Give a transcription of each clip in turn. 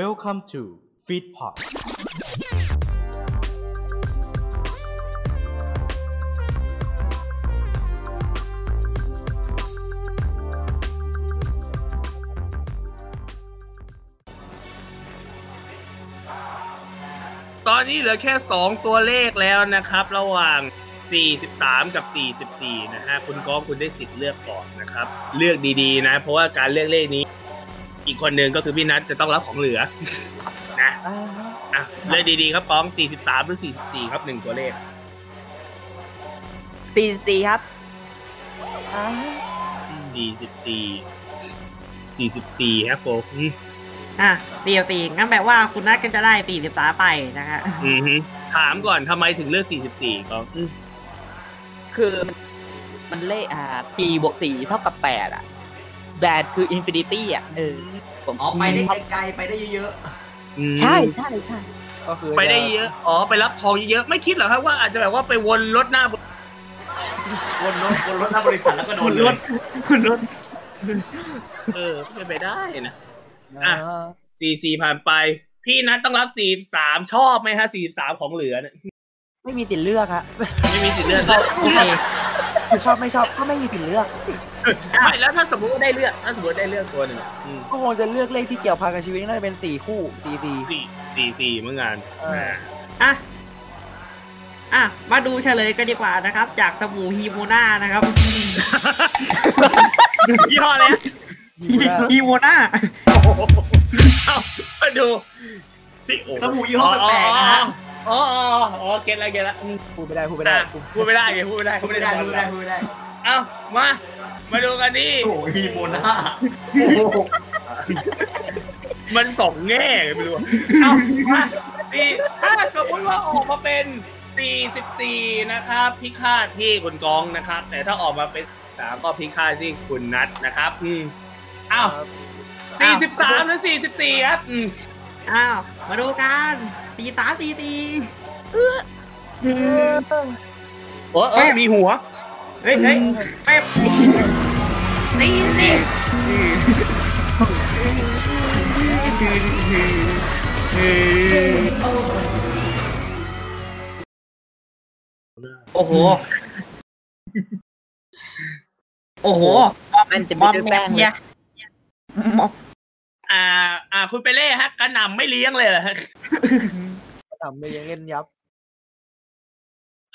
Welcome to Feedpot ตอนนี้เหลือแค่ 2 ตัวเลขแล้วนะครับ ระหว่าง 43 กับ 44 นะฮะ คุณก้องคุณได้สิทธิ์เลือกก่อนนะครับ เลือกดีๆนะ เพราะว่าการเลือกเลขนี้ อีกคนหนึ่งก็คือพี่นัทจะต้องรับของเหลือ นะอะเลือกดีๆครับก้อง 43 หรือ 44 ครับหนึ่งตัวเลข สี่สี่ครับ44 44ฮะโฟอืมอะสี่สี่งั้นแปลว่าคุณนัทก็จะได้สี่สิบสามไปนะฮะอือฮึถามก่อนทำไมถึงเลือก 44ก้องอืมคือมันมันเลขอ่าสี่บวกสี่เท่ากับแปดอะ แบดคืออินฟินิตี้อะเออผมอ๋อไปได้ไกลๆไปได้เยอะอืมใช่ใช่ใช่ก็คือไปได้เยอะ อ๋อ ไปรับทองเยอะๆไม่คิดเหรอครับว่าอาจจะแบบว่าไปวนรถหน้าๆวนรถวนรถหน้าบริษัทแล้วก็โดนเลยคุณรถ เออเป็นไปได้นะอะสี่สี่ผ่านไป พี่นัทต้องรับสี่สามชอบไหมฮะสี่สามของเหลือเนี่ยไม่มีสิทธิ์เลือกฮะไม่มีสิทธิ์เลือกโอเคชอบไม่ชอบก็ไม่มีสิทธิ์เลือก ไม่แล้วถ้าสมมติว่าได้เลือกถ้าสมมติได้เลือกตัวหนึ่งอืมก็คงจะเลือกเลขที่เกี่ยวพันกับชีวิตน่าจะเป็นสี่คู่สี่สี่สี่สี่สี่เมื่องานเอออะอะมาดูเฉลยกันดีกว่านะครับ จากสบู่ฮีโมนานะครับยี่ห้ออะไรนะฮีโมนาโอ้โหเอามาดูที่โอ้โหสบู่ยี่ห้อแปลกๆนะฮะอ๋ออ๋ออ๋อเก็ตแล้วเก็ตแล้วอืมพูดไม่ได้พูดไม่ได้อะพูดไม่ได้ไงพูดไม่ได้พูดไม่ได้พูดไม่ได้พูดไม่ได้ เอ้ามา มาดูกันนี่ โอ้โหฮีโมนามันสองแง่ไงไม่รู้อะเอ้ามาสี่ถ้าสมมติว่าออกมาเป็น 44 นะครับ พิฆาตที่คุณกองนะครับ แต่ถ้าออกมาเป็นสามก็พิฆาตที่คุณนัทนะครับ อืมเอ้า43 หรือ 44 ครับอืมอ้าว มาดูกันสี่สามสี่สี่เออเออมีหัว เฮ้ยเฮ้ยเป๊บสี่สี่โอ้โห โอ้โหมันจะบมีอมด้วยแมแป้งนเลเนี่ยยบอมอ่า อ่า คุณไปเล่ฮะกระหน่ำไม่เลี้ยงเลยเหรอฮะทำไม่ยังเล่นยับ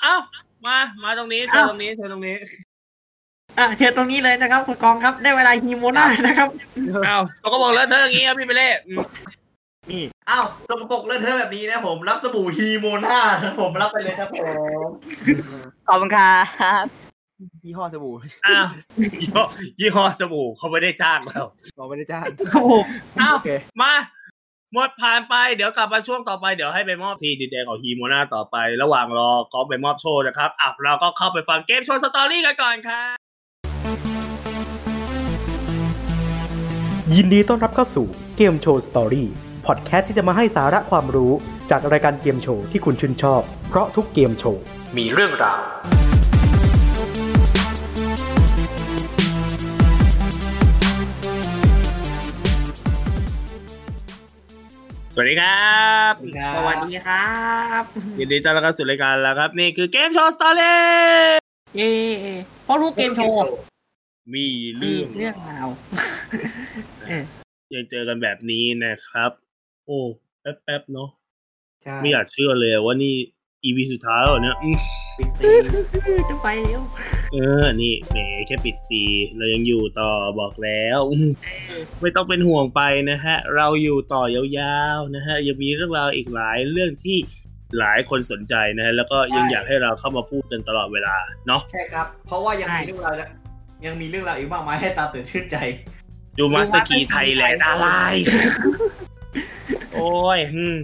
เอ้า มา มาตรงนี้เชิญตรงนี้เชิญตรงนี้อะเชิญตรงนี้เลยนะครับคุณกองครับได้เวลาฮีโมนานะครับเอ้าสกปรกเลอะเทอะอย่างงี้ครับพี่ไปเล่อืมอ้าวสกปรกเลอะเทอะแบบนี้นะผมรับสบู่ฮีโมนาครับผมรับไปเลยครับผมขอบคุณครับยี่ห้อสบู่อ้าวยี่ห้อยี่ห้อสบู่เขาไม่ได้จ้างเราเราไม่ได้จ้างโอ้โหอ้าวโอเคมา หมดผ่านไปเดี๋ยวกลับมาช่วงต่อไปเดี๋ยวให้ไปมอบทีดินแดงของฮีโมนาต่อไป ระหว่างรอกอฟไปมอบโชว์นะครับอะเราก็เข้าไปฟัง Game Show Story กันก่อนครับยินดีต้อนรับเข้าสู่ Game Show Story พอดแคสต์ที่จะมาให้สาระความรู้จากรายการเกมโชว์ที่คุณชื่นชอบ เพราะทุกเกมโชว์มีเรื่องราว สวัสดีครับสวัสดีครับยินดีต้อนรับเข้าสู่รายการแล้วครับ นี่คือ Game Show Story เย้เพราะทุกเกมโชว์มีมีเรื่องเรื่องราวเออยังเจอกันแบบนี้นะครับ โอ้แป๊บๆเนาะใช่ไม่อยากเชื่อเลยว่านี่อีพีสุดท้ายแล้วเนี่ย อืมจะไปเร็วเออ นี่แหมแค่ปิดซีเรายังอยู่ต่อบอกแล้วอืมไม่ต้องเป็นห่วงไปนะฮะ เราอยู่ต่อยาวๆนะฮะ ยังมีเรื่องราวอีกหลายเรื่องที่หลายคนสนใจนะฮะ แล้วก็ยังอยากให้เราเข้ามาพูดกันตลอดเวลาเนาะใช่ครับ เพราะว่ายังมีเรื่องราวยังมีเรื่องราวอีกมากมายให้ตาตื่นชื่นใจ ดูมาสเตอร์คีไทยแลนด์อะไร โอ้ยอืม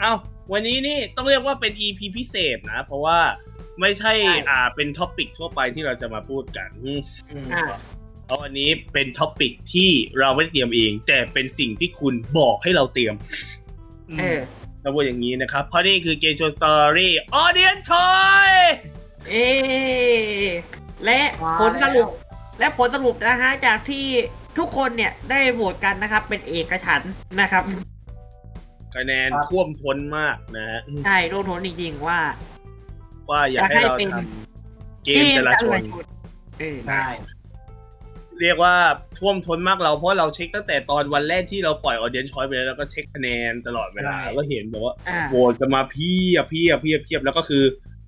เอ้า วันนี้นี่ต้องเรียกว่าเป็น EP พิเศษนะ เพราะว่าไม่ใช่ใช่ อ่าเป็น topic ทั่วไปที่เราจะมาพูดกันอืมอืมอะเพราะวันนี้เป็น topic ที่เราไม่ได้เตรียมเอง แต่เป็นสิ่งที่คุณบอกให้เราเตรียมเออต้องพูดอย่างนี้นะครับ เพราะนี่คือ Game Show Story audienceนชอยเอและผลสรุป และผลสรุปนะฮะจากที่ทุกคนเนี่ยได้โหวตกันนะครับ เป็นเอกฉันท์นะครับ คะแนนท่วมท้นมากนะฮะใช่ร่วมท้นจริงๆว่า ว่าอยากให้เราอยากให้เป็นทำเกมจราชนเออใช่เรียกว่าท่วมท้นมากเราเพราะเราเช็คตั้งแต่ตอนวันแรกที่เราปล่อยออเดียนช้อยไปแล้วเราก็เช็คคะแนนตลอดเวลาก็เห็นแบบว่าอ่าโหวตกันมาเพียบเพียบเพียบเพียบแล้วก็คือ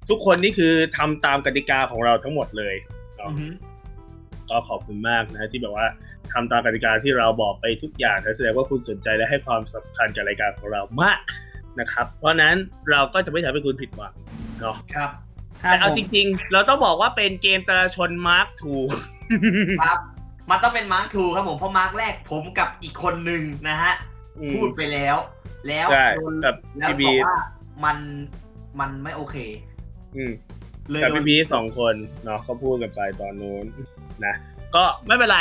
ทุกคนนี่คือทำตามกติกาของเราทั้งหมดเลยเนาะอือหือ ก็ขอบคุณมากนะที่แบบว่าทำตามกติกาที่เราบอกไปทุกอย่างนะแสดงว่าคุณสนใจและให้ความสำคัญกับรายการของเรามากนะครับ เพราะฉะนั้นเราก็จะไม่ทำให้คุณผิดหวังเนาะครับครับแต่เอาผมจริง ๆ เราต้องบอกว่าเป็นเกมจารชน mark two ครับมันต้องเป็น mark two ครับผมเพราะ mark แรกผมกับอีกคนหนึ่งนะฮะพูดไปแล้ว แล้วใช่โดนกับแล้วพี่บบีอกว่ามันมันไม่โอเค อืมเลยกับโดนพี่พีชสองคนเนาะก็พูดกันไปตอนนู้น นะก็ไม่เป็นไร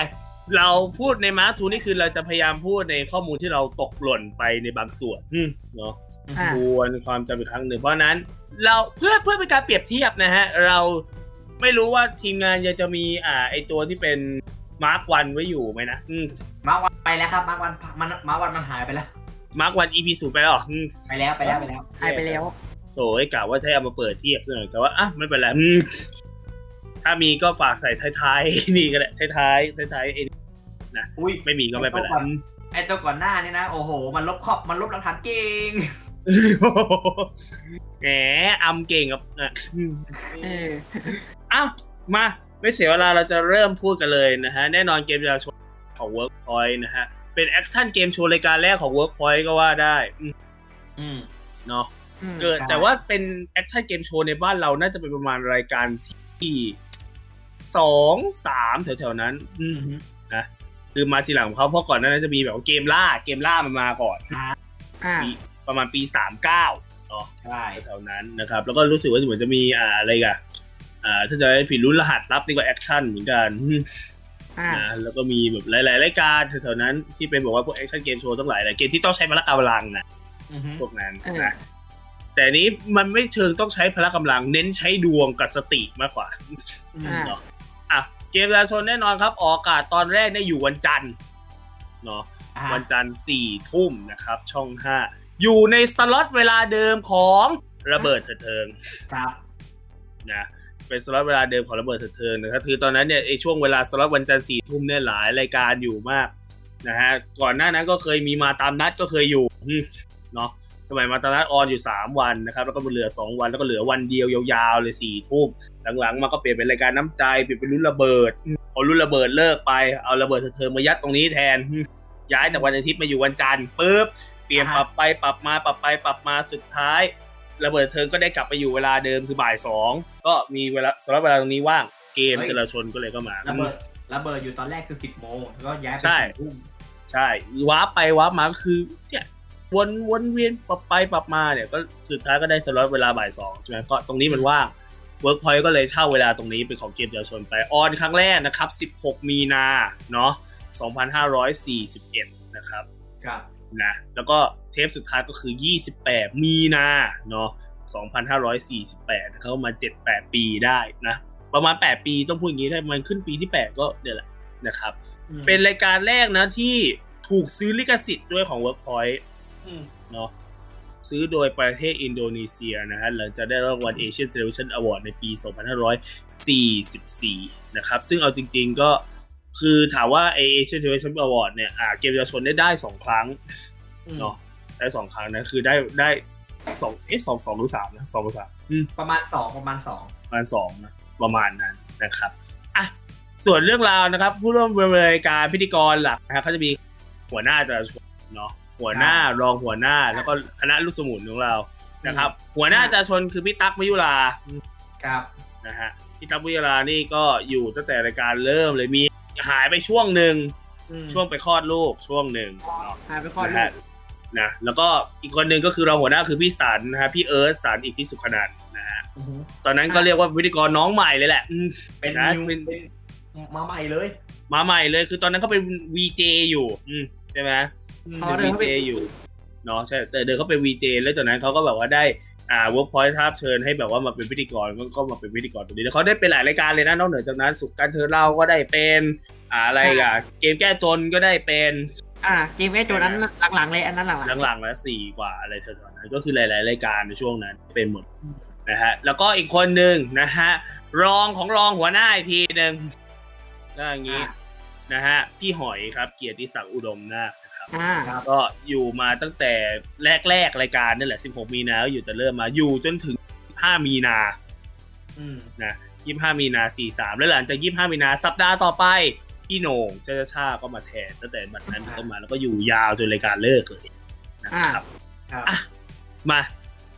เราพูดในมาร์ทูนี่คือเราจะพยายามพูดในข้อมูลที่เราตกหล่นไปในบางส่วนอืมเนาะอ่าทวนความจำอีกครั้งหนึ่งเพราะฉะนั้น เราเพื่อเพื่อเป็นการเปรียบเทียบนะฮะ เราไม่รู้ว่าทีมงานยังจะมีอ่าไอตัวที่เป็นมาร์กวันไว้อยู่ไหมนะอืมมาร์ควันไปแล้วครับ มาร์ควันมันมาร์ควันมันหายไปแล้ว มาร์กวันอีพีสูไปแล้วเหรออืมไปแล้วไปแล้วไปแล้วหายไปแล้วโถ่ไอ้กะว่าถ้าเอามาเปิดเทียบซะหน่อยแต่ว่าอะไม่เป็นไรอืม ถ้ามีก็ฝากใส่ท้ายๆนี่ก็ได้ท้ายๆท้ายๆไอ้อุ้ยไม่มีก็ไม่เป็นไรก่อนไอตัวก่อนหน้านี่นะ โอ้โห มันลบข้อมันลบหลักฐานเก่งแหมอำเก่งกับอะเอออ้าวมาไม่เสียเวลาเราจะเริ่มพูดกันเลยนะฮะ แน่นอนเกมจารชนของ Workpoint นะฮะ เป็น action เกมโชว์รายการแรกของ Workpoint ก็ว่าได้ อืมอืมเนาะอืมเกิดใช่แต่ว่าเป็น action เกมโชว์ในบ้านเราน่าจะเป็นประมาณรายการที่ สองสามแถวๆนั้นอืมนะคือมาทีหลังของเขาเพราะก่อนหนานั้นจะมีแบบว่าเกมล่าเกมล่ามันมาก่อนอ่าปีประมาณปีสามเก้าเนาะใช่แถวๆนั้นนะครับ แล้วก็รู้สึกว่าเหมือนจะมีอ่าอะไรกันอ่าถ้าจะไม่ผิดรุ่นรหัสลับนี่ก็ action เหมือนกันอืมอ่านะแล้วก็มีแบบหลายๆรายการแถวๆนั้นที่เป็นบอกว่าพวก action เกมโชว์ทั้งหลายหลายเกมที่ต้องใช้พละกำลังนะอือหือพวกนั้นเออนะแต่อันนี้มันไม่เชิงต้องใช้พละกำลังเน้นใช้ดวงกับสติมากกว่าอืมอ่า เนาะอะเกมประชาชนแน่นอนครับ ออกอากาศตอนแรกเนี่ยอยู่วันจันทร์เนาะอ่าวันจันทร์สี่ทุ่มนะครับ ช่องห้าอยู่ในสล็อตเวลาเดิมของระเบิดเถิดเทิงครับนะเป็นสล็อตเวลาเดิมของระเบิดเถิดเทิงนะครับคือตอนนั้นเนี่ยไอช่วงเวลาสล็อตวันจันทร์สี่ทุ่มเนี่ยหลายรายการอยู่มากนะฮะก่อนหน้านั้นก็เคยมีมาตามนัดก็เคยอยู่อืมเนาะ สมัยมาตามนัดออนอยู่ 3 วันนะครับแล้วก็เหลือ 2 วันแล้วก็เหลือวันเดียวยาวๆเลยสี่ทุ่มหลังๆมาก็เปลี่ยนเป็นรายการน้ำใจเปลี่ยนเป็นรุ่นระเบิดอืมพอรุ่นระเบิดเลิกไปเอาระเบิดเถิดเทิงมายัดตรงนี้แทนอืมย้ายจากวันอาทิตย์มาอยู่วันจันทร์ปุ๊บเปลี่ยนปรับไปปรับมาปรับไปปรับมาสุดท้าย ระเบิดเถิดเทิงก็ได้กลับไปอยู่เวลาเดิมคือบ่ายสองก็มีเวลาสำหรับเวลาตรงนี้ว่างเกมจารชนก็เลยก็มาระเบิดระเบิดอยู่ตอนแรกคือสิบโมงแล้วก็ย้ายไปใช่สี่ทุ่มใช่ warp ไป warp มาก็คือเนี่ย วนวนเวียนปรับไปปรับมาเนี่ยก็สุดท้ายก็ได้สล็อตเวลาบ่ายสองใช่ไหมก็ตรงนี้มันว่างเวิร์กพอยต์ก็เลยเช่าเวลาตรงนี้เป็นของเกมจารชนไป on ครั้งแรกนะครับ 16 มีนาเนาะ2541 นะครับครับนะแล้วก็เทปสุดท้ายก็คือ 28 มีนาเนาะ2548นะครับประมาณ7-8 ปีได้นะประมาณ 8 ปีต้องพูดอย่างนี้ได้มันขึ้นปีที่ 8 ก็เนี่ยแหละนะครับอืมเป็นรายการแรกนะที่ถูกซื้อลิขสิทธิ์ด้วยของ Workpoint อืม เนาะซื้อโดยประเทศอินโดนีเซียนะฮะหลังจากได้รางวัล Asian Television Award ในปี 2544 นะครับ ซึ่งเอาจริงๆก็คือถามว่าไอ Asian Television Award เนี่ยอ่าเกมเยาวชนได้ได้สองครั้งอืมเนาะได้สองครั้งนะ คือได้ได้สองเอ๊ะสองสองหรือสามนะสองหรือสามอืมประมาณสองประมาณสองประมาณสองนะประมาณนั้นนะครับอะส่วนเรื่องราวนะครับ ผู้ร่วมรายการพิธีกรหลักนะฮะเขาจะมีหัวหน้าจราชนเนาะ หัวหน้ารองหัวหน้าแล้วก็คณะลูกสมุนของเรานะครับ หัวหน้าจราชนคือพี่ตั๊กมยุราครับนะฮะพี่ตั๊กมยุรานี่ก็อยู่ตั้งแต่รายการเริ่มเลยมีหายไปช่วงหนึ่งอืมช่วงไปคลอดลูกช่วงหนึ่งเนาะหายไปข้อนะลูฮะกนะแล้วก็อีกคนหนึ่งก็คือรองหัวหน้าคือพี่สันนะฮะพี่เอิร์ธสันอิทธิสุขนันท์นะฮะอือหือตอนนั้นก็เรียกว่าพิธีกรน้องใหม่เลยแหละอืมเป็นนะนิวเป็นเป็นมาใหม่เลย มาใหม่เลยคือตอนนั้นเขาเป็น VJ อยู่อืมใช่ไหมอืมอ๋อ เป็นเดี๋ยวเขา VJ เป็นอยู่เนาะใช่แต่เดินเขาเป็นวีเจแล้วจากนั้นเขาก็แบบว่าได้อ่าเวิร์กพอยท์ทับเชิญให้แบบว่ามาเป็นพิธีกรก็ก็มาเป็นพิธีกรตรงนี้แล้วเขาได้เป็นหลายรายการเลยนะนอกเหนือจากนั้นสุขการเธอเล่าก็ได้เป็นอ่าอะไรอะเกมแก้จนก็ได้เป็นอ่าเกมแอดโจนั้นหลังๆเลยอันนั้นหลังๆหลังๆแล้วสี่กว่าอะไรเธอตอนนั้นก็คือหลาย ๆ รายการในช่วงนั้นเป็นหมดนะฮะแล้วก็อีกคนหนึ่งนะฮะรองของรองหัวหน้าอีกทีหนึ่งก็อย่างนี้อ่านะฮะพี่หอยครับเกียรติศักดิ์อุดมนาคนะครับ อ่าก็อยู่มาตั้งแต่แรกๆรายการนั่นแหละ 16 มีนาก็อยู่แต่เริ่มมาอยู่จนถึง 5 มีนาอืมนะ 25 มีนา 43 แล้วหลังจาก 25 มีนาสัปดาห์ต่อไปพี่โหน่งเจ้าชาก็มาแทนตั้งแต่บัดนั้นต้นมาแล้วก็อยู่ยาวจนรายการเลิกเลยนะครับครับอะมา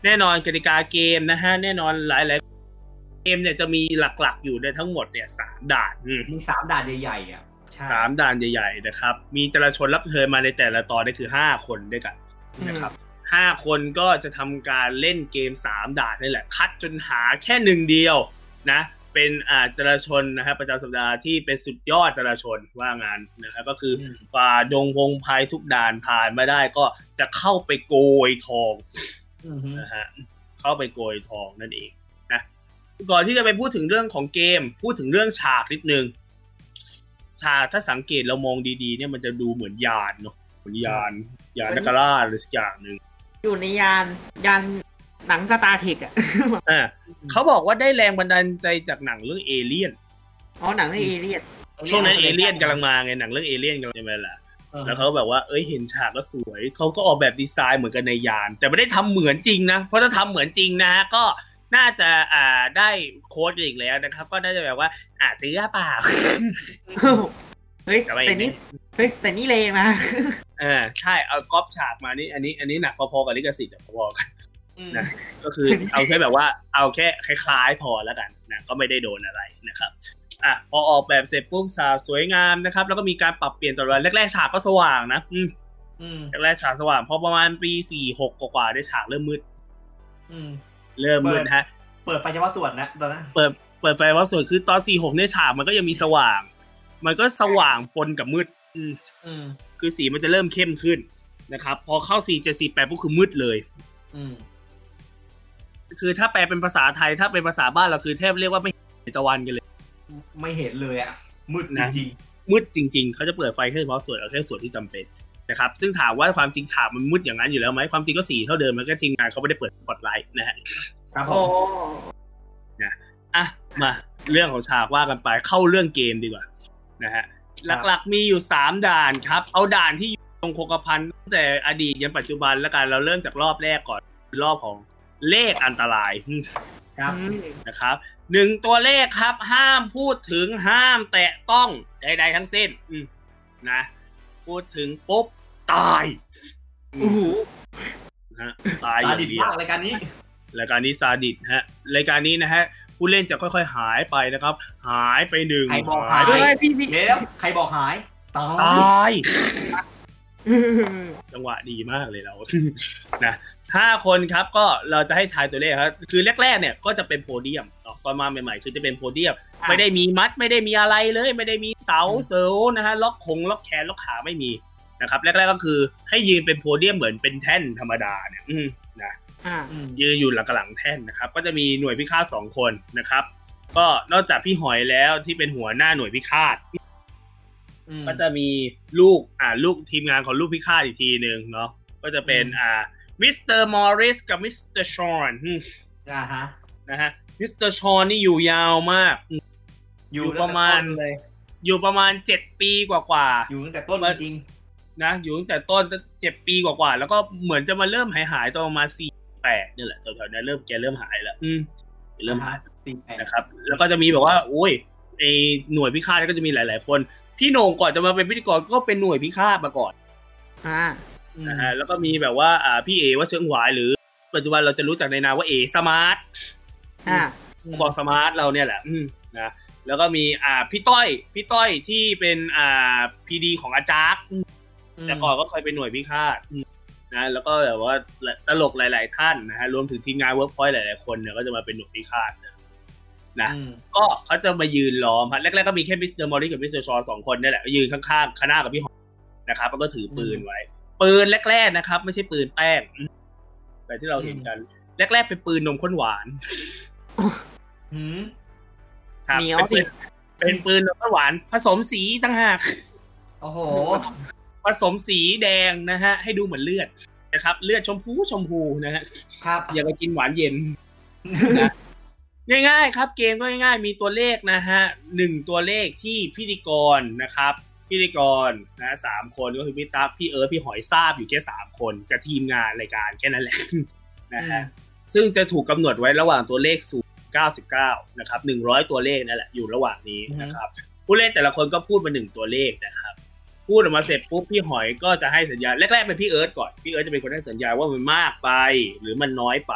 แน่นอนกติกาเกมนะฮะแน่นอนหลายๆเกมเนี่ยจะมีหลักๆอยู่ในทั้งหมดเนี่ยสามด่านอืมมีสามด่านใหญ่ๆอะใช่ สามด่านใหญ่ๆนะครับ มีจราชนรับเชิญมาในแต่ละตอนนี่คือห้าคนด้วยกันนะครับห้าคนก็จะทำการเล่นเกมสามด่านนี่แหละ คัดจนหาแค่หนึ่งเดียวนะเป็นอ่าจราชนนะครับประจำสัปดาห์ที่เป็นสุดยอดจราชนว่างานนะครับก็คือออืมฝ่าดงพงภัยทุกด่านผ่านมาได้ก็จะเข้าไปโกยทองอือฮึนะฮะเข้าไปโกยทองนั่นเองนะก่อนที่จะไปพูดถึงเรื่องของเกม พูดถึงเรื่องฉากนิดนึง ฉากถ้าสังเกตเรามองดีๆ เนี่ยมันจะดูเหมือนยานเนาะเหมือนยานยานอวกาศหรือสักอย่างหนึ่งอยู่ในยานยานหนัง Star Trek อะอ่าเขาบอกว่าได้แรงบันดาลใจจากหนังเรื่องเอเลี่ยนอ๋อหนังในเอเลียนช่วงนั้นเอเลี่ยนกำลังมาไงหนังเรื่องเอเลี่ยนกำลังจะมาแหละเออแล้วเขาก็แบบว่าเอ้ยเห็นฉากก็สวยเขาก็ออกแบบดีไซน์เหมือนกันในยาน แต่ไม่ได้ทำเหมือนจริงนะเพราะถ้าทำเหมือนจริงนะฮะก็ น่าจะอ่าได้โค้ดอีกแล้วนะครับ ก็น่าจะแบบว่าอ่าซื้อเปล่า เฮ้ยแต่ว่าแต่นี่เฮ้ยแต่นี่เลงนะเออใช่เอาก๊อปฉากมานี่อันนี้อันนี้หนักพอๆกับลิขสิทธิ์อะพอๆกันอืมนะก็คือเอาแค่แบบว่าเอาแค่คล้ายๆพอแล้วกันนะก็ไม่ได้โดนอะไรนะครับอะพอออกแบบเสร็จปุ๊บฉากสวยงามนะครับ แล้วก็มีการปรับเปลี่ยนตลอดแรกๆฉากก็สว่างนะอืมอืมแรกๆฉากสว่างพอประมาณปีสี่หกกว่าๆได้ฉากเริ่มมืด อืม เริ่มมืดเปิดฮะ เปิดไปเฉพาะส่วนนะตอนนั้นเปิดเปิดไฟว่าส่วนคือตอนสี่หกเนี่ยฉากมันก็ยังมีสว่าง มันก็สว่างปนกับมืด อืมอืมคือสีมันจะเริ่มเข้มขึ้นนะครับ พอเข้าสี่เจ็ดสี่แปดปุ๊บคือมืดเลย อืมคือถ้าแปลเป็นภาษาไทยถ้าเป็นภาษาบ้านเราคือแทบเรียกว่าไม่เห็นตะวันกันเลย ไม่เห็นเลยอะมืดจนะริงมืดจริง ๆเขาจะเปิดไฟแค่เฉพาะส่วนเอาแค่ส่วนที่จำเป็น นะครับซึ่งถามว่าความจริงฉากมันมืดอย่างนั้นอยู่แล้วไหมความจริงก็สีเท่าเดิมมันก็ทีมงานเขาไม่ได้เปิดสปอตไลท์นะฮะๆครับผโอ้มอะมาเรื่องของฉากว่ากันไปเข้าเรื่องเกมดีกว่านะฮะหลักๆมีอยู่สามด่านครับ เอาด่านที่อยู่ตรงโคกพันธ์ตั้งแต่อดีตยันปัจจุบันแล้วกันเราเริ่มจากรอบแรกก่อนรอบของเลขอันตรายครับอืมนะครับหนึ่งตัวเลขครับ ห้ามพูดถึงห้ามแตะต้องใดๆทั้งสิ้นอืมนะพูดถึงปุ๊บ ตายโอ้โหนะฮะตายอตาย่างดิบเดียวมากรายการนี้ รายการนี้ซาดิสฮะรายการนี้นะฮะผู้เล่นจะค่อยๆหายไปนะครับ หายไปหนึ่งใครบอกหาย ไปหายเฮ้ยพี่พี่เดี๋ยวใครบอกหายตาตยาย จังหวะดีมากเลยเรา นะห้าคนครับก็เราจะให้ทายตัวเลขครับ คือแรกๆเนี่ยก็จะเป็นโพเดียมเนาะตอนมาใหม่ๆ คือจะเป็นโพเดียม ไม่ได้มีมัดไม่ได้มีอะไรเลย ไม่ได้มีเสาเสานะฮะล็อกคงล็อกแขนล็อกขาไม่มี นะครับแรกๆก็คือให้ยืนเป็นโพเดียมเหมือนเป็นแท่นธรรมดาเนี่ยอืมนะอ่าอืมยืนอยู่หลังกหลังแท่นนะครับ ก็จะมีหน่วยพิฆาตสองคนนะครับ ก็นอกจากพี่หอยแล้วที่เป็นหัวหน้าหน่วยพิฆาตอืมก็จะมีลูกอ่าลูกทีมงานของลูกพิฆาตอีกทีหนึ่งเนาะก็จะเป็นอืมอ่ามิสเตอร์มอริสกับมิสเตอร์ชอนอืมอ่าฮะนะฮะมิสเตอร์ชอนนี่อยู่ยาวมาก อยู่อยู่ประมาณตั้งแต่ต้นเลยอยู่ประมาณเจ็ดปีกว่าๆอยู่ตั้งแต่ต้นจริง นะอยู่ตั้งแต่ต้นเจ็ดปีกว่าๆแล้วก็เหมือนจะมาเริ่มหายหายๆตอนประมาณสี่แปดนี่แหละแถวๆนั้นเริ่มแกเริ่มหายแล้วอืมเริ่มหายสี่แปดนะครับ แล้วก็จะมีแบบว่าโอ้ยไอหน่วยพิฆาตก็จะมีหลาย ๆ คน พี่โหน่งก่อนจะมาเป็นพิธีกรก็เป็นหน่วยพิฆาตมาก่อนอ่าอืมนะฮะแล้วก็มีแบบว่าอ่าพี่เอว่าเชิงหวายหรือ ปัจจุบันเราจะรู้จักในนามว่าเอสมาร์ทอ่ากองสมาร์ทเราเนี่ยแหละ อืมนะแล้วก็มีอ่าพี่ต้อย พี่ต้อยที่เป็นอ่า PD ของอาจารย์ แต่ก่อนก็เคยเป็นหน่วยพิฆาตอืมนะแล้วก็แบบว่าตลกหลาย ๆ ท่านนะฮะรวมถึงทีมงานเวิร์กพอยต์หลาย ๆ คนเนี่ยก็จะมาเป็นหน่วยพิฆาตนะนะอืมก็เขาจะมายืนล้อมฮะแรก ๆ ก็มีแค่มิสเตอร์มอริสกับมิสเตอร์ชอสองคนนี่แหละยืนข้าง ๆคณะกับพี่หอยนะครับแล้วก็ถือปืนไว้ ปืนแรก ๆ นะครับ ไม่ใช่ปืนแป้งแต่ที่เราเห็นกัน แรก ๆ เป็นปืนนมข้นหวานหืมครับเหนียวเป็นปืดินเป็นปืนนมข้นหวาน ผสมสีต่างหากโอ้โห ผสมสีแดงนะฮะ ให้ดูเหมือนเลือดนะครับ เลือดชมพูชมพูนะฮะครับอย่าไปกินหวานเย็นนะง่ายๆครับเกมก็ง่ายๆ มีตัวเลขนะฮะหนึ่งตัวเลขที่พิธีกรนะครับ พิธีกรนะสามคนก็คือพี่ตั๊กพี่เอิร์ธพี่หอยทราบอยู่แค่สามคนกับทีมงานรายการแค่นั้นแหละนะฮะซึ่งจะถูกกำหนดไว้ระหว่างตัวเลข0 99นะครับ100ตัวเลขนั่นแหละอยู่ระหว่างนี้นะครับ ผู้เล่นแต่ละคนก็พูดมาหนึ่งตัวเลขนะครับ พูดออกมาเสร็จปุ๊บพี่หอยก็จะให้สัญญาณแรกๆเป็นพี่เอิร์ธก่อนพี่เอิร์ธจะเป็นคนให้สัญญาณว่ามันมากไปหรือมันน้อยไป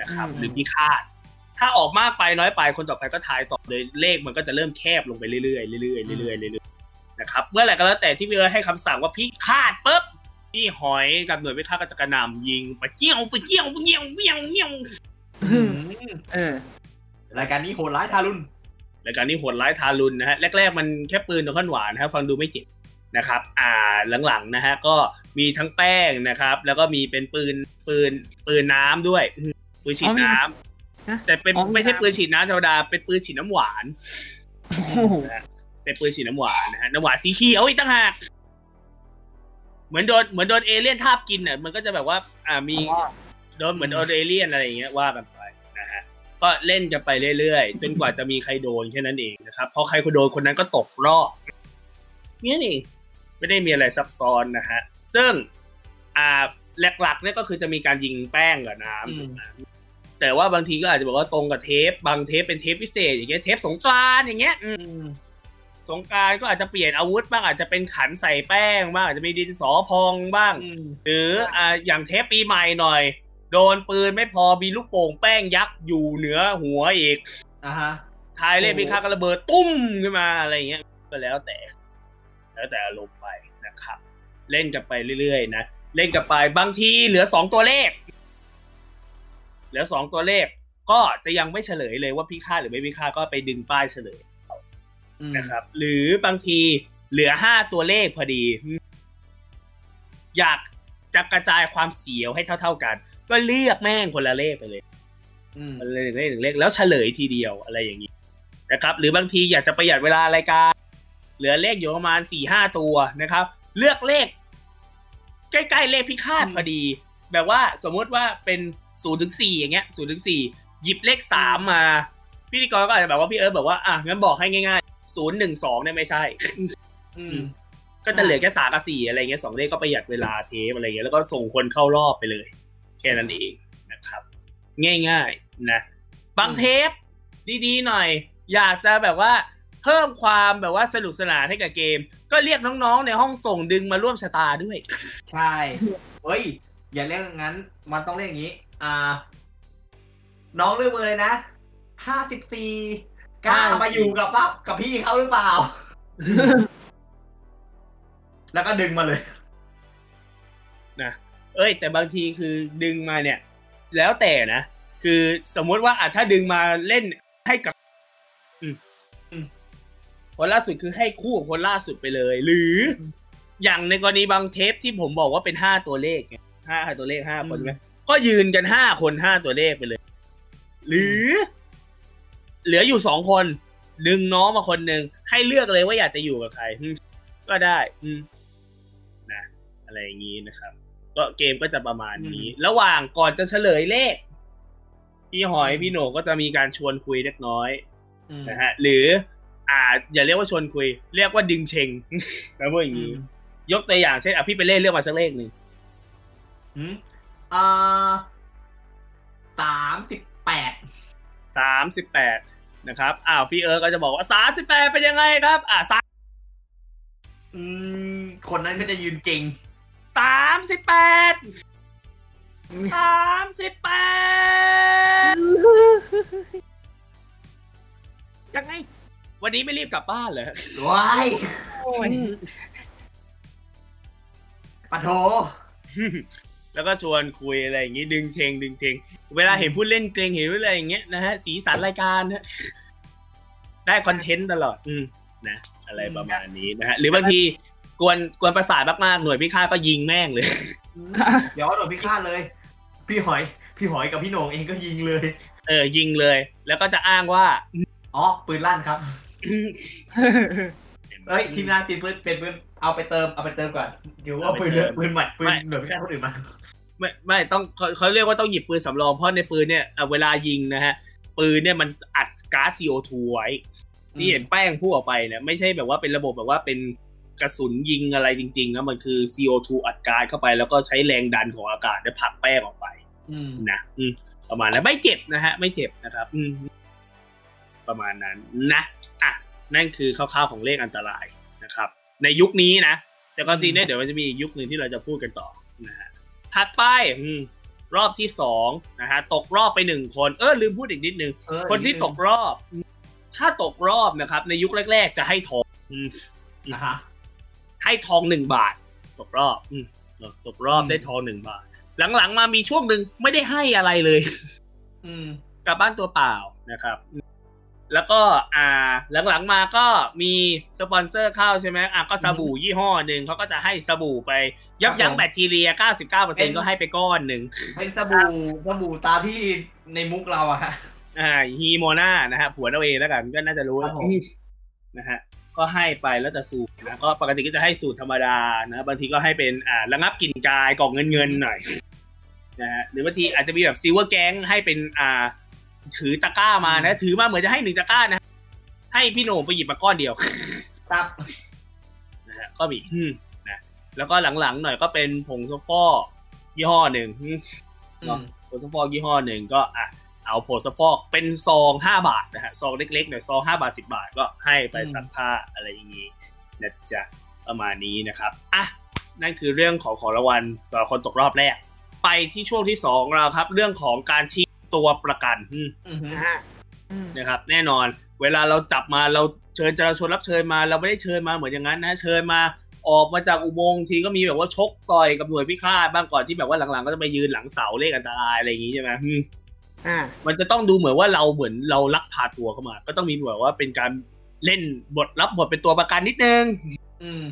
นะครับอืมหรือพี่คาด ถ้าออกมากไปน้อยไปคนต่อไปก็ทายต่อเลยเลขมันก็จะเริ่มแคบลงไปเรื่อยๆเรื่อยๆเรื่อยๆเรื่อยๆนะครับเมื่อไหร่ก็แล้วแต่ที่พี่เอิร์ธให้คำสั่งว่าพี่คาดปุ๊บพี่หอยกับหน่วยพิฆาตก็จะกระหน่ำยิงไปเกี้ยวไปเกี้ยวไปเกี้ยวเกี้ยวเกี้ยวหืมเออรายการนี้โหดร้ายทารุณรายการนี้โหดร้ายทารุณนะฮะแรกๆมันแค่ปืนนมข้นหวานนะครับฟังดูไม่เจ็บ นะครับอ่าหลังๆนะฮะก็มีทั้งแป้งนะครับ แล้วก็มีเป็นปืนปืนปืนน้ำด้วยอืมปืนฉีดน้ำฮะแต่เป็นอ๋อมีไม่ใช่น้ำปืนฉีดน้ำธรรมดาเป็นปืนฉีดน้ำหวานโอ้โหนะฮะเป็นปืนฉีดน้ำหวานนะฮะน้ำหวานสีเขียวอีกต่างหากเหมือนโดนเหมือนโดนเอเลี่ยนทาบกินอะมันก็จะแบบว่า อ่ามีโดนเหมือนโดนเอเลี่ยนอะไรอย่างเงี้ยว่ากันไปนะฮะก็เล่นกันไปเรื่อยๆ จนกว่าจะมีใครโดนแค่นั้นเองนะครับพอใครคนโดนคนนั้นก็ตกรอบเนี่ยนี่ ไม่ได้มีอะไรซับซ้อนนะฮะ ซึ่งอ่าหลักๆเนี่ยก็คือจะมีการยิงแป้งกับน้ำถูกไหมแต่ว่าบางทีก็อาจจะบอกว่าตรงกับเทป บางเทปเป็นเทปพิเศษ อย่างเงี้ยเทปสงกรานต์อย่างเงี้ยอืมสงกรารก็อาจจะเปลี่ยนอาวุธบ้างอาจจะเป็นขันใส่แป้งบ้างอาจจะมีดินสอพองบ้างอืมหรืออ่าอย่างเทปปีใหม่หน่อย โดนปืนไม่พอมีลูกโป่งแป้งยักษ์อยู่เหนือหัวอีกอ่าฮะทายเล่นโอ้พิฆาตก็ระเบิดตุ้มขึ้นมาอะไรอย่างเงี้ยก็แล้วแต่ แล้วแต่อารมณ์ไปนะครับ เล่นกันไปเรื่อยๆนะเล่นกันไปบางทีเหลือสองตัวเลข เหลือสองตัวเลข ก็จะยังไม่เฉลยเลยว่าพิฆาตหรือไม่พิฆาตก็ไปดึงป้ายเฉลยอืมนะครับ หรือบางทีเหลือห้าตัวเลขพอดี อยากจะกระจายความเสียวให้เท่า ๆกัน ก็เลือกแม่งคนละเลขไปเลยอืมคนละเลขหนึ่งเลขแล้วเฉลยทีเดียวอะไรอย่างนี้นะครับ หรือบางทีอยากจะประหยัดเวลารายการเห ลือเลขอยู่ประมาณสี่ห้าตัวนะครับ เลือกเลข ใกล้ๆเลขพิฆาตพอดี แบบว่าสมมติว่าเป็นศูนย์ถึงสี่อย่างเงี้ยศูนย์ถึงสี่หยิบเลขสามมาพิธีกรก็อาจจะแบบว่าพี่เอิร์ธบอกว่าอะงั้นบอกให้ง่ายๆศูนย์หนึ่งสองเนี่ยไม่ใช่ อืมก็จะเหลือแค่สามกับสี่อะไรเงี้ยสองเลขก็ประหยัดเวลาเทปอะไรเงี้ยแล้วก็ส่งคนเข้ารอบไปเลย แค่นั้นเองนะครับ ง่ายๆนะ บางเทปดีๆหน่อย อยากจะแบบว่า เพิ่มความแบบว่าสนุกสนานให้กับเกม ก็เรียกน้องๆ ในห้องส่งดึงมาร่วมชะตาด้วย ใช่ เฮ้ย อย่าเรียกงั้น มันต้องเรียกอย่างนี้ อ่า น้องเลือกมือเลยนะห้าสิบสี่กล้ามาอยู่กับปั๊บกับพี่เขาหรือเปล่า แล้วก็ดึงมาเลยนะเอ้ย แต่บางทีคือดึงมาเนี่ย แล้วแต่นะ คือสมมุติว่าอะถ้าดึงมาเล่นให้กับอืมอืม คนล่าสุดคือให้คู่กับคนล่าสุดไปเลย หรือออย่างในกรณีบางเทปที่ผมบอกว่าเป็นห้าตัวเลขไงห้าตัวเลขห้าคนใช่ไหมก็ยืนกันห้าคนห้าตัวเลขไปเลย หรือ เหลืออยู่สองคนดึงน้องมาคนหนึ่งให้เลือกเลยว่าอยากจะอยู่กับใครอืมก็ได้ อืมนะอะไรอย่างนี้นะครับ ก็เกมก็จะประมาณนี้ ระหว่างก่อนจะเฉลยเลข พี่หอยพี่โหนกก็จะมีการชวนคุยเล็กน้อยอืมนะฮะ หรือ อ่า อย่าเรียกว่าชวนคุย เรียกว่าดึงเชงแล้วพวกอย่างนี้ ยกตัวอย่างเช่นอะพี่ไปเล่นเลือกมาสักเลขหนึ่งอืมอ่าสามสิบแปดสามสิบแปดนะครับอ้าวพี่เอิร์ธก็จะบอกว่าสามสิบแปดเป็นยังไงครับ อ่าสามอืมคนนั้นก็จะยืนเก่งสามสิบแปดสามสิบแปดยังไง วันนี้ไม่รีบกลับบ้านเหรอว้ายโอ้ยปะโถแล้วก็ชวนคุยอะไรอย่างงี้ดึงเชงดึงเชงเวลาเห็นผู้เล่นเกรงเห็นอะไรอย่างเงี้ยนะฮะสีสันรายการฮะได้คอนเทนต์ตลอด อืมนะอะไรประมาณนี้นะฮะหรือบางทีกวนกวนประสาทมากๆหน่วยพิฆาตก็ยิงแม่งเลย เดี๋ยวโดนพิฆาตเลย พี่หอย พี่หอยกับพี่โหน่งเองก็ยิงเลย เออยิงเลย แล้วก็จะอ้างว่า อ๋อปืนลั่นครับ เอ้ยทีมงานเปลี่ยนปืนเปลี่ยนปืนเอาไปเติมเอาไปเติมก่อนเดี๋ยวเอาปืนเลือปืนใหม่ปืนหน่วยพิฆาตคนอื่นมาไม่ไม่ต้องเขาเขาเรียกว่าต้องหยิบปืนสำรองเพราะในปืนเนี่ยอะเวลายิงนะฮะปืนเนี่ยมันอัดก๊าซ CO2 ไว้ที่เห็นแป้งพุ่งออกไปเนี่ยไม่ใช่แบบว่าเป็นระบบแบบว่าเป็นกระสุนยิงอะไรจริงๆนะมันคือ CO2 อัดก๊าซเข้าไปแล้วก็ใช้แรงดันของอากาศเนี่ยผลักแป้งออกไปอืมนะอืมประมาณนั้นไม่เจ็บนะฮะ ไม่เจ็บนะครับอืมประมาณนั้นนะอะ นั่นคือคร่าวๆของเลขอันตรายนะครับ ในยุคนี้นะ แต่ความจริงเนี่ยเดี๋ยวมันจะมีอีกยุคหนึ่งที่เราจะพูดกันต่อนะฮะถัดไปอืมรอบที่สองนะฮะตกรอบไปหนึ่งคนเออลืมพูดอีกนิดนึงเออคนที่ตกรอบ ถ้าตกรอบนะครับ ในยุคแรก ๆ จะให้ทองอืมนะฮะให้ทองหนึ่งบาท ตกรอบอืมเออตกรอบอืมได้ทองหนึ่งบาท หลังๆ มามีช่วงหนึ่งไม่ได้ให้อะไรเลย อืมกลับบ้านตัวเปล่านะครับ แล้วก็อ่าหลังๆมาก็มีสปอนเซอร์เข้าใช่ไหมอะก็สบู่ยี่ห้อหนึ่งเขาก็จะให้สบู่ไปยับยั้งแบคทีเรีย 99%ก็ให้ไปก้อนหนึ่งเป็นสบู่สบู่ตามที่ในมุกเราอะฮะอ่าฮีโมนานะฮะผัวเราเองแล้วกันก็น่าจะรู้ครับผมนะฮะก็ให้ไปแล้วแต่สูตรนะก็ปกติก็จะให้สูตรธรรมดานะบางทีก็ให้เป็นอ่าระงับกลิ่นกายกล่องเงินเงินๆหน่อยนะฮะหรือบางทีอาจจะมีแบบ silver แก๊งให้เป็นอ่า ถือตะกร้ามานะ ถือมาเหมือนจะให้หนึ่งตะกร้านะ ให้พี่โหน่งไปหยิบมาก้อนเดียวตับนะฮะก็มีอืมนะแล้วก็หลังๆหน่อยก็เป็นผงซักฟอกยี่ห้อหนึ่งอืมอืเนาะมผงซักฟอกยี่ห้อหนึ่งก็อะเอาผงซักฟอกเป็นซองห้าบาทนะฮะซองเล็กๆหน่อยซองห้าบาทสิบาทก็ให้ไปซักผ้าอะไรอย่างงี้นะจ๊ะประมาณนี้นะครับอะนั่นคือเรื่องของของรางวัลสำหรับคนตกรอบแรก ไปที่ช่วงที่สองเราครับ เรื่องของการชิงตัวประกันอืมอืมฮึอ่านะครับ แน่นอน เวลาเราจับมาเราเชิญจราชนรับเชิญมา เราไม่ได้เชิญมาเหมือนอย่างนั้นนะ เชิญมาออกมาจากอุโมงค์ทีก็มีแบบว่าชกต่อยกับหน่วยพิฆาตบ้างก่อนที่แบบว่าหลังๆ ก็จะไปยืนหลังเสาเลขอันตรายอะไรอย่างงี้ใช่ไหมอืมอ่า มันจะต้องดูเหมือนว่าเราเหมือนเราลักพาตัวเข้ามา ก็ต้องมีแบบว่าเป็นการเล่นบทรับบทเป็นตัวประกันนิดนึง อืม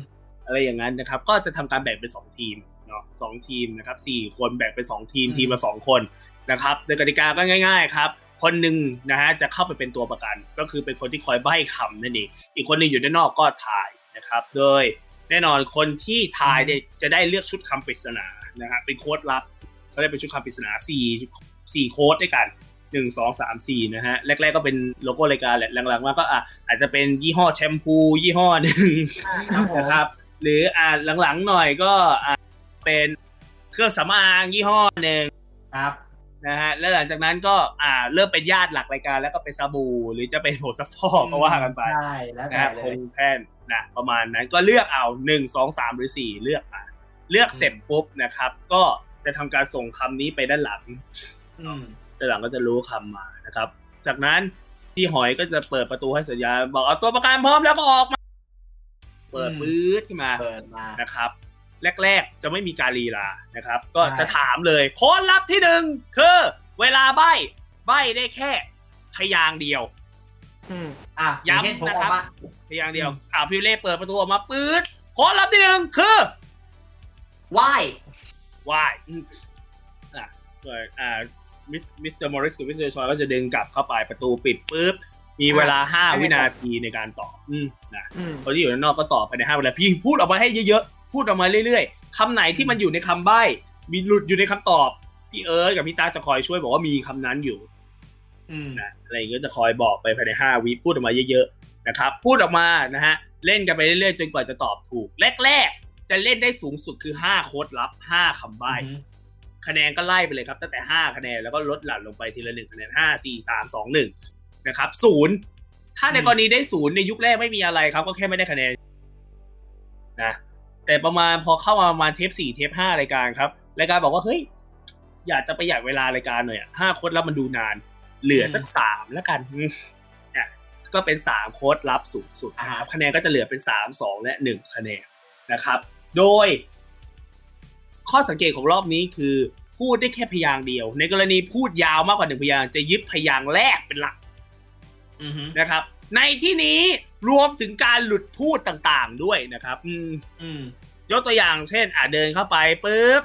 อะไรอย่างนั้นนะครับ ก็จะทำการแบ่งเป็นสองทีมเนาะสองทีมนะครับสี่คนแบ่งเป็นสองทีมอืมทีมละสองคน นะครับโดยกติกาก็ง่าย ๆ ครับ คนหนึ่งนะฮะจะเข้าไปเป็นตัวประกัน ก็คือเป็นคนที่คอยใบ้คำนั่นเองอีกคนหนึ่งอยู่ด้านนอกก็ถ่ายนะครับ โดยแน่นอนคนที่ทายเนี่ยจะได้เลือกชุดคำปริศนานะฮะเป็นโค้ดลับก็ได้เป็นชุดคำปริศนาสี่สี่โค้ดด้วยกันหนึ่งสองสามสี่นะฮะ แรก ๆ ก็เป็นโลโก้รายการแหละ หลังๆมาก็อะอาจจะเป็นยี่ห้อแชมพู ยี่ห้อหนึ่งครับผมนะครับ หรืออ่าหลังๆหน่อยก็อ่าเป็นเครื่องสำอางยี่ห้อหนึ่งครับ นะฮะแล้วหลังจากนั้นก็อ่าเริ่มเป็นญาติหลักรายการ แล้วก็เป็นซาบู หรือจะเป็นโหซัฟฟอร์ก็ว่ากันไปใช่แล้วนะแต่ฮะเลคยงแท่นนะประมาณนั้นก็เลือกเอาหนึ่งสองสามหรือสี่เลือกมาเลือกเสร็จปุ๊บนะครับ ก็จะทำการส่งคำนี้ไปด้านหลังอืมด้านหลังก็จะรู้คำมานะครับ จากนั้นพี่หอยก็จะเปิดประตูให้สัญญาณบอกเอาตัวประกันพร้อมแล้วก็ออกมา เปิดอืมปื๊ดขึ้นมาเปิดมานะครับ แรก ๆ จะไม่มีการลีลานะครับ ก็ใช่จะถามเลยโค้ดลับที่หนึ่งคือเวลาใบใบได้แค่พยางค์เดียวอืมอะอย่างเช่นย้ำผมนะอครัอบกมาพยางค์เดียวอ่าพี่เล่เปิดประตูออกมาปื๊ดโค้ดลับที่หนึ่งคือไหว้วายอืมอะเปิดอ่ามิสมิสเตอร์มอริสกับมิสเตอร์ชอยก็จะดึงกลับเข้าไปประตูปิดปุ๊บมีเวลาห้าวินาทีในการตอบอืมนะอืมคนที่อยู่ด้านนอกก็ตอบภายในห้าวินาทีพี่พูดออกมาให้เยอะๆ พูดออกมาเรื่อยๆคำไหนที่มันอยู่ในคำใบ้มีหลุดอยู่ในคำตอบพี่เอิร์ธกับพี่ตาจะคอยช่วยบอกว่ามีคำนั้นอยู่อืมนะอะไรอย่างเงี้ยจะคอยบอกไปภายในห้าวิพูดออกมาเยอะๆนะครับ พูดออกมานะฮะเล่นกันไปเรื่อยๆจนกว่าจะตอบถูกแรกๆจะเล่นได้สูงสุดคือห้าโค้ดลับห้าคำใบ้อืมคะแนนก็ไล่ไปเลยครับตั้งแต่ห้าคะแนนแล้วก็ลดหลั่นลงไปทีละหนึ่งคะแนนห้าสี่สามสองหนึ่งนะครับศูนย์ถ้าในกรณีได้ศูนย์ในยุคแรกไม่มีอะไรครับ ก็แค่ไม่ได้คะแนนนะ แต่ประมาณพอเข้ามาประมาณเทปสี่เทปห้ารายการครับรายการบอกว่าเฮ้ยอยากจะประหยัดเวลารายการหน่อยอะห้าโค้ดลับมันดูนาน เหลือสักสามแล้วกันอืมอะก็เป็นสามโค้ดลับสูงสุดนะครับคะแนนก็จะเหลือเป็นสามสองและหนึ่งคะแนนนะครับ โดย ข้อสังเกตของรอบนี้คือ พูดได้แค่พยางค์เดียว ในกรณีพูดยาวมากกว่าหนึ่งพยางค์จะยึดพยางค์แรกเป็นหลักอืมฮึนะครับ ในที่นี้รวมถึงการหลุดพูดต่างๆด้วยนะครับ อืมอืมยกตัวอย่างเช่น อะเดินเข้าไปปุ๊บ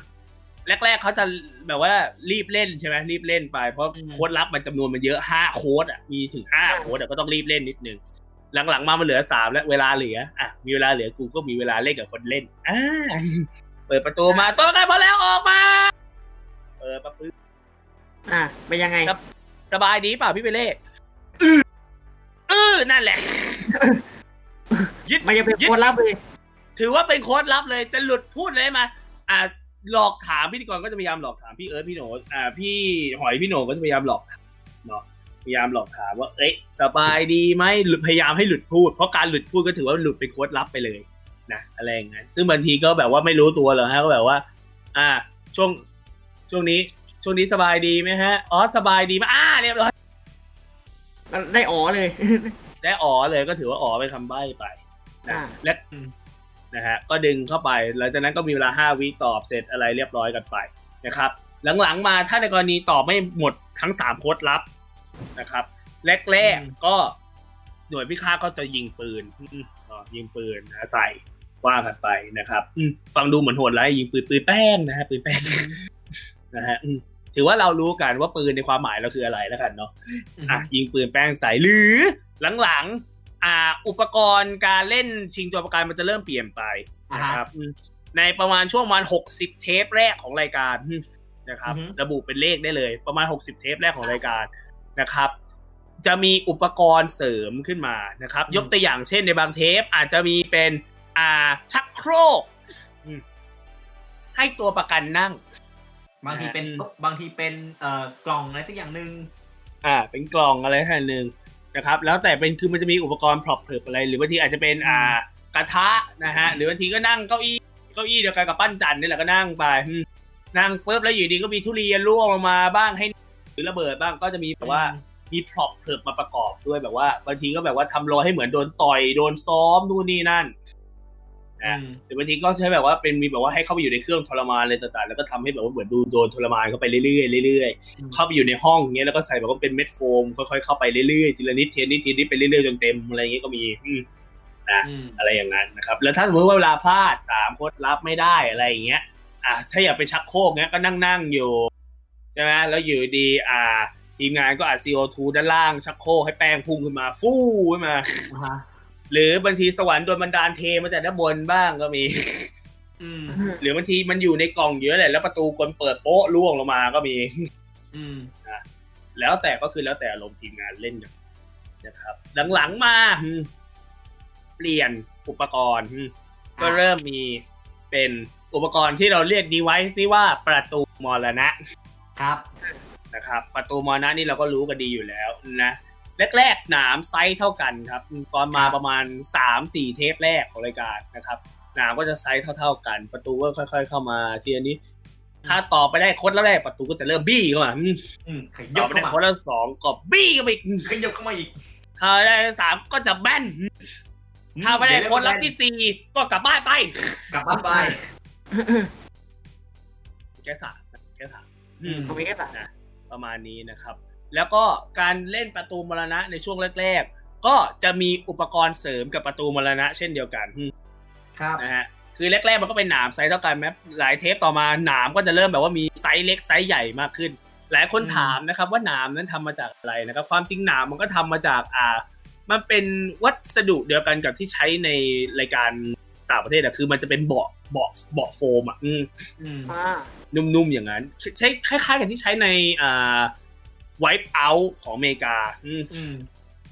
แรก ๆเขาจะแบบว่ารีบเล่นใช่ไหมรีบเล่นไปเพราะอืมโค้ดลับมันจำนวนมันเยอะห้าโค้ดอะมีถึงห้าโค้ดอะก็ต้องรีบเล่นนิดนึงหลังๆมามันเหลือสามแล้วเวลาเหลืออะมีเวลาเหลือกูก็มีเวลาเล่นกับคนเล่นอ่าเปิดประตูมาโตัวกันพอแล้วออกมาเปิดประตูอะเป็นยังไงครับ สบายดีเปล่าพี่เปเล่เออ นั่นแหละ ยึดมันจะเป็นยึดโคนลับเลย ถือว่าเป็นโค้ดลับเลย จะหลุดพูดเลยมา อ่า หลอกถามพิธีกรก็จะพยายามหลอกถามพี่เอิร์ธพี่โหนอ่า พี่หอยพี่โหนก็จะพยายามหลอกถามเนาะ พยายามหลอกถามว่า เอ้ยสบายดีไหมหรือพยายามให้หลุดพูด เพราะการหลุดพูดก็ถือว่าหลุดเป็นโค้ดลับไปเลยนะอะไรอย่างนั้นซึ่งบางทีก็แบบว่าไม่รู้ตัวหรอกฮะก็แบบว่า อ่า ช่วง ช่วงนี้ ช่วงนี้สบายดีไหมฮะ อ๋อ สบายดีไหมอ่า เรียบร้อยได้อ๋อเลย ได้อ๋อเลยก็ถือว่าอ๋อเป็นคำใบ้ไปนะอ่าและนะฮะก็ดึงเข้าไป หลังจากนั้นก็มีเวลาห้าวิตอบเสร็จอะไรเรียบร้อยกันไปนะครับ หลังๆมาถ้าในกรณีตอบไม่หมดทั้งสามโค้ดลับนะครับ แรกๆก็หน่วยพิฆาตก็จะยิงปืนอืมอ๋อยิงปืนนะใส่ว่ากันไปนะครับอืมฟังดูเหมือนโหดร้ายยิงปืนปืนแป้งนะฮะปืนแป้งนะฮะอืม ถือว่าเรารู้กันว่าปืนในความหมายเราคืออะไรแล้วกันเนาะอะยิงปืนแป้งใสหรือหลังๆอ่าอุปกรณ์การเล่นชิงตัวประกันมันจะเริ่มเปลี่ยนไปอ่านะฮะครับอืมในประมาณช่วงประมาณหกสิบเทปแรกของรายการอืมนะครับอือฮึระบุเป็นเลขได้เลย ประมาณหกสิบเทปแรกของรายการนะครับ จะมีอุปกรณ์เสริมขึ้นมานะครับ ยกตัวอย่างเช่นในบางเทปอาจจะมีเป็นอ่าชักโครกอืมให้ตัวประกันนั่ง บางทีเป็นบางทีเป็นเอ่อกล่องอะไรสักอย่างหนึ่งอ่า เป็นกล่องอะไรท่านหนึ่งนะครับ แล้วแต่เป็นคือมันจะมีอุปกรณ์พร็อพเอะไร หรือบางทีอาจจะเป็นอ่ากระทะนะฮะหรือบางทีก็นั่งเก้าอี้เก้าอี้เดียวกันกับปั้นจันนี่แหละก็นั่งไปอืมนั่งปุ๊บแล้วอยู่ดีก็มีทุเรียนร่วงลงมาบ้างให้หรือระเบิดบ้างก็จะมีแบบว่ามีพร็อพเพิบมาประกอบด้วยแบบว่าบางทีก็แบบว่าทำรอยให้เหมือนโดนต่อยโดนซ้อมนู่นนี่นั่นอื นะมหรือบางทีก็ใช้แบบว่าเป็นมีแบบว่าให้เข้าไปอยู่ในเครื่องทรมานอะไรต่างๆ แล้วก็ทำให้แบบว่าเหมือนดูโดนทรมานเข้าไปเรื่อยๆเรื่อยๆ เข้าไปอยู่ในห้องเงี้ยแล้วก็ใส่แบบว่าเป็นเม็ดโฟมค่อยๆเข้าไปเรื่อยๆทีละนิดทีละนิดทีละนิดไปเรื่อยๆจนเต็มอะไรเงี้ยก็มีอืมอืมอะไรอย่างนั้นนะครับ แล้วถ้าสมมติว่าเวลาพลาดสามโค้ดรับไม่ได้อะไรอย่างเงี้ย อะถ้าอยากไปชักโครกเงี้ยก็นั่งนั่งๆอยู่ใช่ไหมแล้วอยู่ดีอ่าทีมงานก็อัด CO2 ด้านล่างชักโครกให้แป้งพุ่งขึ้นมาฟู่ขึ้นมาอ่าฮะ หรือบางทีสวรรค์โดนบันดาลเทมาจากด้านบนบ้างก็มีอืมหรือบางทีมันอยู่ในกล่องเยอะแหละแล้วประตูกลเปิดโป๊ะล่วงลงมาก็มี อืมแล้วแต่ก็คือแล้วแต่อารมณ์ทีมงานเล่นกันนะครับ หลังๆมาอืมเปลี่ยนอุปกรณ์อืมก็เริ่มมีเป็นอุปกรณ์ที่เราเรียก device นี่ว่าประตูมรณะ ครับนะครับ ประตูมรณะนี่เราก็รู้กันดีอยู่แล้วนะ แรกๆหนามไซส์เท่ากันครับ ตอนมาประมาณสามสี่เทปแรกของรายการนะครับหนามก็จะไซส์เท่า ๆกัน ประตูก็ค่อย ๆ เข้ามาทีละนิด ถ้าต่อไปได้โค้ดแล้วได้ประตูก็จะเริ่มบี้เข้ามาอืมอืมขต่ยอบไปได้เข้าโค้ดมาแล้วสองก็บี้เข้าไปอีกขยับเข้ามาอีกถ้าได้สามก็จะแบนถ้าไม่ได้โค้ดลับที่สี่ก็กลับบ้านไป กลับบ้านไปแค่สามแค่สามอืมผมมีแค่สามประมาณนี้นะครับ แล้วก็การเล่นประตูมรณะในช่วงแรก ๆ ก็จะมีอุปกรณ์เสริมกับประตูมรณะ เช่นเดียวกันครับนะฮะคือแรกๆมันก็เป็นหนามไซส์เท่ากันแม้หลายเทปต่อมาหนามก็จะเริ่มแบบว่ามีไซส์เล็กไซส์ใหญ่มากขึ้น หลายคนอืมถามนะครับว่าหนามนั้นทำมาจากอะไรนะครับ ความจริงหนามมันก็ทำมาจากอ่า มันเป็นวัสดุเดียวกันกับที่ใช้ในรายการต่างประเทศอะคือมันจะเป็นเบาะเบาะเบาะโฟมอะอืมอืมอ่านุ่มๆอย่างนั้น ใช้คล้ายๆกับที่ใช้ในอ่า wipe out ของอเมริกาอืมอืม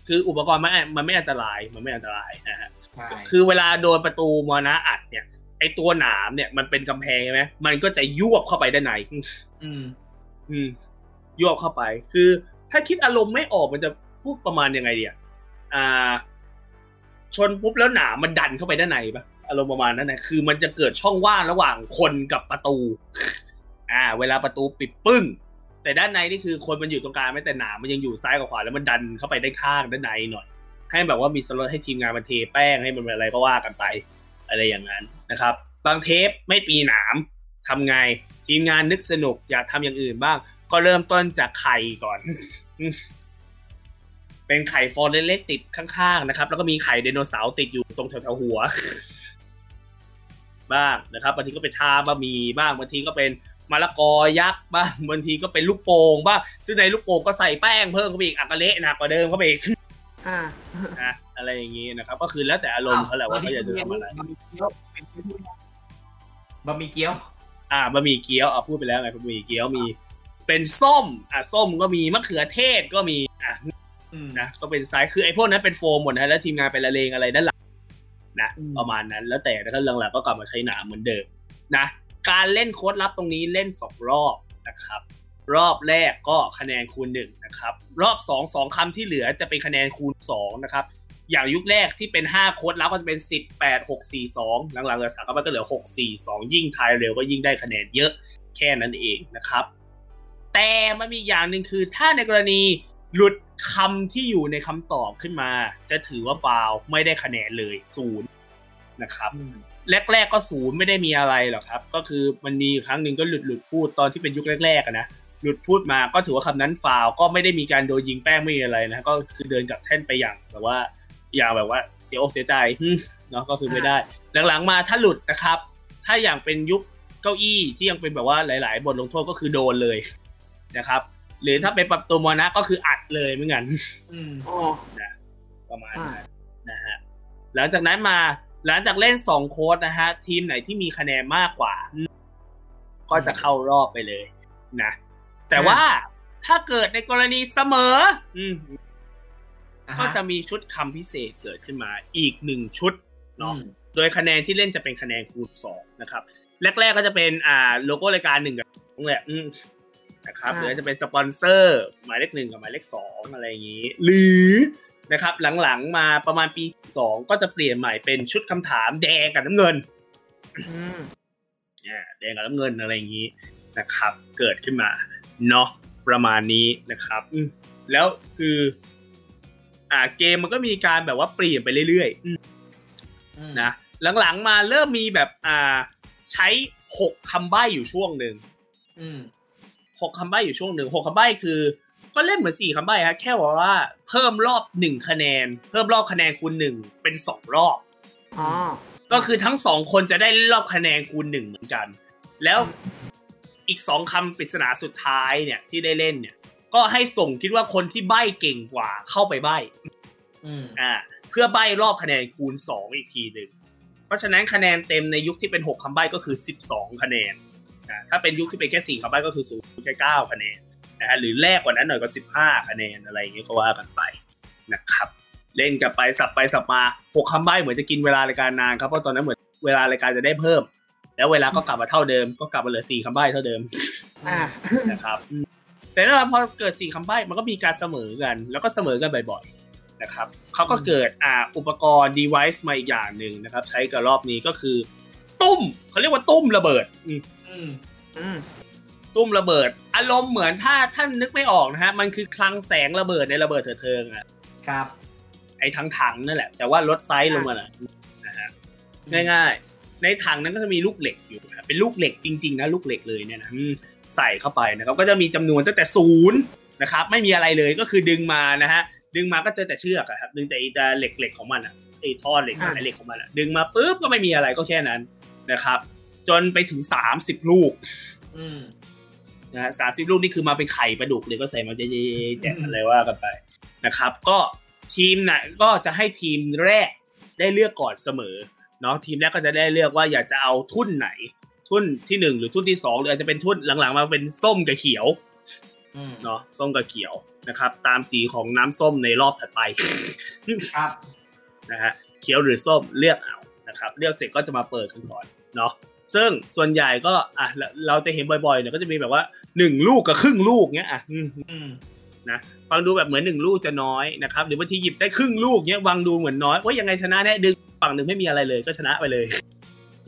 คืออุปกรณ์มันมันไม่อันตรายมันไม่อันตรายนะฮะใช่คือเวลาโดนประตูมรณะอัดเนี่ยไอตัวหนามเนี่ยมันเป็นกำแพงใช่ไหมมันก็จะยวบเข้าไปด้านในอืม อืมยวบเข้าไป คือ ถ้าคิดอารมณ์ไม่ออกมันจะพูดประมาณยังไงดีอะอ่า ชนปุ๊บแล้วหนามมันดันเข้าไปด้านในปะอารมณ์ประมาณนั้นนะคือมันจะเกิดช่องว่างระหว่างคนกับประตู อ่า เวลาประตูปิดปึ้ง แต่ด้านในนี่คือคนมันอยู่ตรงกลางไม่แต่หนามมันยังอยู่ซ้ายกับขวาแล้วมันดันเข้าไปได้ข้างด้านในหน่อย ให้แบบว่ามีสล็อตให้ทีมงานมาเทแป้งให้มันอะไรก็ว่ากันไป อะไรอย่างนั้นนะครับ บางเทปไม่ปีหนามทำไงทีมงานนึกสนุกอยากทำอย่างอื่นบ้าง ก็เริ่มต้นจากไข่ก่อน เป็นไข่ฟองเล็กๆติดข้างๆนะครับ แล้วก็มีไข่ไดโนเสาร์ติดอยู่ตรงแถวๆหัว บ้างนะครับบางทีก็เป็นชาบะหมี่บ้างบางทีก็เป็น มะละกอยักษ์บ้างบางทีก็เป็นลูกโป่งบ้างซึ่งในลูกโป่งก็ใส่แป้งเพิ่มเข้าไปอีกอักเละหนักกว่าเดิมเข้าไปอีกอ่านะอะไรอย่างนี้นะครับ ก็คือแล้วแต่อารมณ์เขาแหละว่าเขาอยากจะทำอะไรบะหมี่เกี๊ยวบะหมี่เกี๊ยวอ่าบะหมี่เกี๊ยวอะพูดไปแล้วไงบะหมี่เกี๊ยวมี เป็นส้มอะส้มก็มีมะเขือเทศก็มีอะอืมนะก็เป็นไซส์คือไอ้พวกนั้นเป็นโฟมหมดนะแล้วทีมงานไปละเลงอะไรด้านหลังนะอืมประมาณนั้นแล้วแต่แล้วก็หลังๆก็กลับมาใช้หนามเหมือนเดิมนะ การเล่นโค้ดลับตรงนี้เล่นสองรอบนะครับ รอบแรกก็คะแนนคูณหนึ่งนะครับ รอบสองสองคำที่เหลือจะเป็นคะแนนคูณสองนะครับ อย่างยุคแรกที่เป็น 5 โค้ดลับก็จะเป็น10 8 6 4 2 หลังๆเหลือสามก็เหลือ 6 4 2 ยิ่งทายเร็วก็ยิ่งได้คะแนนเยอะแค่นั้นเองนะครับ แต่มันมีอย่างหนึ่งคือถ้าในกรณีหลุดคำที่อยู่ในคำตอบขึ้นมา จะถือว่าฟาวไม่ได้คะแนนเลยศูนย์นะครับ แรก ๆ ก็ศูนย์ไม่ได้มีอะไรหรอกครับ ก็คือมันมีครั้งหนึ่งก็หลุดหลุดพูดตอนที่เป็นยุคแรกๆอะนะหลุดพูดมาก็ถือว่าคำนั้นฟาวล์ก็ไม่ได้มีการโดนยิงแป้งไม่มีอะไรนะก็คือเดินกลับแท่นไปอย่างแบบว่าอย่างแบบว่าเสียอกเสียใจหึเนาะก็คือไม่ได้ หลังๆมาถ้าหลุดนะครับ ถ้าอย่างเป็นยุคเก้าอี้ที่ยังเป็นแบบว่าหลาย ๆ บทลงโทษก็คือโดนเลยนะครับ หรือถ้าเป็นปรับตัวมนะก็คืออัดเลยเหมือนกัน อืมอ๋อประมาณอ่านั้นนะฮะหลังจากนั้นมา หลังจากเล่นสองโค้ดนะฮะ ทีมไหนที่มีคะแนนมากกว่า ก็จะเข้ารอบไปเลยนะ แต่ว่าถ้าเกิดในกรณีเสมอ อืมอ่าฮก็จะมีชุดคำพิเศษเกิดขึ้นมาอีกหนึ่งชุดอืเนาะมโดยคะแนนที่เล่นจะเป็นคะแนนคูณสองนะครับ แรก ๆก็จะเป็นอ่าโลโก้รายการหนึ่งกับสองแหละอืมนะครับอ่าหรือจะเป็นสปอนเซอร์หมายเลขหนึ่งกับหมายเลขสองอะไรอย่างนี้ หรือ นะครับหลังๆมาประมาณปีสองก็จะเปลี่ยนใหม่เป็นชุดคำถามแดงกับน้ำเงินอืมอ่าแดงกับน้ำเงินอะไรอย่างนี้นะครับ เกิดขึ้นมาเนาะประมาณนี้นะครับอืมแล้วคือ อ่าเกมมันก็มีการแบบว่าเปลี่ยนไปเรื่อยๆอืมอืมนะหลังๆมาเริ่มมีแบบอ่า ใช้หกคำใบ้อยู่ช่วงหนึ่งอืมหกคำใบ้อยู่ช่วงหนึ่งหกคำใบ้คือ ก็เล่นเหมือนสี่คำใบ้ฮะแค่บอกว่าเพิ่มรอบหนึ่งคะแนน เพิ่มรอบคะแนนคูณหนึ่งเป็นสองรอบอ๋อก็คือทั้งสองคนจะได้รอบคะแนนคูณหนึ่งเหมือนกัน แล้วอีกสองคำปริศนาสุดท้ายเนี่ยที่ได้เล่นเนี่ย ก็ให้ส่งคิดว่าคนที่ใบ้เก่งกว่าเข้าไปใบ้อืมอ่า เพื่อใบ้รอบคะแนนคูณ2อีกทีหนึ่งเพราะฉะนั้นคะแนนเต็มในยุคที่เป็น6คำใบ้ก็คือ12คะแนนอ่าถ้าเป็นยุคที่เป็นแค่4คำใบ้ก็คือสูงแค่9คะแนน นะฮะหรือแรกกว่านั้นหน่อยก็ 15คะแนนอะไรอย่างเงี้ยก็ว่ากันไปนะครับเล่นกันไปสับไปสับมา6คำใบ้เหมือนจะกินเวลารายการนานครับเพราะตอนนั้นเหมือนเวลารายการจะได้เพิ่ม แล้วเวลาก็กลับมาเท่าเดิม ก็กลับมาเหลือ4คำใบ้เท่าเดิมอ่านะครับอืมแต่ถ้าพอเกิดสี่คำใบ้มันก็มีการเสมอกัน แล้วก็เสมอกันบ่อยๆนะครับเขาก็เกิดอ่าอุปกรณ์ device มาอีกอย่างหนึ่งนะครับ ใช้กับรอบนี้ก็คือ ตุ้มเขาเรียกว่าตุ้มระเบิดอืมอืมอืม ตุ้มระเบิด อารมณ์เหมือนถ้าท่านนึกไม่ออกนะฮะ มันคือคลังแสงระเบิดในระเบิดเถิดเทิงอะครับ ไอ้ทั้งถังนั่นแหละ แต่ว่าลดไซส์ลงมาหน่อยนะฮะง่าย ๆ ในถังนั้นก็จะมีลูกเหล็กอยู่ครับเป็นลูกเหล็กจริง ๆ นะลูกเหล็กเลยเนี่ยนะอืมใส่เข้าไปนะครับก็จะมีจำนวนตั้งแต่ศูนย์นะครับ ไม่มีอะไรเลยก็คือดึงมานะฮะดึงมาก็เจอแต่เชือกอะครับดึงแต่ไอ้เหล็กเหล็กๆของมันอะไอ้ท่อเหล็กสายเหล็กของมันอะดึงมาปุ๊บก็ไม่มีอะไรก็แค่นั้นนะครับ จนไปถึง30ลูกอืม นะฮะสามสิบลูกนี่คือมาเป็นไข่ปลาดุกเลยก็ใส่มาเจ๊ๆแจกอะไรว่ากันไปนะครับ ก็ทีมไหนก็จะให้ทีมแรกได้เลือกก่อนเสมอเนาะทีมแรกก็จะได้เลือกว่าอยากจะเอาทุ่นไหน ทุ่นที่หนึ่งหรือทุ่นที่สองหรืออาจจะเป็นทุ่นหลังๆมาเป็นส้มกับเขียวอืมเนาะส้มกับเขียวนะครับ ตามสีของน้ำส้มในรอบถัดไปครับนะฮะเขียวหรือส้มเลือกเอานะครับ เลือกเสร็จก็จะมาเปิดกันก่อนเนาะ ซึ่งส่วนใหญ่ก็อะเราเราจะเห็นบ่อยๆเนี่ยก็จะมีแบบว่าหนึ่งลูกกับครึ่งลูกเงี้ยอะอืมอืมฟังดูแบบเหมือนหนึ่งลูกจะน้อยนะครับหรือบางทีหยิบได้ครึ่งลูกเนี้ยวังดูเหมือนน้อยว่ายังไงชนะแน่ดึงฝั่งหนึ่งไม่มีอะไรเลยก็ชนะไปเลย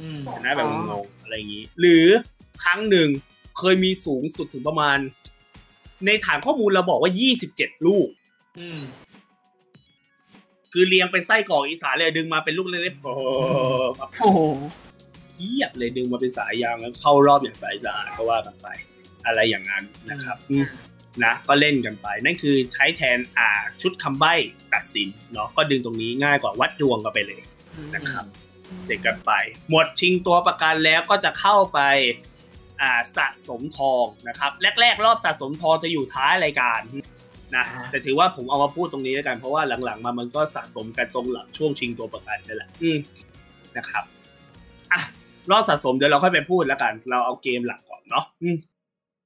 อืมชนะแบบงงๆอะไรอย่างนี้ หรือครั้งหนึ่งเคยมีสูงสุดถึงประมาณ ในฐานข้อมูลเราบอกว่า27ลูกอืมคือเรียงเป็นไส้กรอกอีสานเลยดึงมาเป็นลูกเล็กๆโอ้โหโอ้โห เทียบเลยดึงมาเป็นสายยางแล้วเข้ารอบอย่างสายสะอาดก็ว่ากันไป อะไรอย่างนั้นนะครับอืมนะก็เล่นกันไป นั่นคือใช้แทนอ่าชุดคำใบ้ตัดสินเนาะก็ดึงตรงนี้ง่ายกว่าวัดดวงกันไปเลยนะครับ เสร็จกันไป หมดชิงตัวประกันแล้วก็จะเข้าไปอ่าสะสมทองนะครับ แรก ๆ รอบสะสมทองจะอยู่ท้ายรายการนะอ่าแต่ถือว่าผมเอามาพูดตรงนี้แล้วกันเพราะว่าหลังๆมามันก็สะสมกันตรงหลังช่วงชิงตัวประกันนั่นแหละอืมนะครับอะ รอบสะสมเดี๋ยวเราค่อยไปพูดแล้วกัน เราเอาเกมหลักก่อนเนาะอืม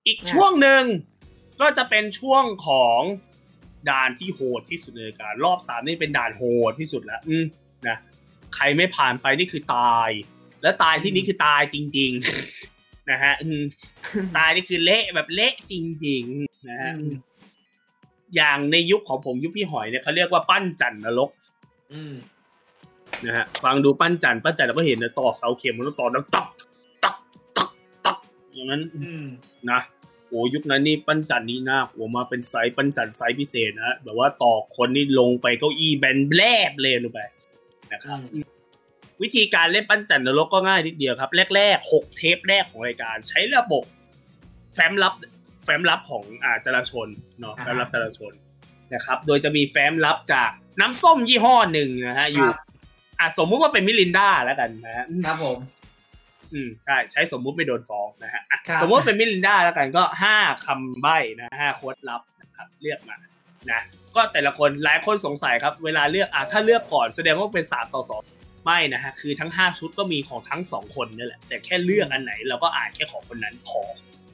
อีกช่วงหนึ่งก็จะเป็นช่วงของด่านที่โหดที่สุดในรายการรอบสามนี่เป็นด่านโหดที่สุดแล้วอืมนะใครไม่ผ่านไปนี่คือตาย แล้วตายที่นี้คือตายจริง ๆ นะฮะอืมตายนี่คือเละแบบเละจริง ๆ นะฮะอย่างในยุคของผมยุคพี่หอยเนี่ยเขาเรียกว่าปั้นจั่นนรกอืม นะฮะฟังดูปั้นจั่นปั้นจั่นเราก็เห็นนะตอกเสาเข็มมันต้องตอกแล้วตักตักตักตักอย่างนั้นอืมนะโอ้ยุคนั้นนี่ปั้นจั่นนี่น่ากลัวมากเป็นไซส์ปั้นจั่นไซส์พิเศษนะแบบว่าตอกคนนี่ลงไปเก้าอี้แบนแบลบเลยลงไปนะครับวิธีการเล่นปั้นจันนรกก็ง่ายนิดเดียวครับ แรกๆหกเทปแรกของรายการ ใช้ระบบแฟ้มลับแฟ้มลับของอ่าจราชนเนาะอ่าฮะแฟ้มลับจราชนนะครับ โดยจะมีแฟ้มลับจากน้ำส้มยี่ห้อหนึ่งนะฮะอยู่ครับ อะสมมุติว่าเป็นมิลินดาแล้วกันนะฮะครับผม อืมใช่ใช้สมมุติไม่โดนฟ้องนะฮะอะครับสมมติว่าเป็นมิลินดาแล้วกันก็ห้าคำใบ้นะห้าโค้ดลับนะครับ เลือกมานะก็แต่ละคนหลายคนสงสัยครับ เวลาเลือกอะถ้าเลือกก่อนแสดงว่าเป็นสามต่อสองไม่นะฮะคือทั้งห้าชุดก็มีของทั้งสองคนนี่แหละ แต่แค่เลือกอันไหนเราก็อ่านแค่ของคนนั้นพอ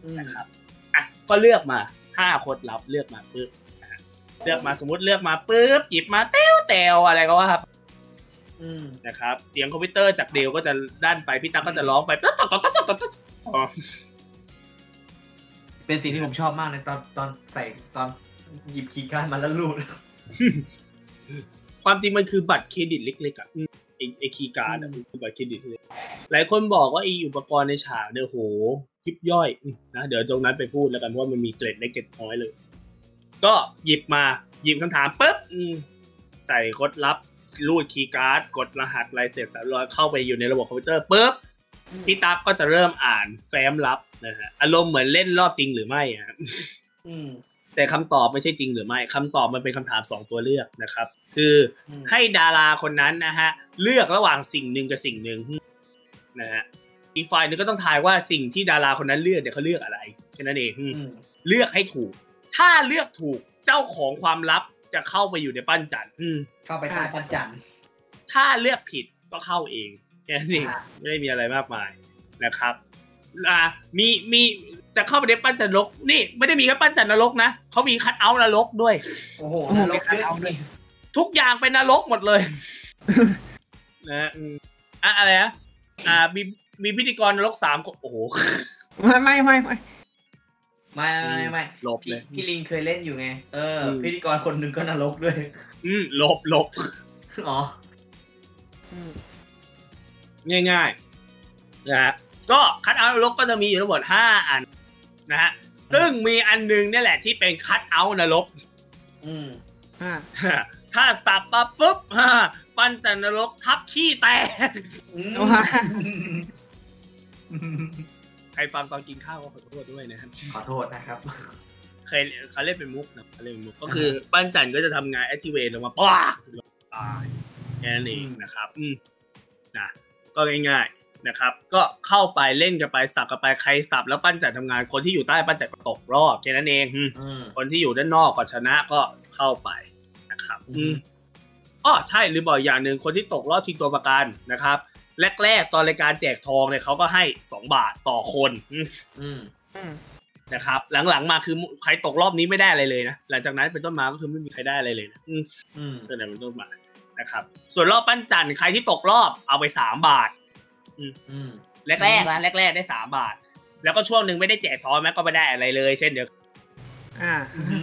อืมนะครับอะก็เลือกมาห้าโค้ดลับเลือกมาปุ๊บนะฮะเลือกมาสมมติเลือกมาปุ๊บหยิบมาเต้วแตวอะไรก็ว่าครับอืม นะครับ เสียงคอมพิวเตอร์จากเดลก็จะด้านไปพี่ตั๊กก็จะร้องไปต๊ดต๊ดต๊ดต๊ดต๊ดต๊ดอ๋อเป็นสิ่งที่ผมชอบมากในตอนตอนใส่ตอนหยิบคีย์การ์ดมาแล้วรูดความจริงมันคือบัตรเครดิตเล็กๆอะอืมไอไอคีย์การ์ดอะมันคือบัตรเครดิตเลยหลายคนบอกว่าไออุปกรณ์ในฉากเนี่ยโหหยิบย่อยอืมนะเดี๋ยวตรงนั้นไปพูดแล้วกันเพราะว่ามันมีเกร็ดเล็กเกร็ดน้อยเลย ก็หยิบมาหยิบคำถามปุ๊บอืมใส่โค้ดลับ รูดคีย์การ์ดกดรหัสลายเสร็จสรรพเรียบร้อยเข้าไปอยู่ในระบบคอมพิวเตอร์ปุ๊บพี่ตั๊กก็จะเริ่มอ่านแฟ้มลับนะฮะอารมณ์เหมือนเล่นรอบจริงหรือไม่อะอืมแต่คำตอบไม่ใช่จริงหรือไม่คำตอบมันเป็นคำถามสองตัวเลือกนะครับ คืออืมให้ดาราคนนั้นนะฮะเลือกระหว่างสิ่งหนึ่งกับสิ่งหนึ่งนะฮะอีกฝ่ายหนึงก็ต้องทายว่าสิ่งที่ดาราคนนั้นเลือกเนี่ยเขาเลือกอะไรแค่นั้นเองอืมเลือกให้ถูก ถ้าเลือกถูกเจ้าของความลับ จะเข้าไปอยู่ในปั้นจันทร์อืมเข้าไปใต้ปันจันทร์ถ้าเลือกผิดก็เข้าเองแค่นั้นเองอ่าไม่ได้มีอะไรมากมายนะครับอ่ามีมีจะเข้าไปในปั้นจันทร์นรกนี่ ไม่ได้มีแค่ปั้นจันทร์นรกนะเขามีคัดเอาท์นรกด้วยโอ้โหโอ้โหนรกเยอะเอาจเลริยงทุกอย่างเป็นนรกหมดเลยนะอืมอะอะไรนะอ่ามีมีพิธีกรนรกสามคนโอ้โหไม่ไม่ไม่ ไม่ไม่ไม่ไม่หลบพี่เลยพี่ลิงเคยเล่นอยู่ไง เอออมพิธีกรคนหนึ่งก็นรกด้วย อืมหลบหลบอ๋อง่ายๆนะฮะก็คัดเอาท์นรกก็จะมีอยู่ทั้งหมดห้าอันนะฮะซึ่งมีอันหนึงเนี่ยแหละที่เป็นคัดเอาท์นรก อืมอ่าถ้าสับมาปุ๊บฮะปั้นจันนรกทับขี้แตก อืม ว่าใค รฟังตอนกินข้าวก็ขอโทษด้วยนะครับขอโทษนะครับเคยเขาเล่นเป็นมุกนะเขาเล่นเป็นมุกก็คือปั้นจันก็จะทำงาน activate ออกมาป๊ากตายแค่นั้นเองนะครับอืมนะก็ง่ายๆนะครับ ก็เข้าไปเล่นกันไปสับกันไปใครสับแล้วปั้นจันทำงานคนที่อยู่ใต้ปั้นจันก็ตกรอบแค่นั้นเองอืมอืมคนที่อยู่ด้านนอกก็ชนะก็เข้าไปนะครับ อืมอืมอ๋อใช่ลืมบอกอีกอย่างหนึ่งคนที่ตกรอบชิงตัวประกันนะครับ แรกๆ ตอนรายการแจกทองเนี่ยเขาก็ให้สองบาทต่อคนอืมอืมนะครับหลังๆมาคือใครตกรอบนี้ไม่ได้อะไรเลยนะหลังจากนั้นเป็นต้นมาก็คือไม่มีใครได้อะไรเลยนะอืมอืมตั้งแต่เป็นต้นมานะครับ ส่วนรอบปั้นจันทร์ใครที่ตกรอบเอาไปสามบาทอืมแรกๆนะแรกๆได้สามบาท แล้วก็ช่วงหนึ่งไม่ได้แจกทองแม้ก็ไม่ได้อะไรเลย เช่นเดียวอ่า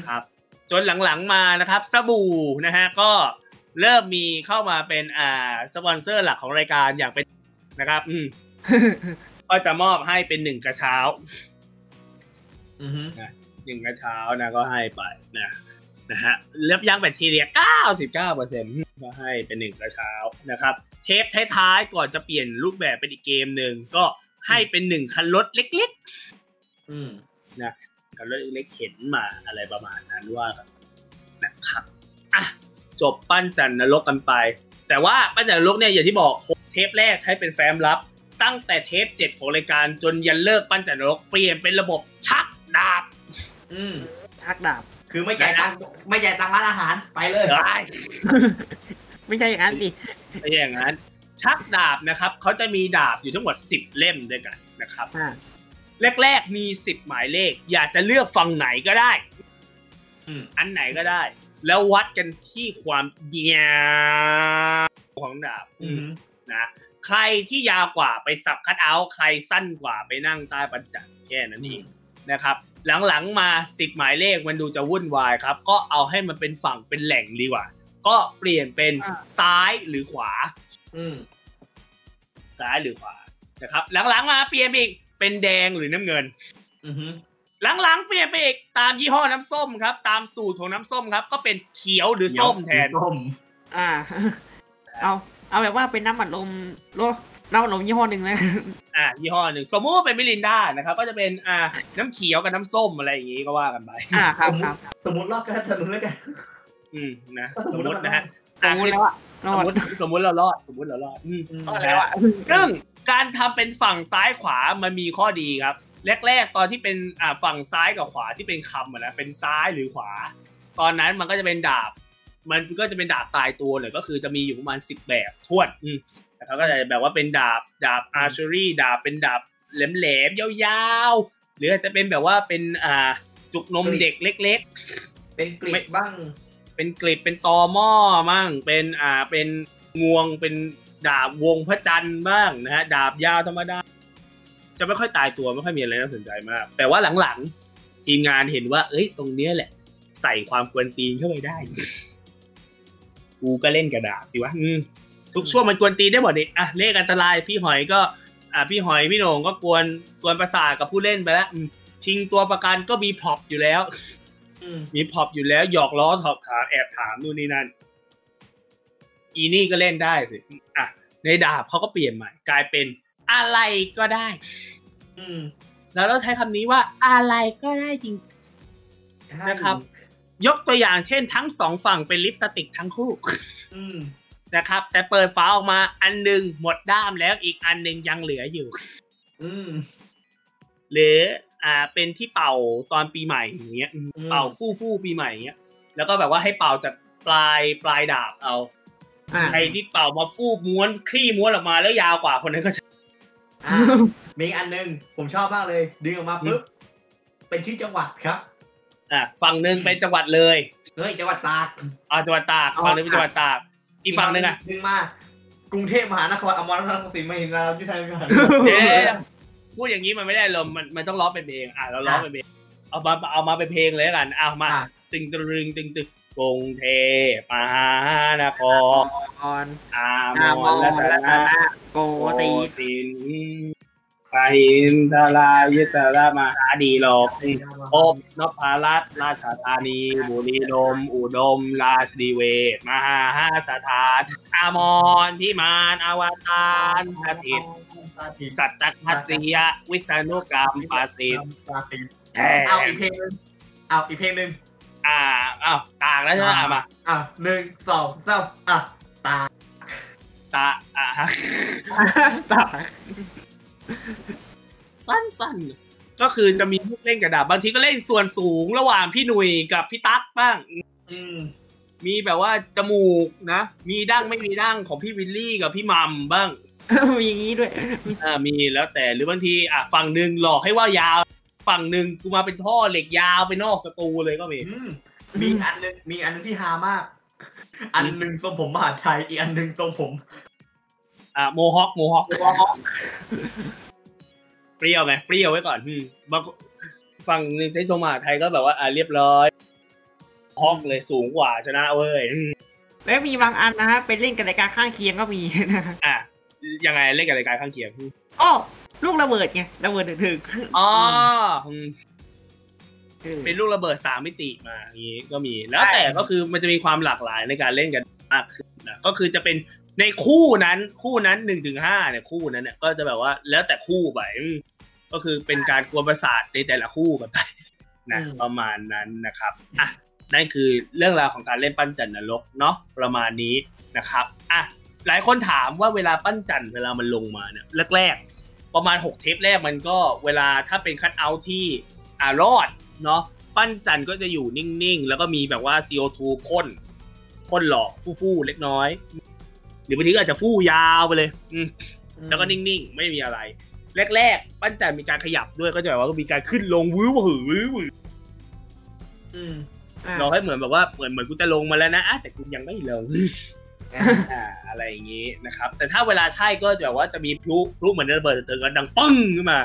ครับจนหลังๆมานะครับ สบู่นะฮะก็ เริ่มมีเข้ามาเป็นอ่าสปอนเซอร์หลักของรายการอย่างเป็นนะครับ อืมก็จะมอบให้เป็นหนึ่งกระเช้าอือฮึหนึ่งกระเช้านะก็ให้ไปนะนะฮะเล็บยางแบคทีเรียเก้าสิบเก้าเปอร์เซ็นต์ก็ให้เป็นหนึ่งกระเช้านะครับ เทปท้ายๆ ก่อนจะเปลี่ยนรูปแบบเป็นอีกเกมหนึ่งก็ให้เป็นหนึ่งคันรถเล็กอืมๆกับรถเล็กๆเข็นมาอะไรประมาณนั้นว่ากันนะครับอะ จบปั้นจันนรกกันไป แต่ว่าปั้นจันนรกเนี่ยอย่างที่บอกหกเทปแรกใช้เป็นแฟ้มลับ ตั้งแต่เทปเจ็ดของรายการจนยันเลิกปั้นจันนรกเปลี่ยนเป็นระบบชักดาบ อืมชักดาบ คือไม่จ่ายตังค์ไม่จ่ายตังค์ร้านอาหารไปเลยได้ไม่ใช่อย่างนั้นดิไม่ใช่อย่างนั้น ชักดาบนะครับเขาจะมีดาบอยู่ทั้งหมด10เล่มด้วยกันนะครับอ่าแรกๆมี10หมายเลข อยากจะเลือกฝั่งไหนก็ได้อืมอันไหนก็ได้ แล้ววัดกันที่ความยาวของดาบอืมนะ ใครที่ยาวกว่าไปสับคัดเอาท์ใครสั้นกว่าไปนั่งใต้ปัญจันแค่นั้นเองนะครับ หลังๆมา10หมายเลขมันดูจะวุ่นวายครับ ก็เอาให้มันเป็นฝั่งเป็นแหล่งดีกว่า ก็เปลี่ยนเป็นอ่าซ้ายหรือขวาอืมซ้ายหรือขวานะครับ หลังๆมาเปลี่ยนไปอีกเป็นแดงหรือน้ำเงิน อือฮึ หลังๆเปลี่ยนไปอีกตามยี่ห้อน้ำส้มครับ ตามสูตรของน้ำส้มครับ ก็เป็นเขียวหรือส้มแทนส้มอ่า เอาเอาแบบว่าเป็นน้ำอัดลมโลน้ำอัดลมยี่ห้อหนึ่งเลยอ่ายี่ห้อหนึ่งสมมุติว่าเป็นมิรินดานะครับ ก็จะเป็นอ่าน้ำเขียวกับน้ำส้มอะไรอย่างงี้ก็ว่ากันไปอ่าครับครับสมมติรอบกันสมมติแล้วกันอืมนะสสมมมุมติตินะฮะสมมติแล้วอะรสอมดมติสมมติเรารอดสมมติเรารอดอืมอืมรอดแล้วอะซึ่งการทำเป็นฝั่งซ้ายขวามันมีข้อดีครับ แรกๆ ตอนที่เป็นอ่าฝั่งซ้ายกับขวาที่เป็นคำอะนะเป็นซ้ายหรือขวา ตอนนั้นมันก็จะเป็นดาบ มันก็จะเป็นดาบตายตัวเลยก็คือจะมีอยู่ประมาณสิบแบบทวนอืมนะครับก็จะแบบว่าเป็นดาบดาบอาร์เชอรี่ดาบเป็นดาบแหลมๆยาวๆ หรืออาจจะเป็นแบบว่าเป็นอ่าจุกนมเด็กเล็ก ๆ เป็นกลิบบ้าง เป็นกลีบเป็นตอหม้อมั่งเป็นอ่าเป็นงวงเป็นดาบวงพระจันทร์บ้างนะฮะดาบยาวธรรมดา จะไม่ค่อยตายตัวไม่ค่อยมีอะไรน่าสนใจมาก แต่ว่าหลังๆ ทีมงานเห็นว่า เอ้ย ตรงเนี้ยแหละ ใส่ความกวนตีนเข้าไปได้ กูก็เล่นกระดาษสิวะอืมทุกช่วงมันกวนตีนได้หมดนี่อะเลขอันตราย พี่หอยก็ อ่าพี่หอยพี่โหน่งก็กวนกวนประสาทกับผู้เล่นไปแล้วอืมชิงตัวประกันก็มีพร็อปอยู่แล้ว อืมมีพอบอยู่แล้วหยอกล้อถอบถามแอบถามนู่นนี่นั่น อีนี่ก็เล่นได้สิ อะ ในดาบเขาก็เปลี่ยนใหม่ กลายเป็น อะไรก็ได้ อืม แล้วเราใช้คำนี้ว่าอะไรก็ได้จริงนะครับ ยกตัวอย่างเช่น ทั้งสองฝั่งเป็นลิปสติกทั้งคู่อืมนะครับ แต่เปิดฝาออกมาอันหนึงหมดด้ามแล้วอีกอันหนึงยังเหลืออยู่อืมหรืออ่าเป็นที่เป่าตอนปีใหม่อย่างเงี้ยอืมเป่าฟู่ฟู่ปีใหม่อย่างเงี้ยแล้วก็แบบว่าให้เป่าจากปลายปลายดาบเอาอ่าใครที่เป่ามาฟู่ม้วนคลี่ม้วนออกมาแล้วยาวกว่าคนนั้นก็จะ อะมีอีกอันหนึงผมชอบมากเลย ดึงออกมาปุ๊บเป็นชื่อจังหวัดครับอะฝั่งหนึ่งเป็นจังหวัดเลยเฮ้ยจังหวัดตาก อ่าจังหวัดตากฝั่งหนึงเป็นจังหวัดตาก อีกฝั่งหนึ่งอะ ดึงมากรุงเทพมหานครอมรรัตนสิงห์มหินทรายุทธยาเอ๊ะพูดอย่างนี้มันไม่ได้ลมณ์มันมันต้องร้องเป็นเพลงอะเราร้องเป็นเพลงเอามาเอามาเป็นเพลงเลยละกันเอามาอะตึงตรึงตึงตึง กรุงเทพมหานครออามอามรอนรัตนะโกตินปาหินทรายุทธรามาหาดีหลอกพบนพรัตน์ราชธานี บุรีดมอุดม ราชดีเวศมหาสถาน อามรพิมานอวตารสถิต สัตตคัตติยะ วิษณุกรรมปาสิทธิ์เอาอีนกเพลงเอาอีกเพลงหนึ่ง อ่าอ้าวตากแล้วใช่ไหมอะมาอะหนึ่งสองสามอะตาตาอะฮะตาสั้นๆ ก็คือจะมีลูกเล่นกระดาษบางทีก็เล่นส่วนสูงระหว่างพี่หนุ่ยกับพี่ตั๊กบ้าง อืมมีแบบว่าจมูกนะ มีดั้งไม่มีดั้งของพี่วิลลี่กับพี่มัมบ้าง มีอย่างนี้ด้วย อ่ามีแล้วแต่หรือบางทีอะฝั่งหนึ่งหลอกให้ว่ายาว ฝั่งหนึ่งกูมาเป็นท่อเหล็กยาวไปนอกสตูเลยก็มี อืมมีอันหนึงมีอันหนึงที่ฮามาก อันหนึ่งทรงผมมหาไทยอีกอันหนึ่งทรงผมอะโมฮอคโมฮอคเปรี้ยวไหมเปรี้ยวไว้ก่อนอืมบางฝั่งหนึ่งเซนโซมาไทยก็แบบว่า อะเรียบร้อยฮอกเลยสูงกว่าชนะเว้ยอืมแล้วมีบางอันนะฮะเป็นเล่นกับรายการข้างเคียงก็มีนะฮะอะยังไงเล่นกับรายการข้างเคียงอ้อ ลูกระเบิดไงระเบิดถึงอ๋ออืมๆเออ เป็นลูกระเบิดสามมิติมาอย่างนี้ก็มีแล้วแต่ก็คือมันจะมีความหลากหลายในการเล่นกันมากขึ้นนะก็คือจะเป็นในคู่นั้นคู่นั้นหนึ่งถึงห้าเนี่ยคู่นั้นเนี่ยก็จะแบบว่าแล้วแต่คู่ไปอืมก็คือเป็นการกวนประสาทในแต่ละคู่กันไปนะอืม ประมาณนั้นนะครับอะนั่นคือเรื่องราวของการเล่นปั้นจันนรกเนาะประมาณนี้นะครับอะหลายคนถามว่าเวลาปั้นจันเวลามันลงมาเนี่ยแรกๆ ประมาณ 6 เทปแรกมันก็เวลาถ้าเป็นคัตเอาท์ที่อ่ารอดเนาะปั้นจันก็จะอยู่นิ่งๆ แล้วก็มีแบบว่า CO2 พ่นพ่นหลอกฟู่ๆเล็กน้อย หรือบางทีก็อาจจะฟู่ยาวไปเลยอืมแล้วก็นิ่งๆ ไม่มีอะไร แรกๆ ปั้นจันมีการขยับด้วยก็จะแบบว่ามีการขึ้นลงวื้อหือวื้อหืออืมอะเราให้เหมือนแบบว่าเหมือนเหมือนกูจะลงมาแล้วนะอะแต่กูยังไม่ลง อะอ่าอะไรอย่างนี้นะครับ แต่ถ้าเวลาใช่ก็จะแบบว่าจะมีพลุพลุเหมือนระเบิดเตือนกันดังปึ้งขึ้นมา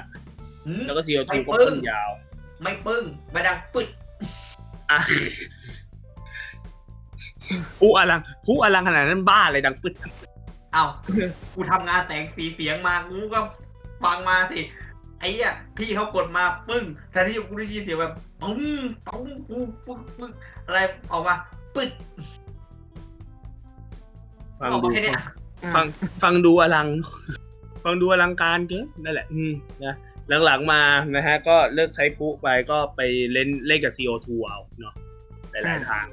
อืมแล้วก็ซีโอทูก็ไม่ปึ้งพ่นยาว ไม่ปึ้งไม่ดังปึ๊ดอะพลุอลังพลุอลังขนาดนั้นบ้าเลยดังปึ๊ดเอ้ากูทำงานแสงสีเสียงมากูก็ฟังมาสิไอ้เหี้ยพี่เขากดมาปึ้งแทนที่กูได้ยินเสียงแบบตุ้มตุ้มปุ๊บปึ๊กปึ๊กอะไรออกมาปึ๊ด ฟังออกดูมาแค่เนี้ยฟังฟังดูอลัง ฟังดูอลังการเกินนั่นแหละ อืมนะหลังๆมานะฮะ ก็เลิกใช้พลุไปก็ไปเล่นเล่นกับ CO2 เอาเนาะหลายๆทาง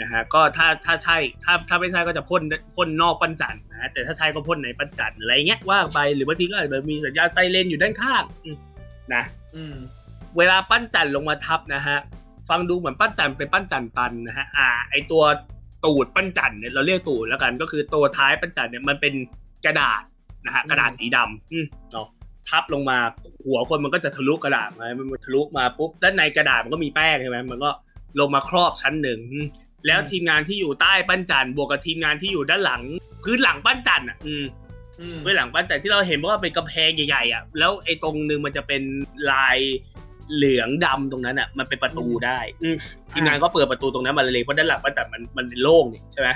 นะฮะก็ถ้าถ้าใช่ถ้าถ้าไม่ใช่ก็จะพ่นพ่นนอกปั้นจันทร์นะฮะแต่ถ้าใช่ก็พ่นในปั้นจันทร์อะไรเงี้ยว่าไปหรือบางทีก็อาจจะมีสัญญาณไซเรนอยู่ด้านข้างอืมนะอืมเวลาปั้นจันทร์ลงมาทับนะฮะ ฟังดูเหมือนปั้นจันทร์เป็นปั้นจันทร์ตันนะฮะอ่า ไอตัว ตูดปั้นจันทร์เนี่ยเราเรียกตูดแล้วกันก็คือตัวท้ายปั้นจันทร์เนี่ยมันเป็นกระดาษนะฮะกระดาษสีดำอืมเนาะทับลงมาหัวคนมันก็จะทะลุกระดาษมามันทะลุมาปุ๊บด้านในกระดาษมันก็มีแป้งใช่ไหมมันก็ลงมาครอบชั้นหนึ่งอืมแล้วทีมงานที่อยู่ใต้ปั้นจันทร์บวกกับทีมงานที่อยู่ด้านหลัง พื้นหลังปั้นจันทร์อะ อืมอืมเบื้องหลังปั้นจันทร์ที่เราเห็นว่าเป็นกำแพงใหญ่ๆอะแล้วไอ้ตรงนึงมันจะเป็นลาย เหลืองดำตรงนั้นอะมันเป็นประตูได้อืมทีมงานก็เปิดประตูตรงนั้นมาเลยเพราะด้านหลังปั้นจันทร์มันมันโล่งนี่ใช่ไหม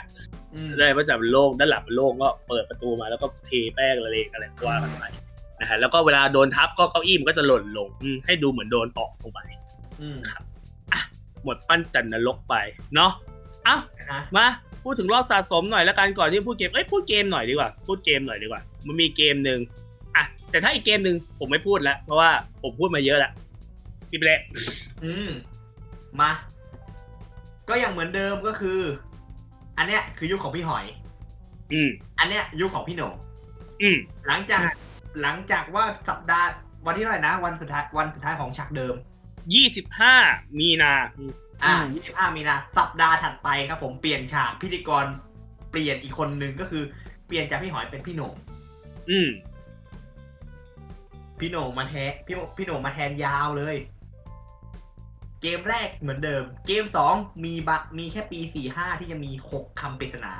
อืมด้านหลังปั้นจันทร์มันโล่งด้านหลังมันโล่งก็เปิดประตูมาแล้วก็เทแป้งละเลงอะไรก็ว่ากันไปนะฮะแล้วก็เวลาโดนทับก็เก้าอี้มันก็จะหล่นลงอืมให้ดูเหมือนโดนตอกลงไปอืมหมดปั้นจันทร์นรกไปเนาะเอ้านะมาพูดถึงรอบสะสมหน่อยแล้วกันก่อนที่พูดเกมเอ้ยพูดเกมหน่อยดีกว่า พูดเกมหน่อยดีกว่า มันมีเกมหนึ่งอะแต่ถ้าอีกเกมหนึ่งผมไม่พูดแล้วเพราะว่าผมพูดมาเยอะแล้ วพี่เปรอืมมา ก็ยังเหมือนเดิมก็คือ อันเนี้ยคือยุคของพี่หอย อืม อันเนี้ยยุคของพี่โหน่งอืม หลังจากหลังจากว่าสัปดาห์วันที่เท่าไหร่นะ วันสุดท้ายวันสุดท้ายของฉากเดิม ยี่สิบห้ามีนา อ่า25มีนาสัปดาห์ถัดไปครับ ผมเปลี่ยนฉากพิธีกรเปลี่ยนอีกคนนึงก็คือ เปลี่ยนจากพี่หอยเป็นพี่โหน่งอืม พี่โหน่งมาแทนพี่พี่โหน่งมาแทนยาวเลย เกมแรกเหมือนเดิม เกมสองมีบะมีแค่ปีสี่ห้าที่จะมีหกคำปริศนา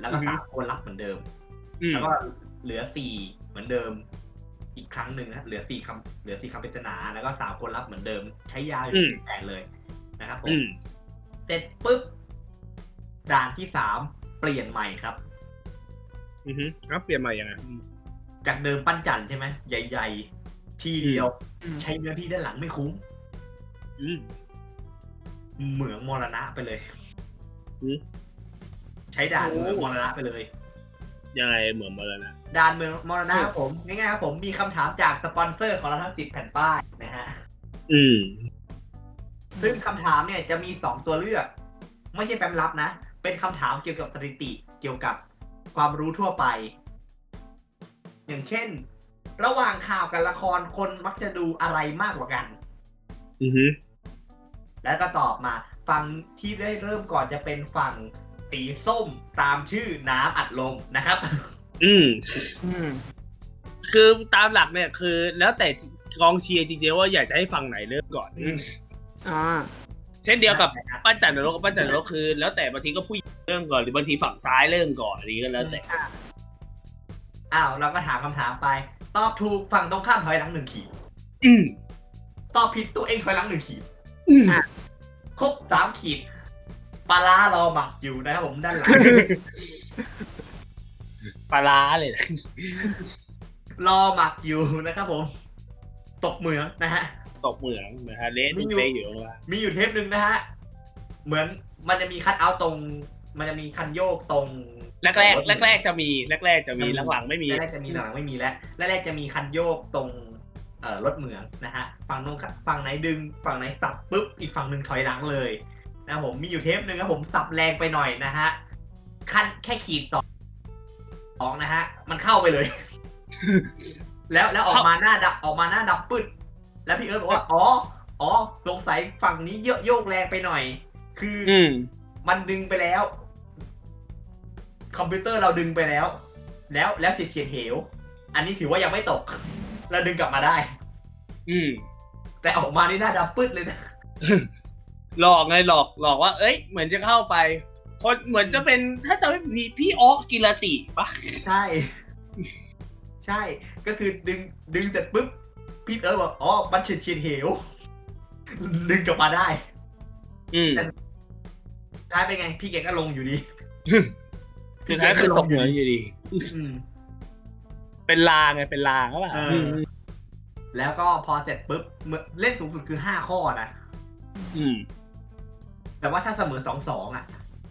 แล้วก็อือฮึสามคนรับเหมือนเดิมอืมแล้วก็เหลือสี่เหมือนเดิม อีกครั้งหนึ่งนะเหลือสี่คำเหลือสี่คำปริศนาแล้วก็สามคนรับเหมือนเดิม ใช้ยาวอยู่แปดเลยนะครับผมอืมเสร็จปุ๊บด่านที่สามเปลี่ยนใหม่ครับ อือฮึแล้วเปลี่ยนใหม่ยังไงอืมจากเดิมปั้นจันใช่ไหมใหญ่ ๆ ทีเดียวอืมใช้เนื้อที่ด้านหลังไม่คุ้มอืม เหมืองมรณะไปเลยอืมใช้ด่านเหมืองมรณะไปเลยยังไงเหมือนมาแล้วนะด่านเมืองมรณะครับผมง่ายๆครับผมมีคำถามจากสปอนเซอร์ของเราทั้งสิบแผ่นป้ายนะฮะอืมซึ่งคำถามเนี่ยจะมีสองตัวเลือก ไม่ใช่แปมลับนะ เป็นคำถามเกี่ยวกับสถิติเกี่ยวกับความรู้ทั่วไป อย่างเช่น ระหว่างข่าวกับละครคนมักจะดูอะไรมากกว่ากัน อือฮึแล้วก็ตอบมา ฝั่งที่ได้เริ่มก่อนจะเป็นฝั่งสีส้มตามชื่อน้ำอัดลมนะครับ อืมอืมคือตามหลักเนี่ยคือ แล้วแต่กองเชียร์จริงๆว่าอยากจะให้ฝั่งไหนเริ่มก่อนอืมอ่าเช่นเดียวกับปั้นจันทร์นรกกับปั้นจันทร์นรกคือ แล้วแต่บางทีก็ผู้หญิงเริ่มก่อนหรือบางทีฝั่งซ้ายเริ่มก่อนอะไรก็แล้วแต่อ้าวเราก็ถามคำถามไป ตอบถูกฝั่งตรงข้ามถอยหลังหนึ่งขีดอืม ตอบผิดตัวเองถอยหลังหนึ่งขีดอืมครบสามขีดปลาร้ารอหมักอยู่นะครับผมด้านหลังปลาร้าเลยนะรอหมักอยู่นะครับผม ตกเหมืองนะฮะ ตกเหมืองนะฮะเละมีตุ้อยู่เป๊กอยู่ข้างล่างมีอยู่เทปหนึ่งนะฮะ เหมือนมันจะมีคัดเอาท์ตรง มันจะมีคันโยกตรงแรกแรกแรกแรกๆจะมีแรกแรกๆจะมีหลังๆไม่มีแรกๆจะมีหลังๆไม่มีแล้วแรกๆจะมีคันโยกตรงเอ่อ รถเหมืองนะฮะฝั่งตรงข้ามฝั่งไหนดึงฝั่งไหนสับปุ๊บอีกฝั่งหนึ่งถอยหลังเลยนะผมมีอยู่เทปหนึ่งครับผมสับแรงไปหน่อยนะฮะขั้นแค่ขีดสองสองนะฮะ มันเข้าไปเลย แล้วแล้วออกมาหน้าดับออกมาหน้าดับปึ๊ดแล้วพี่เอิร์ธบอกว่าอ๋ออ๋อสงสัยฝั่งนี้เยอะโยกแรงไปหน่อย คืออืมมันดึงไปแล้ว คอมพิวเตอร์เราดึงไปแล้ว แล้วแล้วเฉียดเฉียดเหว อันนี้ถือว่ายังไม่ตก เราดึงกลับมาได้ อืม แต่ออกมานี่หน้าดำปึ๊ดเลยนะ หลอกไงหลอกหลอกว่า เอ้ย เหมือนจะเข้าไป คนเหมือนจะเป็นถ้าจะไม่มีพี่ออกกิรติปะใช่ ใช่ ก็คือดึงดึงเสร็จปุ๊บพี่เอิร์ธบอกอ๋อมันเฉียดเฉียดเหวดึงกลับมาได้ อืมท้ายเป็นไง พี่เก่งก็ลงอยู่ดีสุดท้ายคือตกเหนืออยู่ดีอืม เป็นลางไงเป็นลางก็ปล่ะเอออืแล้วก็พอเสร็จปุ๊บเหมือนเล่นสูงสุดคือห้าข้อนะ อืม แต่ว่าถ้าเสมอสองสองอะ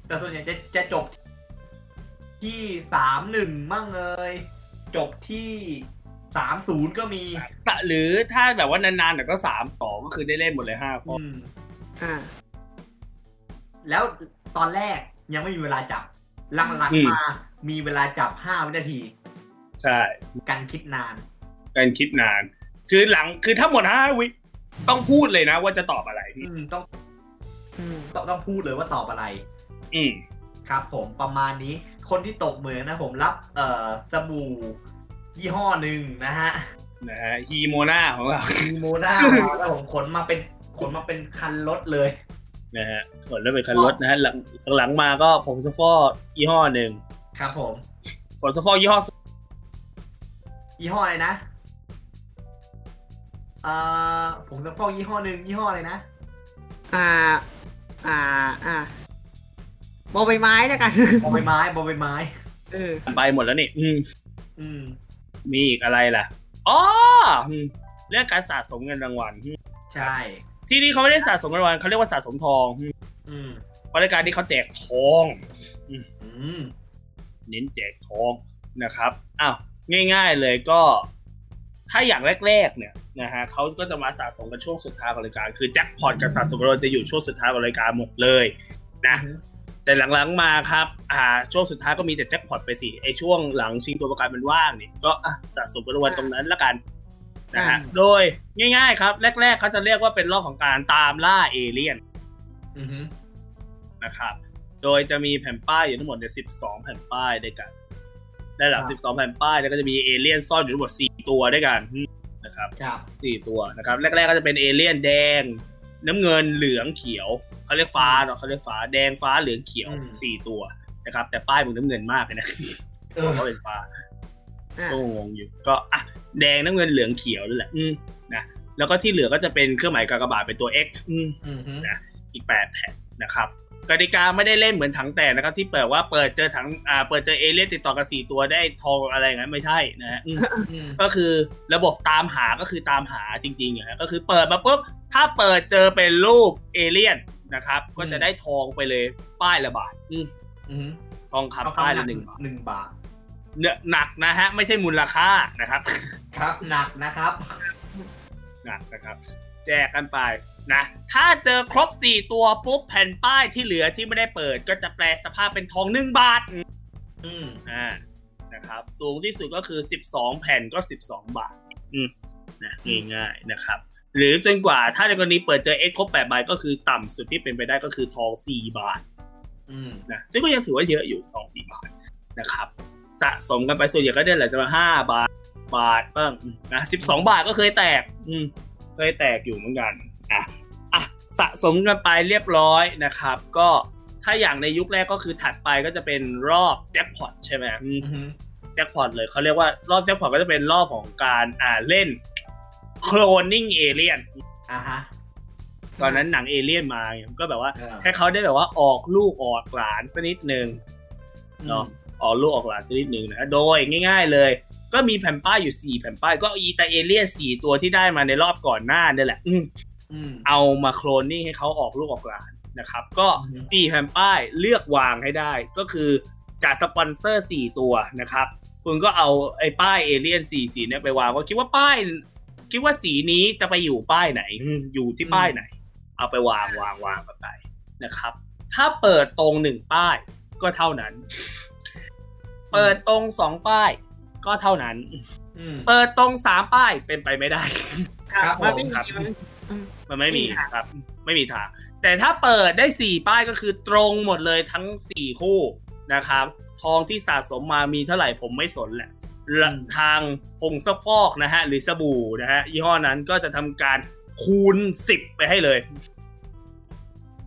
แต่ส่วนใหญ่จะจะจบที่สามหนึ่งมั่งเลย จบที่สามศูนย์ก็มีสะหรือถ้าแบบว่านานๆแต่ก็สามต่อก็คือได้เล่นหมดเลยห้าข้ออืมอ่า แล้วตอนแรกยังไม่มีเวลาจับ หลังอืม ๆมามีเวลาจับห้าวินาที ใช่กันคิดนาน การคิดนาน คือหลังคือถ้าหมดห้าวิต้องพูดเลยนะ ว่าจะตอบอะไรอืมต้องอืมต้องต้องพูดเลยว่าตอบอะไร อืมครับผมประมาณนี้ คนที่ตกเหมืองนะผมรับ เอ่อสบู่ยี่ห้อหนึ่งนะฮะนะฮะฮีโมนาของเราฮีโมนามาแล้วผมขนมาเป็นขนมาเป็นคันรถเลยนะฮะก่อนเริ่มเป็นคันรถนะฮะหลังหลังๆมาก็ผงซักฟอกยี่ห้อหนึ่งครับผมผงซักฟอกยี่ห้อ ยี่ห้ออะไรนะเอ่อผมจะฟอกยี่ห้อหนึ่งยี่ห้ออะไรนะ อ่า อ่า อ่าบอใบไม้แล้วกัน บอใบไม้บอใบไม้ เออ ไปหมดแล้วนี่ อืม อืม มีอีกอะไรล่ะอ๋ออืมเรื่องการสะสมเงินรางวัลอืมใช่ ที่นี่เขาไม่ได้สะสมเงินรางวัลเขาเรียกว่าสะสมทองอืมอืมเพราะรายการที่เขาแจกทอง อืม เน้นแจกทองนะครับ อ้าว ง่ายๆเลยก็ ถ้าอย่างแรก ๆ เนี่ยนะฮะเขาก็จะมาสะสมกันช่วงสุดท้ายของรายการ คือแจ็คพอตกับสะสมเงินรางวัลจะอยู่ช่วงสุดท้ายของรายการหมดเลยนะแต่หลังๆมาครับ อ่า ช่วงสุดท้ายก็มีแต่แจ็คพอตไปสิไอช่วงหลังชิงตัวประกันมันว่างเนี่ยก็อะสะสมกันรางวัลตรงนั้นละกันนะฮะอ่าโดยง่ายๆ ครับแรก ๆเขาจะเรียกว่าเป็นรอบของการตามล่าเอเลี่ยนอือฮึนะครับ โดยจะมีแผ่นป้ายอยู่ทั้งหมดเนี่ย12แผ่นป้ายด้วยกัน ได้หลัง12แผ่นป้ายแล้วก็จะมีเอเลี่ยนซ่อนอยู่ทั้งหมด4ตัวด้วยกันนะครับครับ4ตัวนะครับ แรกๆก็จะเป็นเอเลี่ยนแดง น้ำเงินเหลืองเขียวเขาเรียกฟ้าเนาะเขาเรียกฟ้าแดงฟ้าเหลืองเขียวอืม4ตัวนะครับ แต่ป้ายมึงน้ำเงินมากเลยนะเออเขาเป็นฟ้าอ่าก็งงอยู่ ก็อะแดงน้ำเงินเหลืองเขียวนั่นแหละอืมนะแล้วก็ที่เหลือก็จะเป็นเครื่องหมายกากบาทเป็นตัว X อืมอือฮึอีก8แผ่นนะครับ กติกาไม่ได้เล่นเหมือนถังแตกนะครับ ที่เปิดว่าเปิดเจอถังอ่าเปิดเจอเอเลี่ยนติดต่อกัน4ตัวได้ทองอะไรอย่างนั้นไม่ใช่นะฮะอืมอืมก็คือระบบตามหาก็คือตามหาจริงๆอย่างนี้ยก็คือเปิดมาปุ๊บถ้าเปิดเจอเป็นรูปเอเลี่ยนนะครับ ก็จะได้ทองไปเลยป้ายละบาทอืมอือฮึทองเอาคำป้ายคำหนัละกหนึ่งบาทหนึ่งบาทเนี่ยหนักนะฮะ ไม่ใช่มูลค่านะครับ ครับหนักนะครับหนักนะครับ แจกกันไป นะถ้าเจอครบ 4 ตัวปุ๊บแผ่นป้ายที่เหลือที่ไม่ได้เปิด ก็จะแปลสภาพเป็นทอง 1 บาทอืมอ่านะครับสูงที่สุดก็คือ 12 แผ่นก็ 12 บาทอืมนะง่ายๆนะครับ หรือจนกว่าถ้าในกรณีเปิดเจอ X ครบ8ใบก็คือต่ำสุดที่เป็นไปได้ก็คือทอง 4 บาทอืมนะซึ่งก็ยังถือว่าเยอะอยู่สองสี่บาทนะครับสะสมกันไปส่วนใหญ่ก็ได้หลายจะมาห้าบาทบาทบ้างนะสิบสองบาทก็เคยแตก อืมเคยแตกอยู่เหมือนกัน อะอะสะสมกันไปเรียบร้อยนะครับ ก็ถ้าอย่างในยุคแรกก็คือถัดไปก็จะเป็นรอบแจ็คพอตใช่ไหมอืมอือฮึแจ็คพอตเลยเขาเรียกว่ารอบแจ็คพอตก็จะเป็นรอบของการอ่าเล่นโคลนนิ่งเอเลียนอ่าฮะตอนนั้นหนังเอเลี่ยนมาไงก็แบบว่าเออให้เขาได้แบบว่าออกลูกออกหลานสักนิดหนึ่งเนาะออกลูกออกหลานสักนิดหนึ่งนะโดยง่าย ๆ เลย ก็มีแผ่นป้ายอยู่4แผ่นป้ายก็อีตาเอเลี่ยนสี่ตัวที่ได้มาในรอบก่อนหน้านี่แหละอืมอืม เอามาโคลนนิ่งให้เขาออกลูกออกหลานนะครับ ก็อือฮึ4แผ่นป้ายเลือกวางให้ได้ ก็คือจากสปอนเซอร์ 4 ตัวนะครับ คุณก็เอาไอ้ป้ายเอเลี่ยน4สีเนี่ยไปวางก็คิดว่าป้าย คิดว่าสีนี้จะไปอยู่ป้ายไหนอืมอยู่ที่ป้ายไหน เอาไปวางวางวางกันไปนะครับ ถ้าเปิดตรงหนึ่งป้ายก็เท่านั้น เปิดตรงสองป้าย ก็เท่านั้นอืมเปิดตรงสามป้ายเป็นไปไม่ได้ ครับมันไม่ผมมีครับมัน มันไม่มีไม่มีทางครับ ไม่มีทาง แต่ถ้าเปิดได้สี่ป้ายก็คือตรงหมดเลยทั้งสี่คู่นะครับ ทองที่สะสมมามีเท่าไหร่ผมไม่สนแหละและทางผงซักฟอกนะฮะ หรือสบู่นะฮะยี่ห้อนั้นก็จะทำการคูณสิบไปให้เลย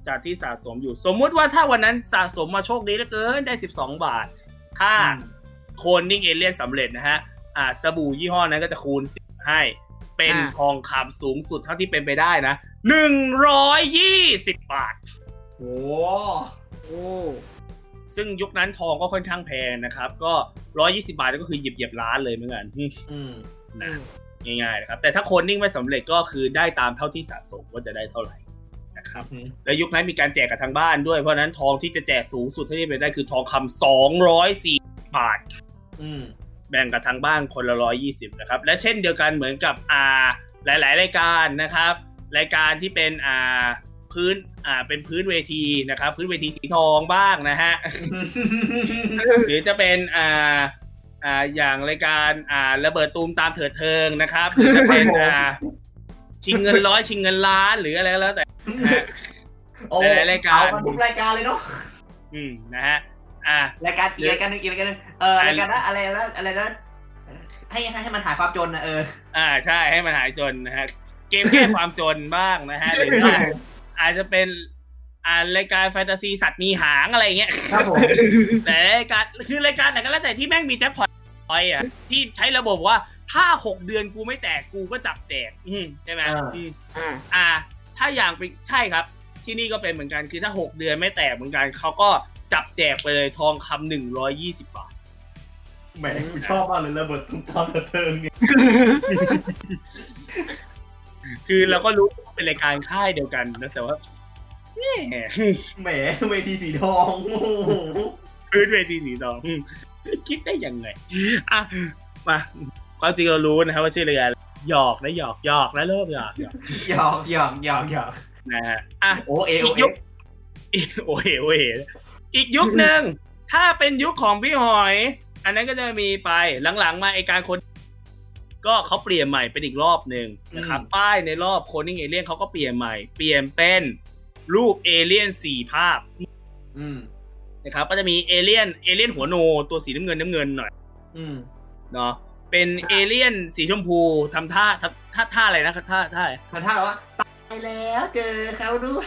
จากที่สะสมอยู่ สมมุติว่าถ้าวันนั้นสะสมมาโชคดีเหลือเกินได้สิบสองบาท ถ้าโคนนิ่งเอเลียนสำเร็จนะฮะอ่าสบู่ยี่ห้อนั้นก็จะคูณสิบให้ เป็นอ่าทองคำสูงสุดเท่าที่เป็นไปได้นะหนึ่งร้อยยี่สิบบาท โอ้โอ้ซึ่งยุคนั้นทองก็ค่อนข้างแพงนะครับ ก็ร้อยี่สิบาทก็คือเหยียบเหยียบๆล้านเลยเหมือนกันอืมอืมนะง่ายๆนะครับ แต่ถ้าโคนนิ่งไม่สำเร็จก็คือได้ตามเท่าที่สะสมว่าจะได้เท่าไหร่นะครับอืมและยุคนั้นมีการแจกกับทางบ้านด้วยเพราะฉะนั้นทองที่จะแจกสูงสุดเท่าที่เป็นได้คือทองคำสองร้อยสี่บาทอืม แบ่งกับทางบ้านคนละร้อยี่สิบนะครับ และเช่นเดียวกันเหมือนกับอ่าหลาย ๆ รายการนะครับ รายการที่เป็นอ่าพื้นอ่าเป็นพื้นเวทีนะครับ พื้นเวทีสีทองบ้างนะฮะหรือจะเป็นอ่าอ่าอย่างรายการอ่าระเบิดตูมตามเถิดเทิงนะครับหรือจะเป็นอ่าชิงเงินร้อยชิงเงินล้านหรืออะไรก็แล้วแต่นะฮะโอ้หลายๆรายการเอมาทุกรายการเลยเนาะอืมนะฮะ อ่ารายการอีกรายการหนึงอีกรายการหนึงเออรายการนั้นอะไรนะอะไรนะให้ให้ให้มันหายความจนนะเออ อ่าใช่ให้มันหายจนนะฮะเกมแก้ความจนบ้างนะฮะหรือว่าอาจจะเป็นอ่ารายการแฟนตาซีสัตว์มีหางอะไรเงี้ยครับผมแต่รายการคือรายการไหนก็แล้วแต่ที่แม่งมีแจ็คพอตไอยอะที่ใช้ระบบว่าถ้าหกเดือนกูไม่แตกกูก็จับแจกอืมใช่ไหมอ่าอืมอ่าอ่า ถ้าอย่างเป็นใช่ครับ ที่นี่ก็เป็นเหมือนกันคือถ้าหกเดือนไม่แตกเหมือนกันเขาก็ จับแจกไปเลยทองคำหนึ่งร้อยยี่สิบบาทแหมกูชอบมากเลยระเบิดตุ้มตามระเทิงเนี่ยคือเราก็รู้ว่าเป็นรายการค่ายเดียวกันนะแต่ว่าแหมแหมเวทีสีทองโอ้โหพื้นเวทีสีทองอืมคิดได้ยังไงอะมาความจริงเรารู้นะครับว่าชื่อรายการหยอกนะหยอกหยอกนะเริ่มหยอกหยอกหยอกหยอกหยอกหยอกนะฮะอะโอเอโออีกเอยุคโอเอโอเอ อีกยุคหนึ่งถ้าเป็นยุคของพี่หอย อันนั้นก็จะมีไปหลังๆมาไอการคนก็เขาเปลี่ยนใหม่เป็นอีกรอบหนึ่งนะครับป้ายในรอบโคลนนิ่งเอเลียนเขาก็เปลี่ยนใหม่ เปลี่ยนเป็นรูปเอเลียนสี่ภาพอืมนะครับก็จะมีเอเลียนเอเลียนหัวโน ตัวสีน้ำเงินน้ำเงินหน่อยอืมเนาะเป็นเอเลียนสีชมพูทำท่าทำท่าท่าอะไรนะครับท่าท่าอะไรมันถ้าแบบว่าตายแล้วเจอเขาด้วย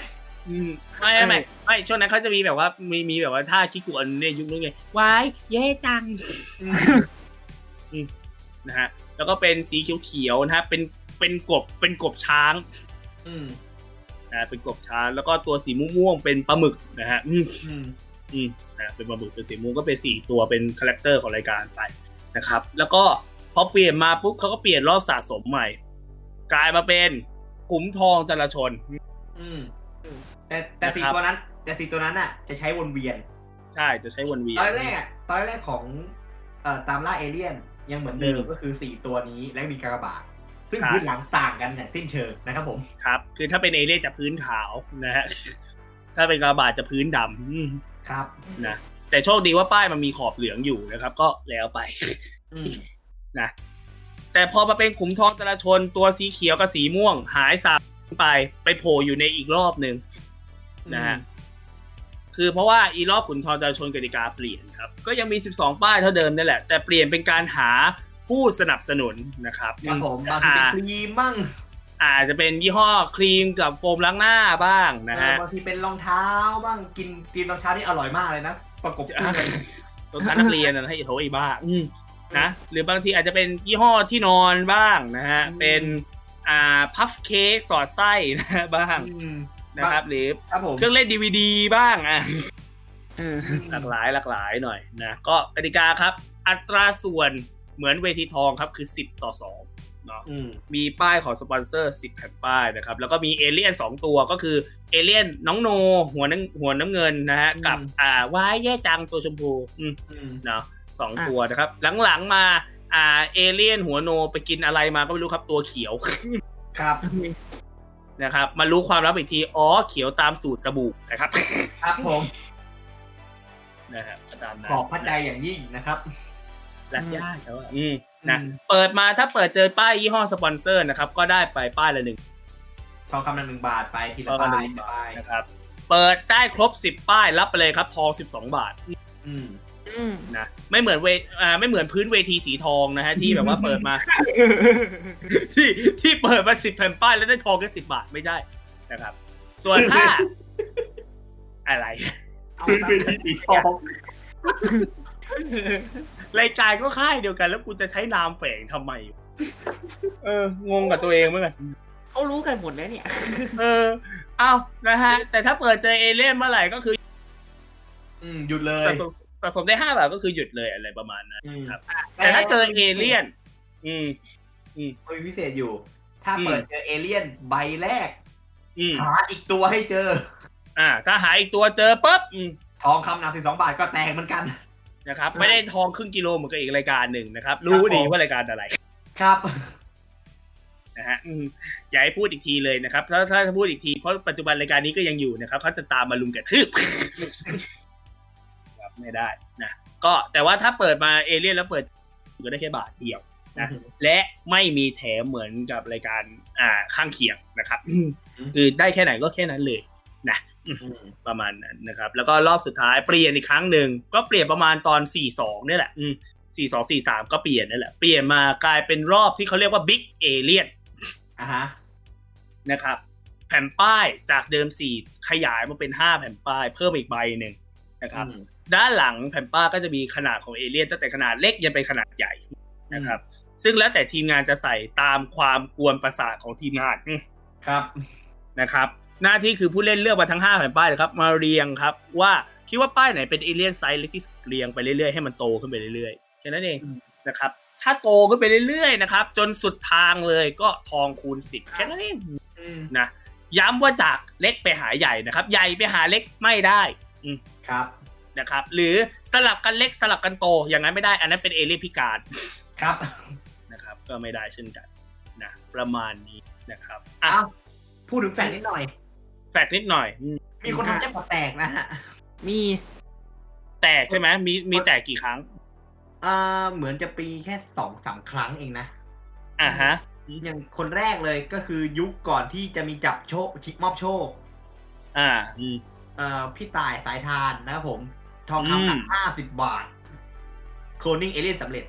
อืมไม่ไม่ไม่ไม่ช่วงนั้นเขาจะมีแบบว่ามีมีแบบว่าท่าคิกุอันในยุคนู้นไงว้ายแย่จังนะฮะแล้วก็เป็นสีเขียวๆนะฮะเป็นเป็นกบเป็นกบช้าง อืมนะเป็นกบช้างแล้วก็ตัวสีม่วงๆเป็นปลาหมึกนะฮะอืมอืมอืมนะเป็นปลาหมึกตัวสีม่วงก็เป็นสี่ตัวเป็น character ของรายการไปนะครับ แล้วก็พอเปลี่ยนมาปุ๊บเขาก็เปลี่ยนรอบสะสมใหม่ กลายมาเป็นขุมทองจารชน อืม แต่แต่สีนะครับตัวนั้น แต่สีตัวนั้นอะ จะใช้วนเวียน ใช่จะใช้วนเวียตอนแรกอะตอนแรกของเอ่อตามล่าเอเลี่ยนยังเหมือนเดิมอืมก็คือสี่ตัวนี้และมีกากบาทซึ่งใช่พื้นหลังต่างกันเนี่ยสิ้นเชิงนะครับผมครับ คือถ้าเป็นเอเลี่ยนจะพื้นขาวนะฮะถ้าเป็นกระบาดจะพื้นดำอืมครับนะแต่โชคดีว่าป้ายมันมีขอบเหลืองอยู่นะครับ ก็แล้วไปอืมนะแต่พอมาเป็นขุมทองจราชนตัวสีเขียวกับสีม่วง หายสาบไปไปโผล่อยู่ในอีกรอบหนึ่ง นะฮะคือเพราะว่าอีรอบขุนทองจราชนกติกาเปลี่ยนครับ ก็ยังมี 12 ป้ายเท่าเดิมนั่นแหละ แต่เปลี่ยนเป็นการหาผู้สนับสนุนนะครับครับผมบางทีเป็นครีมบ้างอาจจะเป็นยี่ห้อครีมกับโฟมล้างหน้าบ้างนะเออฮะบางทีเป็นรองเท้าบ้างกินกินรองเท้านี่อร่อยมากเลยนะประกบคู่กันตัวค้านักเรียนนะให้โถไอ้บ้าอืมนะหรือบางทีอาจจะเป็นยี่ห้อที่นอนบ้างนะฮะอืมเป็นอ่า puff cake สอดไส้นะบ้างอืม นะครับหรือครับผมเครื่องเล่นดีวีดีบ้างอะเออหลากหลายหลากหลายหน่อยนะก็กติกาครับ อัตราส่วนเหมือนเวทีทองครับคือ 10 ต่อ2เนาะอืมมีป้ายของสปอนเซอร์ 10 แผ่นป้ายนะครับ แล้วก็มีเอเลี่ยน 2 ตัวก็คือเอเลี่ยนน้องโน หัวน้ำหัวน้ำเงินนะฮะกับอ่าว้ายแย่จังตัวชมพูอืมอืมเนาะสองอะตัวนะครับ หลังๆมาอ่าเอเลี่ยนหัวโนไปกินอะไรมาก็ไม่รู้ครับตัวเขียว ครับ นะครับมารู้ความลับอีกทีอ๋อเขียวตามสูตรสบู่นะครับครับผมนะฮะตามนั้นขอบพระใจอย่างยิ่งนะครับรักยากแต่ว่าอืมนะอืมเปิดมาถ้าเปิดเจอป้ายยี่ห้อสปอนเซอร์นะครับ ก็ได้ไปป้ายละหนึ่งทองคำละหนึ่งบาทไปทีละทองคำละป้ายหนึ่งบาทป้ายนะครับ เปิดได้ครบสิบป้ายรับไปเลยครับทองสิบสองบาท อืมอืม นะไม่เหมือนเวอ่าไม่เหมือนพื้นเวทีสีทองนะฮะที่แบบว่าเปิดมา ที่ที่เปิดมาสิบแผ่นป้ายแล้วได้ทองแค่สิบบาทไม่ใช่นะครับ ส่วนถ้า อะไรเอาพื้นตามเวทีสีทองรายการก็ค่ายเดียวกันแล้วกูจะใช้นามแฝงทำไม เอองงกับตัวเองเหมือนกันเขารู้กันหมดแล้วเนี่ย เออ เอานะฮะ แต่ถ้าเปิดเจอเอเลี่ยนเมื่อไหร่ก็คือ อืมหยุดเลย สะสมสะสมได้ห้าบาทก็คือหยุดเลยอะไรประมาณนั้นอืมครับ แต่ถ้าเจอเอเลี่ยน อืมมันมีพิเศษอยู่ ถ้าอืมเปิดเจอเอเลี่ยนใบแรกอืมหาอีกตัวให้เจอ อ่า ถ้าหาอีกตัวเจอปุ๊บอืมทองคำหนักสิบสองบาทก็แตกเหมือนกันนะครับ ไม่ได้ทองครึ่งกิโลเหมือนกับอีกรายการหนึ่งนะครับ รู้ดีว่ารายการอะไร ครับนะฮะอืมอย่าให้พูดอีกทีเลยนะครับถ้าถ้าพูดอีกทีเพราะปัจจุบันรายการนี้ก็ยังอยู่นะครับเขาจะตามมาลุมกระทืบครับ ไม่ได้นะก็แต่ว่าถ้าเปิดมาเอเลี่ยนแล้วเปิดก็ได้แค่บาทเดียวนะและไม่มีแถมเหมือนกับรายการอ่าข้างเคียงนะครับคือได้แค่ไหนก็แค่นั้นเลยนะประมาณนั้นนะครับ แล้วก็รอบสุดท้ายเปลี่ยนอีกครั้งหนึ่งก็เปลี่ยนประมาณตอน 4-2เนี่ยแหละอืม4-2 4-3ก็เปลี่ยนนั่นแหละ เปลี่ยนมากลายเป็นรอบที่เขาเรียกว่า Big Alien อะฮะนะครับ แผ่นป้ายจากเดิม4ขยายมาเป็น5แผ่นป้าย เพิ่มอีกใบหนึ่ง นะครับอืมด้านหลังแผ่นป้ายก็จะมีขนาดของเอเลี่ยนตั้งแต่ขนาดเล็กยันไปขนาดใหญ่นะครับ ซึ่งแล้วแต่ทีมงานจะใส่ตามความกวนประสาทของทีมงานอืมครับนะครับ หน้าที่คือผู้เล่นเลือกมาทั้ง5แผ่นป้ายเลยครับ มาเรียงครับ ว่าคิดว่าป้ายไหนเป็นเอเลี่ยนไซส์เล็กที่สุดเรียงไปเรื่อยๆให้มันโตขึ้นไปเรื่อยๆแค่นั้นเองนะครับ ถ้าโตขึ้นไปเรื่อยๆนะครับ จนสุดทางเลยก็ทองคูณ10แค่นั้นเองอืมนะย้ำว่าจากเล็กไปหาใหญ่นะครับ ใหญ่ไปหาเล็กไม่ได้อืมครับ นะครับ หรือสลับกันเล็กสลับกันโต อย่างนั้นไม่ได้ อันนั้นเป็นเอเลี่ยนพิการครับนะครับ ก็ไม่ได้เช่นกันนะประมาณนี้นะครับอะอ้าวพูดถึงแฟนนิดหน่อย แฟกต์นิดหน่อยอืมมีคนทำแจ็คพอตแตกนะฮะมีแตกใช่ไหมมีมีแตกกี่ครั้งอ่าเหมือนจะปีแค่สองสามครั้งเองนะอ่าฮะอย่างคนแรกเลยก็คือยุคก่อนที่จะมีจับโชคชิกมอบโชค อ่า อืมเอ่อพี่ตายสายทานนะครับผม ทองคำหนักอืมห้าสิบบาท โคลนิ่งเอเลี่ยนสำเร็จ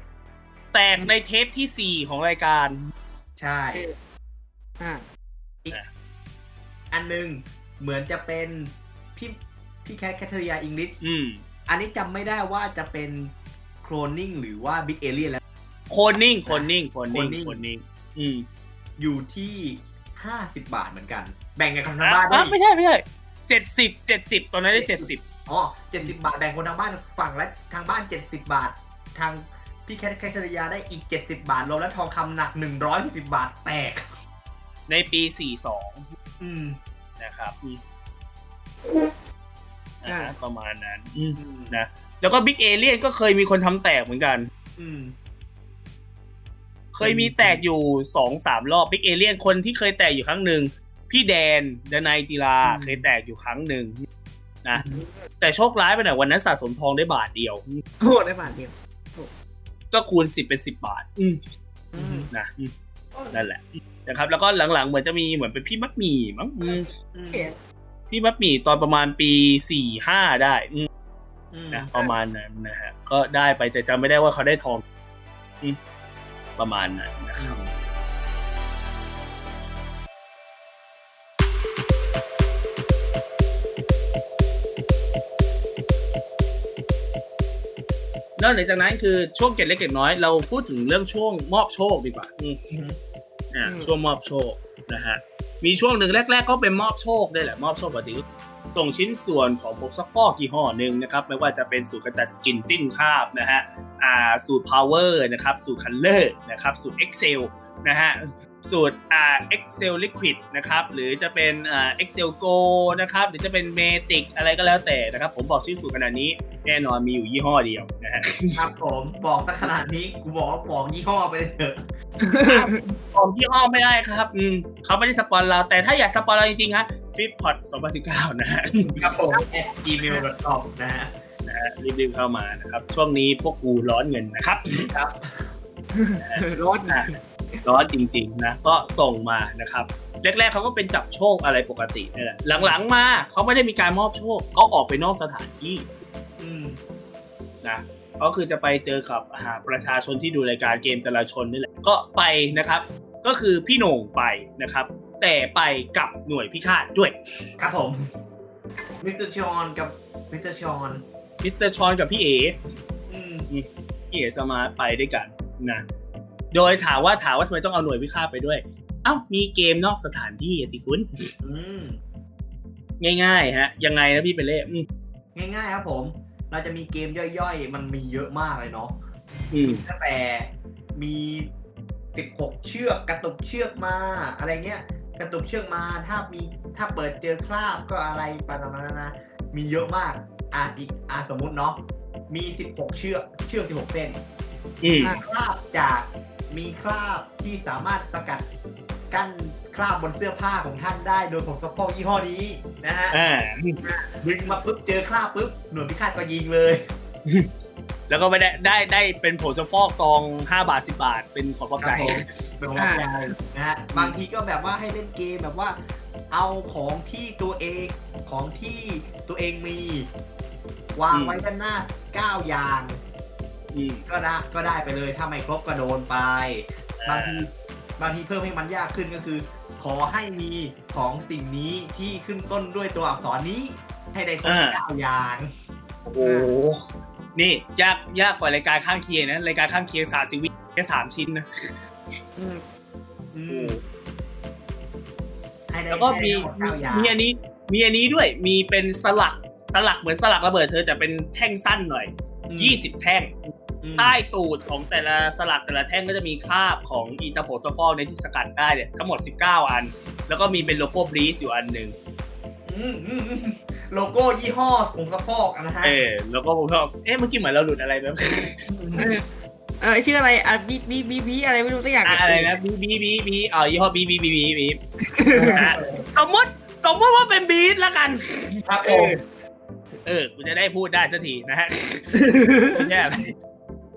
แตกในเทปที่สี่ของรายการ ใช่อ่าอันหนึงเหมือนจะเป็นพี่พี่แคทแคทเธอรียาอิงลิชอืมอันนี้จำไม่ได้ว่าจะเป็นโคลนนิ่งหรือว่าบิ๊กเอเลียนแล้ว โคนิ่งโคนิ่งโคนิ่ง Cloning โคนิ่งอืมอยู่ที่ห้าสิบบาทเหมือนกัน แบ่งกันคนทางบ้านด้อะวยไม่ใช่ไม่ใช่เจ็ดสิบเจ็ดสิบตอนนั้นได้เจ็ดสิบ อ๋อเจ็ดสิบาทแบ่งคนทางบ้านฝั่งและทางบ้านเจ็ดสิบาท ทางพี่แคทแคทเธอรียาได้อีกเจ็ดสิบาทรวมแล้วทองคำหนักหนึ่งร้อยสิบบาทแตก ในปีสี่สองอืมนะครับอืมอ่าอ่าประมาณนั้นอืมนะแล้วก็บิ๊กเอเลียนก็เคยมีคนทำแตกเหมือนกัน อืมเคยมีแตกอยู่สองสามรอบบิ๊กเอเลียนคนที่เคยแตกอยู่ครั้งหนึ่งพี่แดนดนายจีราอืมเคยแตกอยู่ครั้งหนึ่ง นะแต่โชคร้ายไปหน่อยวันนั้นสะสมทองได้บาทเดียวโอ้ได้บาทเดียวก็คูณสิบเป็นสิบบาท อืมอืมนะอืมนั่นแหละนะครับ แล้วก็หลังๆเหมือนจะมีเหมือนเป็นพี่มัดหมี่มั้งอืมอืมพี่มัดหมี่ตอนประมาณปีสี่ห้าได้อืมอืมนะประมาณนั้นนะฮะก็ได้ไปแต่จำไม่ได้ว่าเขาได้ทองอืมประมาณนั้นนะครับ นอกเหนือจากนั้นคือช่วงเก็บเล็กเก็บน้อยเราพูดถึงเรื่องช่วงมอบโชคดีกว่าอืมอืมอ่าช่วงมอบโชคนะฮะมีช่วงหนึ่งแรก ๆ ก็เป็นมอบโชคได้แหละมอบโชคปกติส่งชิ้นส่วนของพวกซักฟอกยี่ห้อหนึ่งนะครับไม่ว่าจะเป็นสูตรกระจัดสกินสิ้นคราบนะฮะอ่า สูตร power นะครับ สูตร color นะครับ สูตร excel นะฮะ สูตรอ่า Excel Liquid นะครับ หรือจะเป็นอ่า Excel Go นะครับ หรือจะเป็น Matic อะไรก็แล้วแต่นะครับ ผมบอกชื่อสูตรขนาดนี้ แน่นอนมีอยู่ยี่ห้อเดียวนะฮะ ครับผม บอกสักขนาดนี้ กูบอกว่าบอกยี่ห้อไปเลยเถอะของยี่ห้อไม่ได้ครับ อืมเขาไม่ได้สปอนเรา แต่ถ้าอยากสปอนเราจริงๆฮะฟิปพอด2019 นะฮะ ครับผม at gmail.com นะฮะ นะฮะรีบๆเข้ามานะครับ ช่วงนี้พวกกูร้อนเงินนะครับครับร้อนนะร้อนจริงๆนะก็ส่งมานะครับแรกๆเขาก็เป็นจับโชคอะไรปกตินี่แหละหลังๆมาเขาไม่ได้มีการมอบโชคเขาออกไปนอกสถานที่อืมนะก็คือจะไปเจอกับหาประชาชนที่ดูรายการเกมจารชนนี่แหละก็ไปนะครับ ก็คือพี่โหน่งไปนะครับ แต่ไปกับหน่วยพิฆาตด้วย ครับผมมิสเตอร์ชอนกับมิสเตอร์ชอน มิสเตอร์ชอนกับพี่เออืมพี่เอสมาร์ทไปด้วยกันนะโดยถามว่าถามว่าทำไมต้องเอาหน่วยพิฆาตไปด้วย เอ้ามีเกมนอกสถานที่สิคุณอืมง่ายๆ ฮะ ยังไงนะพี่เปเล่อืมง่ายๆครับผม เราจะมีเกมย่อยๆ มันมีเยอะมากเลยเนาะอืมตั้งแต่มีติดหกเชือกกระตุกเชือกมา อะไรเงี้ย กระตุกเชือกมาถ้ามีถ้าเปิดเจอคราบก็อะไรปะนะนะมีเยอะมาก อะอีกอะสมมุติเนาะมี16เชือกเชือก16เส้นอืมมีคราบจากมีคราบที่สามารถสกัดกั้นคราบบนเสื้อผ้าของท่านได้โดยผงซักฟอกยี่ห้อนี้นะฮะอ่าดึงมาปุ๊บเจอคราบปุ๊บหน่วยพิฆาตก็ยิงเลย แล้วก็ไม่ได้ได้ได้เป็นผลสฟอกซอง5บาท10บาท เป็นของปลอบใจครับผมเป็นของใจนะฮะบางทีก็แบบว่าให้เล่นเกมแบบว่า เอาของที่ตัวเองของที่ตัวเองมี วางอืมไว้ด้านหน้าเก้าอย่างอืมก็ได้ก็ได้ไปเลยถ้าไม่ครบก็โดนไปบางทีบางทีเพิ่มให้มันยากขึ้นก็คือ ขอให้มีของสิ่งนี้ที่ขึ้นต้นด้วยตัวอักษรนี้ ให้ได้ครบอ่าเก้าอย่างโอ้โหนี่ยากยากกว่ารายการข้างเคียงนะรายการข้างเคียงสามสิบวิแค่สามชิ้นนะอืมให้ได้แล้วก็มีให้ได้ครบเก้าอย่างมีอันนี้มีอันนี้ด้วยมีเป็นสลัก สลักเหมือนสลักระเบิดเธอแต่เป็นแท่งสั้นหน่อยอืมยี่สิบแท่งอืมใต้ตูดของแต่ละสลักแต่ละแท่งก็จะมีคราบของอีตาโพซฟอลในที่สกัดได้เนี่ยทั้งหมด 19 อัน แล้วก็มีเป็นโลโก้บลีสอยู่อันหนึ่งอืมอืมอืมโลโก้ยี่ห้อผงกระฟอกอะนะฮะ เออแล้วก็ผมชอบเอ๊ะเมื่อกี้เหมือนเราหลุดอะไรไปเออชื่ออะไรอะบีบีบีบีอะไรไม่รู้สักอย่างอะอะไรนะบีบีบีบีอ๋อยี่ห้อบีบีบีบีบีสมมติสมมติว่าเป็นบรีสแล้วกัน ครับเอผมอ เออกูจะได้พูดได้สักทีนะฮะไม่แย่เลย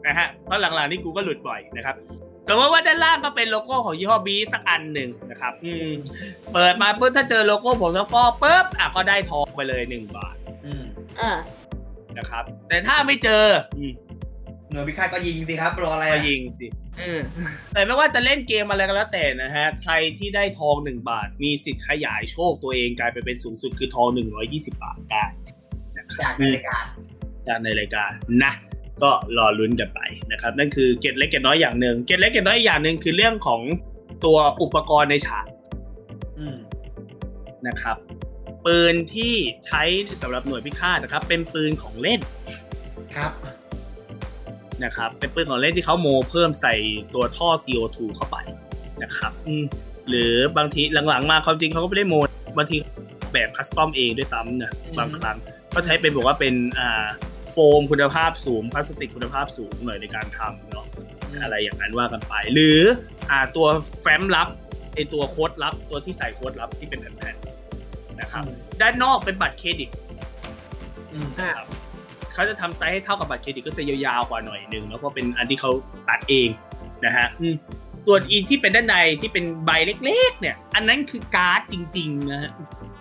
นะฮะเพราะหลังๆนี่กูก็หลุดบ่อยนะครับสมมติว่าด้านล่างก็เป็นโลโก้ของยี่ห้อบีสักอันหนึ่งนะครับ อืม เปิดมาปุ๊บถ้าเจอโลโก้ผงซักฟอกปุ๊บอะก็ได้ทองไปเลยหนึ่งบาท อืมอ่านะครับ แต่ถ้าไม่เจออืมหน่วยพิฆาตก็ยิงสิครับรออะไรก็อะยิงสิเออแต่ไม่ว่าจะเล่นเกมอะไรก็แล้วแต่นะฮะ ใครที่ได้ทองหนึ่งบาท มีสิทธิ์ขยายโชคตัวเองกลายไปเป็นสูงสุดคือทองหนึ่งร้อยี่สิบาทได้ จากในรายการจากในรายการนะ ก็รอลุ้นกันไปนะครับ นั่นคือเกร็ดเล็กเกร็ดน้อยอย่างหนึ่งเกร็ดเล็กเกร็ดน้อยอีกอย่างหนึ่งคือเรื่องของตัวอุปกรณ์ในฉากอืมนะครับ ปืนที่ใช้สำหรับหน่วยพิฆาตนะครับ เป็นปืนของเล่นครับนะครับ เป็นปืนของเล่นที่เขาโมเพิ่มใส่ตัวท่อ CO2 เข้าไปนะครับอืมหรือบางทีหลังๆมาความจริงเขาก็ไม่ได้โมบางทีแบบคัสตอมเองด้วยซ้ำนะอืมบางครั้ง ก็ใช้เป็นบอกว่าเป็นอ่าโฟมคุณภาพสูงพลาสติกคุณภาพสูงหน่อยในการทำเนาะอะไรอย่างนั้นว่ากันไป หรืออ่าตัวแฟ้มลับไอตัวโค้ดลับ ตัวที่ใส่โค้ดลับที่เป็นแผ่นๆนะครับด้านนอกเป็นบัตรเครดิตอืมนะครับเขาจะทำไซส์ให้เท่ากับบัตรเครดิตก็จะยาวๆกว่าหน่อยหนึ่งแล้วก็เป็นอันที่เขาตัดเองนะฮะอืมส่วนอีที่เป็นด้านในที่เป็นใบเล็ก ๆ เนี่ย อันนั้นคือการ์ดจริงๆนะฮะอืมแ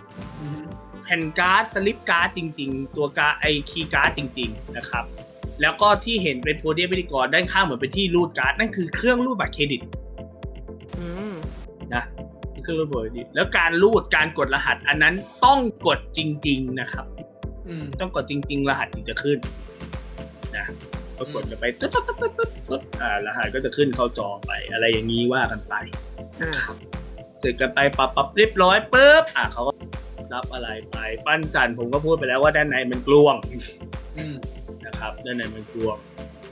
ผ่นการ์ด slip card จริง ๆ ตัวการ์ดไอ key card จริง ๆ นะครับ แล้วก็ที่เห็นเป็นโพเดียมพิธีกรด้านข้างเหมือนเป็นที่รูดการ์ด นั่นคือเครื่องรูดบัตรเครดิตอืมนะเครื่องรูดบัตรเครดิต แล้วการรูดการกดรหัส อันนั้นต้องกดจริง ๆ นะครับอืมต้องกดจริง ๆ รหัสถึงจะขึ้นนะก็กดกันไปตุ๊ดตุ๊ดตุ๊ดตุ๊ดตุ๊ดอ่ารหัสก็จะขึ้นเข้าจอไปอะไรอย่างนี้ว่ากันไปอ่าเสร็จกันไปปรับปรับเรียบร้อยปุ๊บอะเขาก็ รับอะไรไปปั้นจันทร์ผมก็พูดไปแล้วว่าด้านในมันกลวงอืมนะครับด้านในมันกลวง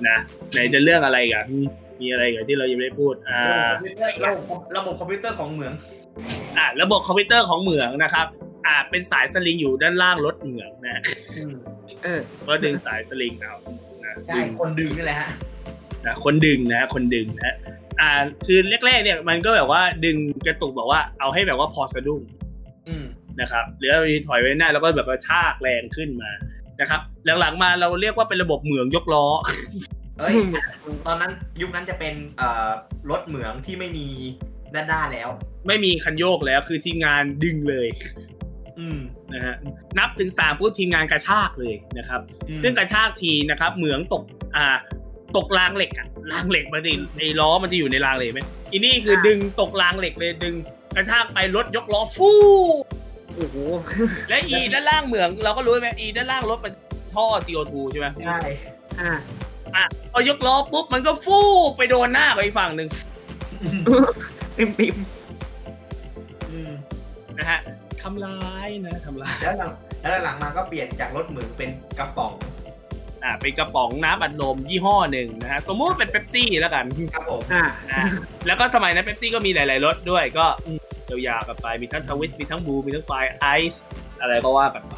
นะไหนจะเรื่องอะไรอีกอะอืมมีอะไรอีกันที่เรายังไม่ได้พูดอ่าระบบระบบคอมพิวเตอร์ของเหมืองอ่าระบบคอมพิวเตอร์ของเหมืองนะครับ อ่าเป็นสายสลิงอยู่ด้านล่างรถเหมืองนะอืมเออก็ดึงสายสลิงเอานะใช่ดึงคนดึงนี่แหละฮะนะคนดึงนะคนดึงนะอ่าคือแรกๆเนี่ยมันก็แบบว่าดึงกระตุกแบบว่าเอาให้แบบว่าพอสะดุ้งอืม นะครับหรือว่าถอยไว้หน้าแล้วก็แบบว่าชากแรงขึ้นมานะครับหลังๆมาเราเรียกว่าเป็นระบบเหมืองยกล้อเอ้ยตอนนั้นยุคนั้นจะเป็นเอ่อรถเหมืองที่ไม่มีด้านหน้าแล้ว ไม่มีคันโยกแล้วคือทีมงานดึงเลย อืมนะฮะนับถึงสามปุ๊บทีมงานกระชากเลยนะครับอืมซึ่งกระชากทีนะครับเหมืองตกอ่าตกรางเหล็กอะรางเหล็กมันดิไอ้ล้อมันจะอยู่ในรางเหล็กไหมอีนี่คือดึงตกรางเหล็กเลยดึงกระชากไปรถยกล้อฟู่ โอ้โหและอีด้านล่างเหมืองเราก็รู้ไหมอีด้านล่างรถมันท่อ CO2 ใช่ไหมใช่อ่าอะพอยกล้อปุ๊บมันก็ฟู่ไปโดนหน้ากับอีกฝั่งหนึ่งเต็มเต็มอืมนะฮะทำร้ายนะทำร้ายแล้วหลังแล้วหลังมาก็เปลี่ยนจากรถเหมืองเป็นกระป๋อง อ่าเป็นกระป๋องน้ำอัดลมยี่ห้อหนึ่งนะฮะสมมุติเป็นเป๊ปซี่แล้วกันครับผมอ่านะแล้วก็สมัยนั้นเป๊ปซี่ก็มีหลายๆรสด้วยก็อืมยาวๆกันไปมีทั้งทวิสมีทั้งบลูมีทั้งไฟไอซ์อะไรก็ว่ากันไป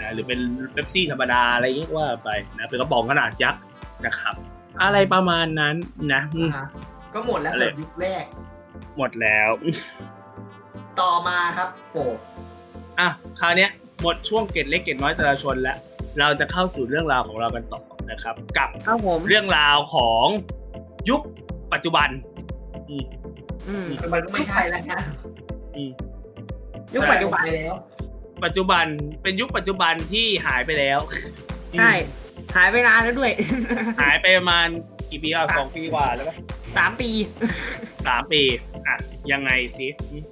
นะหรือเป็นเป๊ปซี่ธรรมดาอะไรอย่างเงี้ยก็ว่าไปนะเป็นกระป๋องขนาดยักษ์นะครับ อะไรประมาณนั้นนะอืมอ่าก็หมดแล้วอะไรสำหรับยุคแรก หมดแล้ว ต่อมาครับโปกอะคราวเนี้ยหมดช่วงเกร็ดเล็กเกร็ดน้อยแต่ละชนแล้ว เราจะเข้าสู่เรื่องราวของเรากันต่อนะครับ กับครับผมเรื่องราวของยุคปัจจุบันอืมอืมมันก็ไม่ใช่แล้วนะอืมยุคปัจจุบันไปแล้ว ปัจจุบันเป็นยุคปัจจุบันที่หายไปแล้วใช่หายไปนานแล้วด้วย หายไปประมาณกี่ปีอะสองปีกว่าแล้วก็สามปีสามปีอะยังไงสิอืม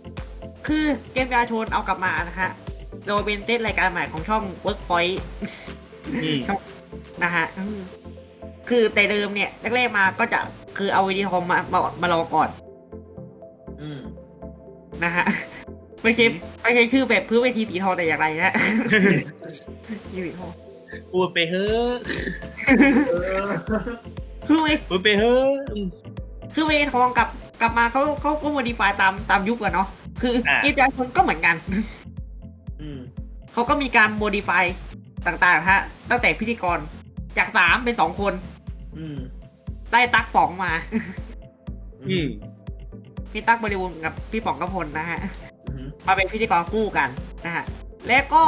คือเกมยาชนเอากลับมานะฮะ โดยเป็นเต้นรายการใหม่ของช่อง Workpoint อืมนะฮะอืมคือแต่เดิมเนี่ยแรกๆมาก็จะคือเอาวิดีโอมามามาลองก่อนอืมนะฮะไม่ใช่ไม่ใช่ชื่อแบบพื้นเวทีสีทองแต่อย่างไรนะสีทองพูดไปเฮ้อะเออคือเวพูดไปเฮ้อะอืมคือเวทองกลับกลับมาเขาเขาก็โมดิฟายตามตามยุคอะเนาะคืออ่าเกมยาชนก็เหมือนกันอืม เขาก็มีการโมดิฟายต่างๆฮะ ตั้งแต่พิธีกรจากสามเป็นสองคน อืม ได้ตักป๋องมา อืม พี่ตั๊กบริวูรณ์กับพี่ป๋องกระพลนะฮะอืมมาเป็นพิธีกรคู่กันนะฮะ และก็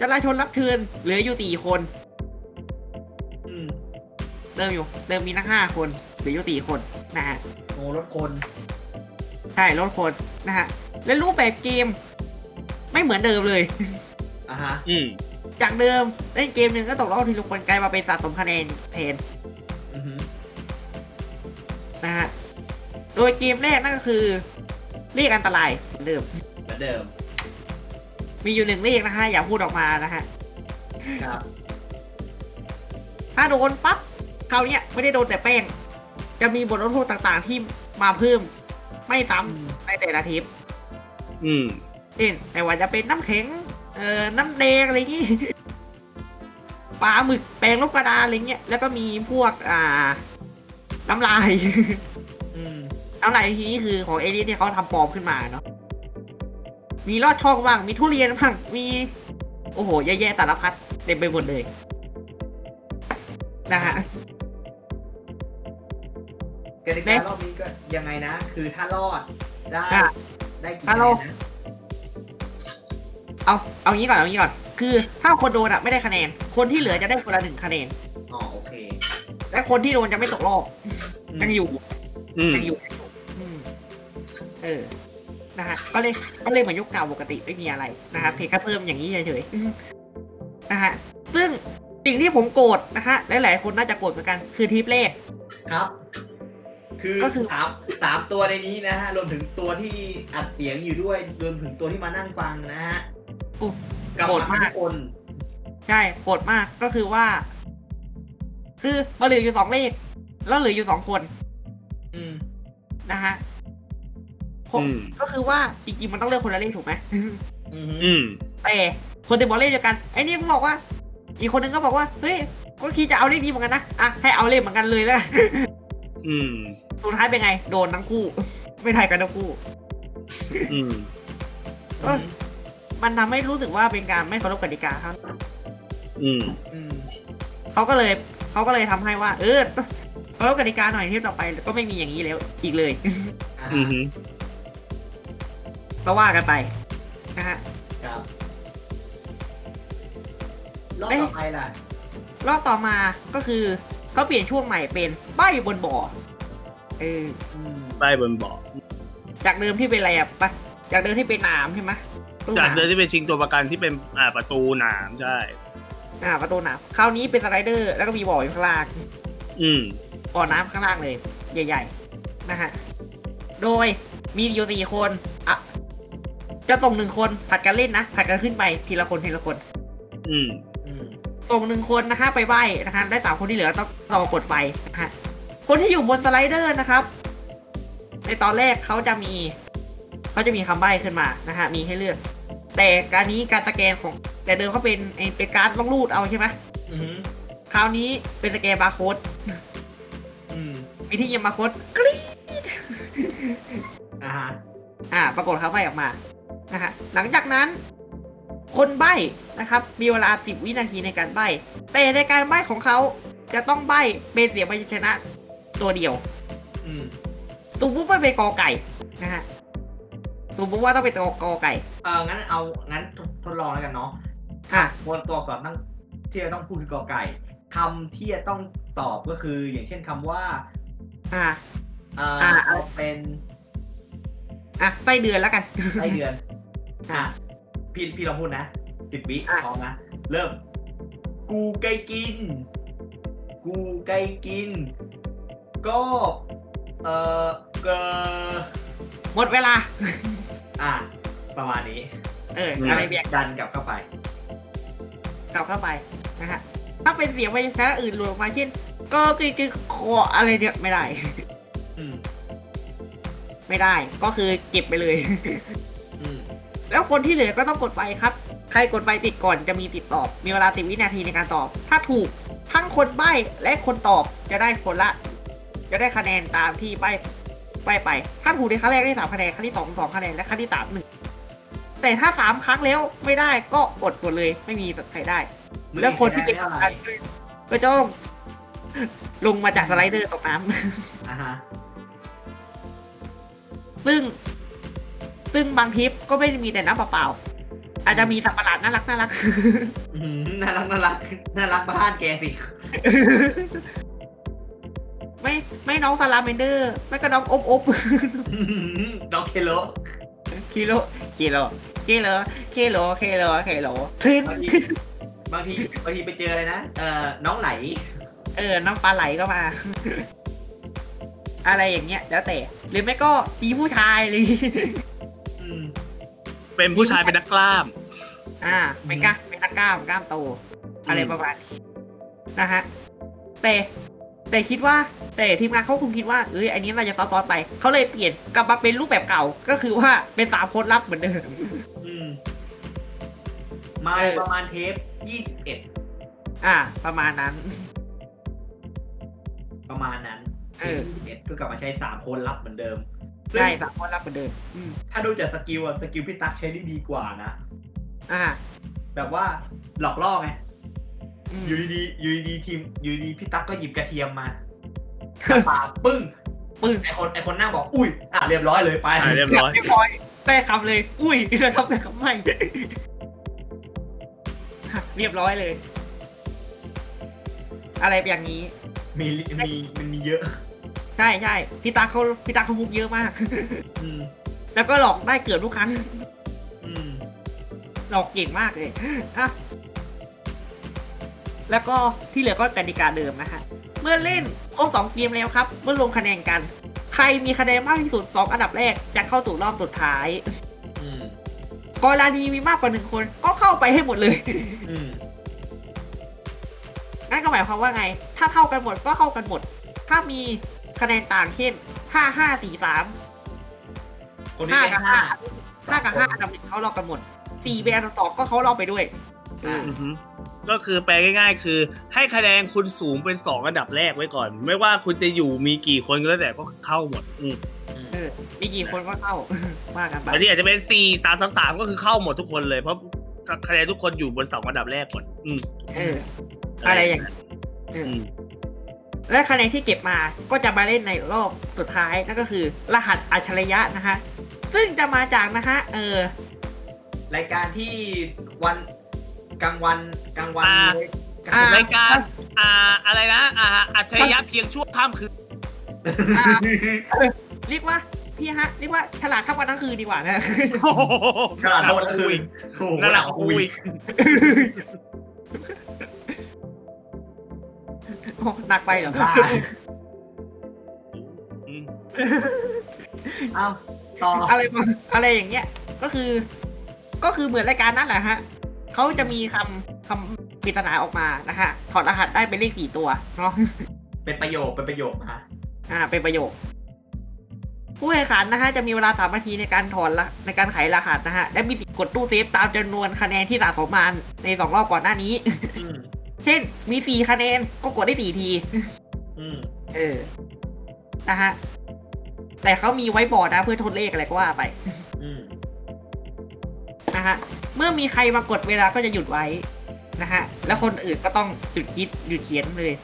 จราชนรับเชิญเหลืออยู่สี่คนอืมเดิมอยู่เดิมมีนักห้าคนเหลืออยู่สี่คนนะฮะโอ้รถคน ใช่ลดคนนะฮะ และรูปแบบเกม ไม่เหมือนเดิมเลย อะฮะอืมจากเดิมเล่นเกมหนึ่งก็ตกรอบทีละคนกลายมาเป็นสะสมคะแนนแทนอือฮึนะฮะ โดยเกมแรกนั่นก็คือเรียกอันตรายเหมือนเดิม เหมือนเดิมมีอยู่หนึ่งเลขนะฮะ อย่าพูดออกมานะฮะ ครับ ถ้าโดนปั๊บคราวเนี้ยไม่ได้โดนแต่แป้ง จะมีบทลงโทษต่างๆที่มาเพิ่ม ไม่ซ้ำในแต่ละทริป อืม เช่นไม่ว่าจะเป็นน้ำแข็ง เอ่อ น้ำแดงอะไรอย่างงี้ปลาหมึกแปลงลูกกระดานอะไรเงี้ย แล้วก็มีพวกอ่า น้ำลายอืมน้ำลายทีนี้คือของเอเลียนที่เขาทำปลอมขึ้นมาเนาะ มีลอดช่องบ้าง มีทุเรียนบ้าง มี โอ้โหแย่ๆสารพัดเต็มไปหมดเลย นะฮะกติการอบนี้ก็ยังไงนะ คือถ้ารอดได้อะได้กี่ถ้าคะแนเรานนะ เอาเอางี้ก่อนเอางี้ก่อน คือถ้าคนโดนอะไม่ได้คะแนน คนที่เหลือจะได้คนละหนึ่งคะแนน อ๋อโอเค และคนที่โดนจะไม่ตกรอบมยังอยู่อืมยังอยู่อืมเออนะฮะก็เลยก็เลยเหมือนยุคเก่าปกติไม่มีอะไรนะครับเพียงแค่เพิ่มอย่างนี้เฉยๆนะฮะซึ่งสิ่งที่ผมโกรธนะฮะหลายๆคนน่าจะโกรธเหมือนกันคือทิปเลขครับ คือก็คือ สามสามตัวในนี้นะฮะ รวมถึงตัวที่อัดเสียงอยู่ด้วย รวมถึงตัวที่มานั่งฟังนะฮะอุ๊ยกับโกรธมาก ทุกคน ใช่โกรธมากก็คือว่า คือมาเหลืออยู่สองเลข แล้วเหลืออยู่สองคนอืม นะฮะผมอืม ก็คือว่าจริงๆมันต้องเลือกคนละเลขถูกไหม อืมอืม แต่คนหนึ่งบอกเลขเดียวกันไอ้นี่ก็บอกว่า อีกคนหนึ่งก็บอกว่าเฮ้ยก็คิดจะเอาเลขนี้เหมือนกันนะอะให้เอาเลขเหมือนกันเลยแล้วกัน อืมสุดท้ายเป็นไง โดนทั้งคู่ ไม่ได้กันทั้งคู่ อืมเออมันทำให้รู้สึกว่าเป็นการไม่เคารพกติกาครับอืมอืมเขาก็เลยเขาก็เลยทำให้ว่า เออเคารพกติกาหน่อยที่ต่อไปก็ไม่มีอย่างนี้แล้วอีกเลย อ่าอืมฮึก็ว่ากันไปนะฮะ ครับรอบเอ๊ะต่อไปล่ะรอบต่อมาก็คือ เขาเปลี่ยนช่วงใหม่เป็นใบบนบ่อเอออืมใต้บนเบาะจากเดิมที่เป็นอะไรอะปะจากเดิมที่เป็นหนามใช่ไหมตู้จากหนามเดิมที่เป็นชิงตัวประกันที่เป็นอ่าประตูหนามใช่ อ่าประตูหนามคราวนี้เป็นสไลเดอร์แล้วก็มีบ่ออยู่ข้างล่างอืมบ่อน้ำข้างล่างเลย ใหญ่ ๆ นะฮะโดยมีอยู่สี่คนอะจะส่งหนึ่งคนผัดกันเล่นนะผัดกันขึ้นไปทีละคนทีละคน อืม อืมส่งหนึ่งคนนะคะ ไปใบ้นะคะได้สามคนที่เหลือต้องต้องกดไฟนะฮะคนที่อยู่บนสไลเดอร์นะครับ ในตอนแรกเขาจะมีเขาจะมีคำใบ้ขึ้นมานะฮะมีให้เลือก แต่การนี้การสแกนของแต่เดิมเขาเป็นไอ้เป็นการดต้องรูดเอาใช่ไหมอืมคราวนี้เป็นสแกนบาร์โค้ดอืมวิธียิงบาร์โค้ดกรี๊ดอ่าฮะอ่า ปรากฏเขาใบ้ออกมานะฮะหลังจากนั้น คนใบ้นะครับมีเวลา 10 วินาทีในการใบ้ แต่ในการใบ้ของเขาจะต้องใบ้เป็นเสียงพยัญชนะตัวเดียวอืมตูปุ๊บไม่เป็นกอไก่นะฮะตูปุ๊บว่าต้องเป็นกอไก่เอองั้นเอางั้นทดลองแล้วกันเนาะอะบนตัวอักษรตั้งที่จะต้องพูดคือกอไก่คำที่จะต้องตอบก็คือ อย่างเช่นคำว่า อ่าเอ่ออ่าเอาเป็น อะไส้เดือนแล้วกันไส้เดือน อะ พี่พี่ลองพูดนะสิบวิอะพร้อมนะเริ่ม กูไก่กิน กูไก่กิน ก็เอ่อเกอหมดเวลา อะประมาณนี้ เอออะไรเบียกดันกลับเข้าไปกลับเข้าไปนะฮะถ้าเป็นเสียงพยัญชนะอื่นรวมมาเช่น ก็คือคือคออะไรเนี่ยไม่ได้อืมไม่ได้ก็คือเก็บไปเลยอืม แล้วคนที่เหลือก็ต้องกดไฟครับ ใครกดไฟติดก่อนจะมีติดตอบ มีเวลาสิบวินาทีในการตอบ ถ้าถูกทั้งคนใบ้และคนตอบจะได้คนละ จะได้คะแนนตามที่ใบ้ใบ้ไป ถ้าถูกในครั้งแรกได้สามคะแนน ครั้งที่สองสองคะแนน และครั้งที่สามหนึ่ง แต่ถ้าสามครั้งแล้วไม่ได้ก็อดกดเลย ไม่มีใครได้ แล้วคนที่เป็นไม่กัปได้ตันก็จะต้องลงมาจากสไลเดอร์ตกน้ำอะฮะซึ่ง ซึ่งบางทริปก็ไม่ได้มีแต่น้ำเปล่าๆอาจจะมีสัตว์ประหลาดน่ารักน่ารัก อื้อหือน่ารักน่ารักน่ารักบ้านแกสิ ไม่ไม่น้องซาลาเมนเดอร์ไม่ก็น้องอ๊บอ๊บอื้อหือน้องเคโล คิโลคิโลคิโลคิโลคิโลคิโลทึนบางทีบางทีบางทีไปเจออะไรนะ เอ่อ น้องไหล เออน้องปลาไหลก็มา อะไรอย่างเงี้ย แล้วแต่ หรือไม่ก็มีผู้ชายเลยอืม เป็นผู้ชายเป็นนักกล้าม อ่าเป็นกล้าเป็นนักกล้ามกล้ามโตอะไรประมาณนี้นะฮะแต่แต่คิดว่า แต่ทีมงานเขาคงคิดว่าเอ้ยอันนี้เราจะซับซ้อนไปเขาเลยเปลี่ยนกลับมาเป็นรูปแบบเก่าก็คือว่าเป็นสามคนรับเหมือนเดิมอืมมาเออประมาณเทปยี่สิบเอ็ดอ่า ประมาณนั้น ประมาณนั้นเออเอ็ดก็กลับมาใช้สามคนรับเหมือนเดิมซึ่ง ใช่สามคนรับเหมือนเดิมอืมถ้าดูจาก skill อะ skill พี่ตั๊กใช้ได้ดีกว่านะ อ่า แบบว่าหลอกล่อไงอืมอยู่ดีๆอยู่ดีๆทีม อยู่ดีๆพี่ตั๊กก็หยิบกระเทียมมาปาปึ้ง ปึ้งไอคนไอคนนั่งบอก อุ้ย อะเรียบร้อยเลยไปอ่าเรียบร้อยเรียบร้อยได้คำเลย อุ้ยได้คำได้คำไม่เรียบร้อยเลย อะไรอย่างนี้ มีมีมันมีเยอะ ใช่ใช่พี่ตาเขาพี่ตาเขามุกเยอะมาก อืมแล้วก็หลอกได้เกือบทุกครั้ง อืมหลอกเก่งมากเลยอะแล้วก็ที่เหลือก็กติกาเดิมนะฮะ เมื่อเล่นครบสองเกมแล้วครับ เมื่อลงคะแนนกัน ใครมีคะแนนมากที่สุดสองอันดับแรกจะเข้าสู่รอบสุดท้ายอืมกรณีมีมากกว่าหนึ่งคนก็เข้าไปให้หมดเลย อืมนั่นก็หมายความว่าไง ถ้าเท่ากันหมดก็เข้ากันหมด ถ้ามี คะแนนต่างเช่นห้าห้าสี่สามคนที่ห้าได้กับห้าห้าห้ากับห้าอันดับหนึ่งเขารอบกันหมดสี่เป็นอันดับสองก็เขารอบไปด้วยอ่า อือฮึก็คือแปลง่ายๆ คือ ให้คะแนนคุณสูงเป็นสองอันดับแรกไว้ก่อน ไม่ว่าคุณจะอยู่มีกี่คนก็แล้วแต่ก็เข้าหมดอืมเออมีกี่คนก็เข้า ว่ากันไปอันนี้อาจจะเป็นสี่สามสามสามก็คือเข้าหมดทุกคนเลยเพราะคะแนนทุกคนอยู่บนสองอันดับแรกก่อนอืมเออ อะไรอย่างนี้เอออืม และคะแนนที่เก็บมาก็จะมาเล่นในรอบสุดท้ายนั่นก็คือ รหัสอัจฉริยะนะฮะซึ่งจะมาจากนะฮะเออรายการที่วันกลางวันกลางวันอ่า เลยกลางอ่าวันรายการอ่าอะไรนะอ่าอัจฉริยะเพียงชั่วข้ามคืนอ่าเรียกว่าพี่ฮะเรียกว่าฉลาดทั้งวันทั้งคืนดีกว่านะโอ้โหฉลาดทั้งวันทั้งคืนโอ้โหนั่นแหละคุคุยยโอ้ หนักไปเหรอบ้าอืมเอ้าต่ออะไรมาอะไรอย่างเงี้ย ก็คือ ก็คือเหมือนรายการนั้นแหละฮะเขาจะมีคำคำปริศนาออกมานะฮะ ถอดรหัสได้เป็นเลขสี่ตัวเนาะเป็นประโยคเป็นประโยคมาอ่า เป็นประโยค ผู้แข่งขันนะฮะจะมีเวลาสามนาทีในการถอนละในการไขรหัสนะฮะและมีสิทธิ์กดตู้เซฟตามจำนวนคะแนนที่สะสมมาในสองรอบก่อนหน้านี้อืม เช่นมีสี่คะแนนก็กดได้สี่ที อืมเออ นะฮะ แต่เขามีไว้บอร์ดนะเพื่อทดเลขอะไรก็ว่าไป อืมนะฮะ เมื่อมีใครมากดเวลาก็จะหยุดไว้ นะฮะ แล้วคนอื่นก็ต้องหยุดคิดหยุดเขียนเลย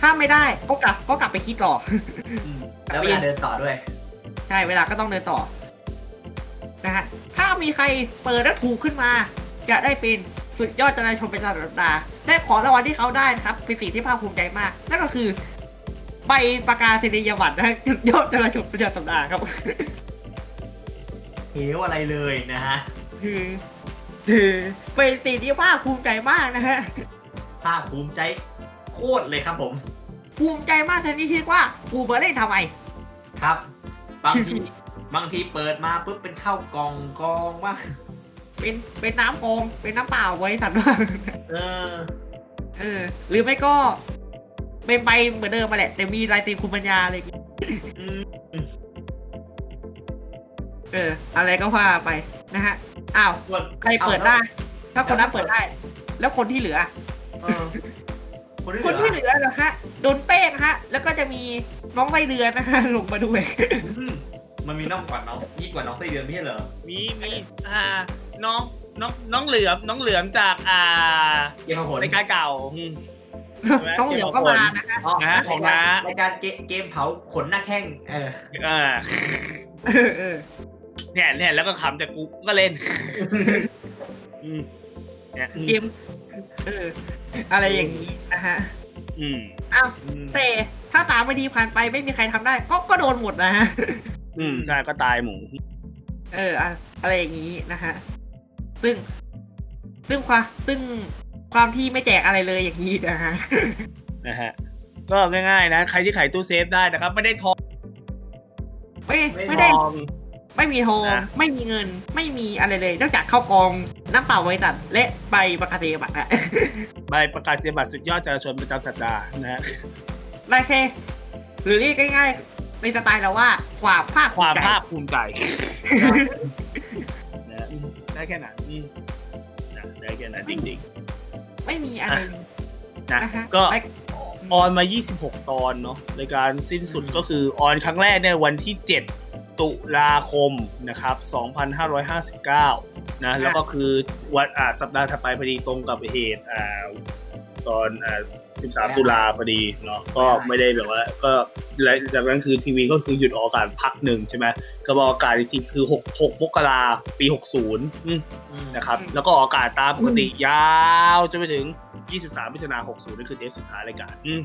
ถ้าไม่ได้ก็กลับก็กลับไปคิดต่อ อืมแล้วเวลาเดินต่อด้วย ใช่เวลาก็ต้องเดินต่อ นะฮะ ถ้ามีใครเปิดแล้วถูกขึ้นมา จะได้เป็น สุดยอดจราชนประจำสัปดาห์ได้ของรางวัลที่เขาได้นะครับเป็นสิ่งที่ภาคภูมิใจมาก นั่นก็คือใบประกาศนียบัตรนะฮะสุดยอดจราชนประจำสัปดาห์ครับ เหวอะไรเลยนะฮะคือคือเป็นสิ่งที่ภาคภูมิใจมากนะฮะภาคภูมิใจโคตรเลยครับผม ภูมิใจมากทันทีที่ว่ากูมาเล่นทำไมครับ บางทีบางทีเปิดมาปุ๊บเป็นข้าวกล่องกองว่าง เป็นเป็นน้ำโกงเป็นน้ำเปล่าไว้สัตว์ว่างเออเออ หรือไม่ก็ เป็นใบเหมือนเดิมมาแหละ แต่มีลายเซ็นคุณปัญญาอะไรอย่างงี้อืมเออ อะไรก็ว่าไปนะฮะอ้าวส่วนใครเปิดได้ ถ้าคนนั้นเปิดได้ แล้วคนที่เหลือ เออคนที่คนที่เหเหลือลือนะฮะโดนเป้งฮะ แล้วก็จะมีน้องไส้เดือนนะฮะลงมาด้วยอืม มันมีน้องกว่าน้องยิ่งกว่าน้องไส้เดือนไม่ใช่เหรอมีมีอ่าน้องน้องน้องเหลือมน้องเหลือมจากอ่าเกมพหลรายการเก่าอืมน้องเหลือก็มานะฮะอ๋อนะฮะของน้า รายการเกมเกมเผาขนหน้าแข้งเอออ่าเออเออเนี่ยเนี่ยแล้วก็ขำแต่กูก็เล่นอืมเนี่ยเกมเอออะไรอย่างนี้นะฮะอืม อ้าวอืมแต่ถ้าสามนาทีผ่านไปไม่มีใครทำได้ ก็ก็โดนหมดนะฮะ อืมใช่ก็ตายหมู เอออะอะไรอย่างนี้นะฮะซึ่ง ซึ่งความซึ่งความที่ไม่แจกอะไรเลยอย่างนี้นะฮะนะฮะก็ง่ายๆนะ ใครที่ขายตู้เซฟได้นะครับ ไม่ได้ทองไม่ไม่ได้ทองไม่มีทองนะไม่มีเงิน ไม่มีอะไรเลยนอกจากข้าวกองน้ำเปล่าไว้ตัดและใบประกาศนียบัตรอะใบประกาศนียบัตรสุดยอดจราชนประจำสัปดาห์นะฮะได้แค่หรือเรียกง่าย ๆในสไตล์เราว่าความภาคความภูใจภาคภูมิใจนะฮะอืมได้แค่นั้นอืมนะได้แค่นั้นจริง ไม่มีอะไรเลยๆนะนะฮะก็และออนมา 26 ตอนเนาะในการสิ้นสุดก็คือออนครั้งแรกในยวันที่ 7 ตุลาคมนะครับ 2559 นะ แล้วก็คือวันอ่าสัปดาห์ถัดไปพอดีตรงกับเหตุอ่า ตอนอ่า13 ตุลาพอดีเนาะก็ไม่ได้แบบว่า ก็หลังจากนั้นคือทีวีก็คือหยุดออกอากาศพักหนึ่งใช่ไหมก็บอกอากาศอีกทีคือ 6 6มกราปี 60อืมอืมนะครับแล้วก็ออกอากาศตามปกติยาวจนไปถึง 23มิถุนายน60นี่คือเทปสุดท้ายรายการอืม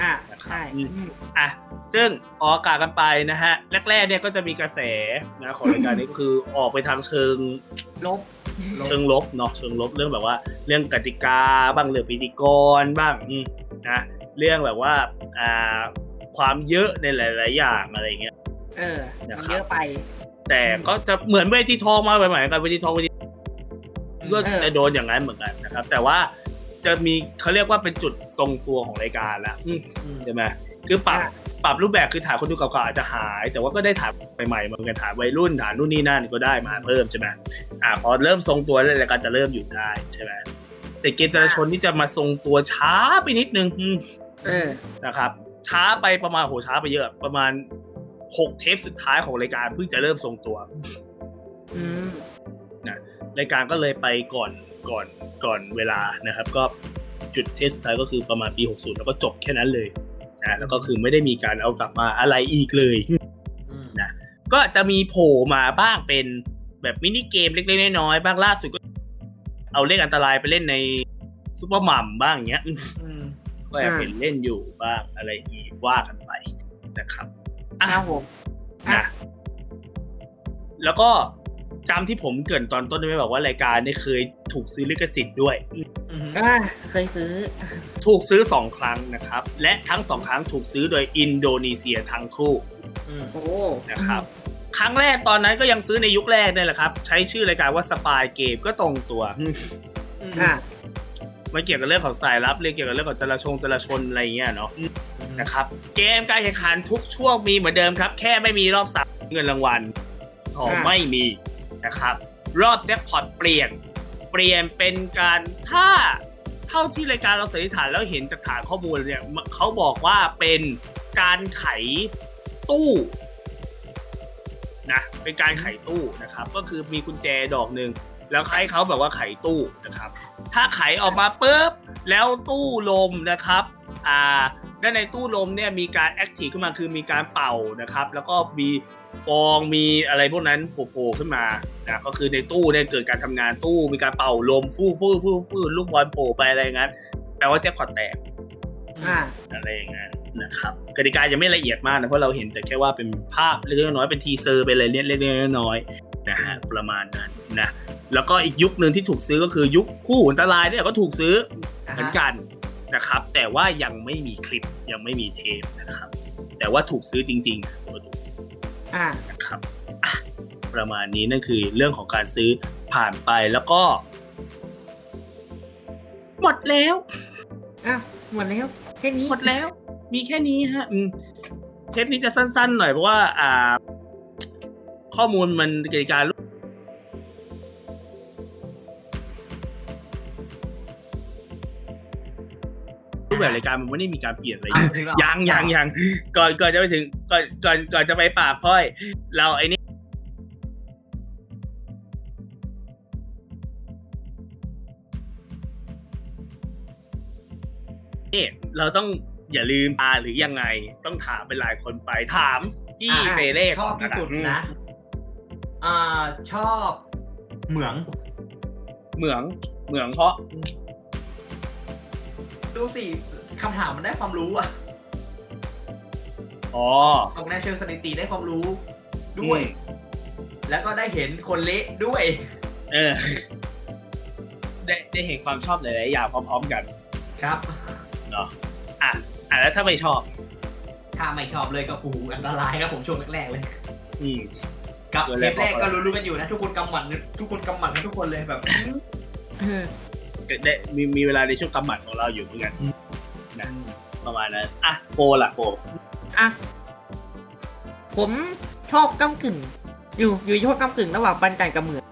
อ่านะครับใช่อืมอะซึ่งออกอากาศกันไปนะฮะแรกๆเนี่ยก็จะมีกระแสนะของรายการนี้ก็คือออกไปทางเชิงลบ เชิงลบเนาะเชิงลบเรื่องแบบว่า เรื่องกติกาบ้างเรื่องพิธีกรบ้างอืมนะเรื่องแบบว่าอ่าความเยอะในหลาย ๆ อย่างอะไรเงี้ยเออนะครับเยอะไป แต่ก็จะเหมือนเวทีทองมาใหม่ๆกันเวทีทองเวทีก็เออจะโดนอย่างนั้นเหมือนกันนะครับ แต่ว่าจะมีเขาเรียกว่าเป็นจุดทรงตัวของรายการละอืมอืมใช่ไหม คือปรับปรับรูปแบบคือฐานคนดูเก่าๆอาจจะหาย แต่ว่าก็ได้ฐานใหม่ๆมาเหมือนกันฐานวัยรุ่นฐานนู่นนี่นั่นก็ได้มาเพิ่มใช่ไหมอ่าพอเริ่มทรงตัวแล้วรายการจะเริ่มอยู่ได้ใช่ไหมแต่เกมจราชนนี่จะมาทรงตัวช้าไปนิดนึงอืมเออนะครับ ช้าไปประมาณโหช้าไปเยอะประมาณหกเทปสุดท้ายของรายการเพิ่งจะเริ่มทรงตัวอืมรายการก็เลยไปก่อนก่อนก่อนเวลานะครับ ก็จุดเทสสุดท้ายก็คือประมาณปี 60 แล้วก็จบแค่นั้นเลย นะแล้วก็คือไม่ได้มีการเอากลับมาอะไรอีกเลยอืมนะก็จะมีโผล่มาบ้างเป็นแบบมินิเกมเล็กๆน้อยๆบ้างล่าสุดก็ เอาเลขอันตรายไปเล่นในซูเปอร์มัมบ้างอย่างเงี้ยอืมก็แอบเห็นเล่นอยู่บ้างอะไรอย่างงี้ว่ากันไปนะครับอะครับผมอะนะแล้วก็ จำที่ผมเกรินตอนต้นได้ไหมบอกว่ารายการเนี่ยเคยถูกซื้อลิขสิทธิ์ด้วยอืมอ่าเคยซื้อ ถูกซื้อสองครั้งนะครับ และทั้งสองครั้งถูกซื้อโดยอินโดนีเซียทั้งคู่อืมโอ้นะครับ ครั้งแรกตอนนั้นก็ยังซื้อในยุคแรกนี่แหละครับ ใช้ชื่อรายการว่าสปายเกมก็ตรงตัวอ่ามันเกี่ยวกับเรื่องของสายลับเรื่องเกี่ยวกับเรื่องของจราชงจราชนอะไรอย่างเงี้ยเนาะนะครับเกมการแข่งขันทุกช่วงมีเหมือนเดิมครับ แค่ไม่มีรอบสามเงินรางวัลทองไม่มี นะครับ รอบแจ็คพอตเปลี่ยน เปลี่ยนเป็นการถ้าเท่าที่รายการเราสันนิษฐานแล้วเห็นจากฐานข้อมูลเนี่ยเขาบอกว่าเป็นการไขตู้นะเป็นการไขตู้นะครับ ก็คือมีกุญแจดอกหนึ่ง แล้วให้เขาแบบว่าไขตู้นะครับ ถ้าไขออกมาปุ๊บแล้วตู้ลมนะครับอ่าด้านในตู้ลมเนี่ยมีการ active ขึ้นมาคือมีการเป่านะครับ แล้วก็มีฟองมีอะไรพวกนั้นโผล่ๆขึ้นมานะก็คือในตู้เนี่ยเกิดการทำงานตู้มีการเป่าลมฟู่ฟู่ฟู่ฟู่ลูกบอลโผล่ไปอะไรอย่างนั้นแปลว่าแจ็คพอตแตกอ่าอะไรอย่างนั้น นะครับกติกายังไม่ละเอียดมากนะเพราะเราเห็นแต่แค่ว่าเป็นภาพเล็กๆน้อยๆเป็น teaser เป็นอะไรเล็กๆน้อยๆนะฮะประมาณนั้นนะแล้วก็อีกยุคหนึ่งที่ถูกซื้อก็คือยุคคู่อันตรายเนี่ยก็ถูกซื้อเหมือนกันนะครับ แต่ว่ายังไม่มีคลิปยังไม่มีเทปนะครับ แต่ว่าถูกซื้อจริงๆตัวถูกซื้ออ่านะครับอะประมาณนี้นั่นคือเรื่องของการซื้อผ่านไปแล้วก็ หมดแล้วอ้าวหมดแล้วแค่นี้หมดแล้ว มีแค่นี้ฮะอืมเทปนี้จะสั้นๆ หน่อยเพราะว่า อ่า ข้อมูลมันกติการรูปแบบรายการมันไม่ได้มีการเปลี่ยนอะไรอะถึงแล้วยังยังยังก่อนก่อนจะไปถึงก่อนก่อนก่อนจะไปปากพ้อย เราไอ้นี่นี่เราต้อง อย่าลืมอาหรือยังไง ต้องถามเป็นหลายคนไปถามพี่อะเปเล่ชอบที่สุดก่อนะอ่าชอบเหมือง เหมืองเหมืองเพราะ ดูสิคำถามมันได้ความรู้อะอ๋อออกแนวเชิงสถิติได้ความรู้ด้วยอืมแล้วก็ได้เห็นคนเละด้วย เออ ได้ได้เห็นความชอบหลายๆอย่างพร้อมๆกัน ครับเนาะอะ อะแล้วถ้าไม่ชอบ ถ้าไม่ชอบเลยก็ผูอันตรายครับผมช่วงแรกๆเลยอืม กับส่วนเทแรกปแรกก็ก็รู้ๆกันอยู่นะ ทุกคนกำหมัดทุกคนกำหมัดกันทุกคนเลยแบบเออได้มีมีเวลาในช่วงกำหมัดของเราอยู่เหมือนกันนะประมาณนั้นอะโฟล่ะโฟอะผมชอบก้ากึ่ง อยู่อยู่ช่วงก้ากึ่งระหว่างปันจันกับเหมือง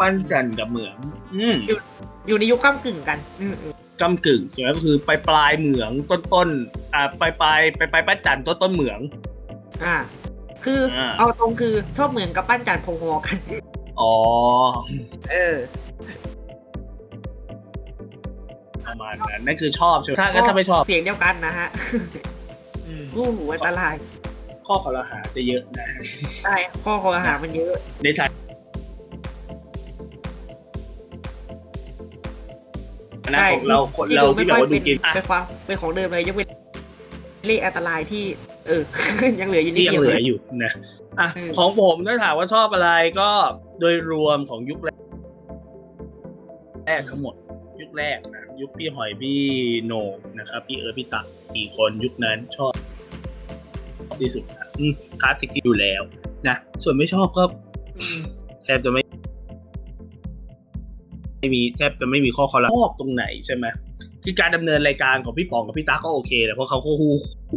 ปั้นจันกับเหมืองอืมอยู่ในยุคก้ากึ่งกัน อืมอืม กำกึ่งใช่ไหมก็คือปลายปลายเหมืองต้นต้นอ่าปลายปลายปลายปลายปั้นจันต้นต้นเหมือง อ่า คืออาเอาตรงคือชอบเหมืองกับปั้นจันพอๆกัน อ๋อ เออประมาณนั้นนั่นคือชอบใช่ไหมถ้าถ้าไม่ชอบเสียงเดียวกันนะฮะอืมกู้หูอันตราย ข้อขอรหาจะเยอะนะใช่ข้อคอรหามันเยอะในทา งนะใช่ของเราคนเราที่แบบว่าดูเกมอะเป็นความเป็นของเดิมเลยยกเว้นเลขอันตรายที่ เออ ยังเหลืออยู่นิดที่ยังเดียวเหลืออยู่นะอะอืมของผมถ้าถามว่าชอบอะไรก็โดยรวมของยุคแรกแรกทั้งหมด ยุคแรกนะยุคพี่หอยพี่โหนงนะครับ พี่เอิร์ธพี่ตักสี่คนยุคนั้นชอบที่สุดนะอืมคลาสสิกที่อยู่แล้วนะส่วนไม่ชอบก็อืมแทบจะไม่ ไม่มีแทบจะไม่มีข้อคอรหาชอบตรงไหนใช่ไหมคือการดำเนินรายการของพี่ป๋องกับพี่ตั๊กก็โอเคแหละเพราะเขาก็ฮู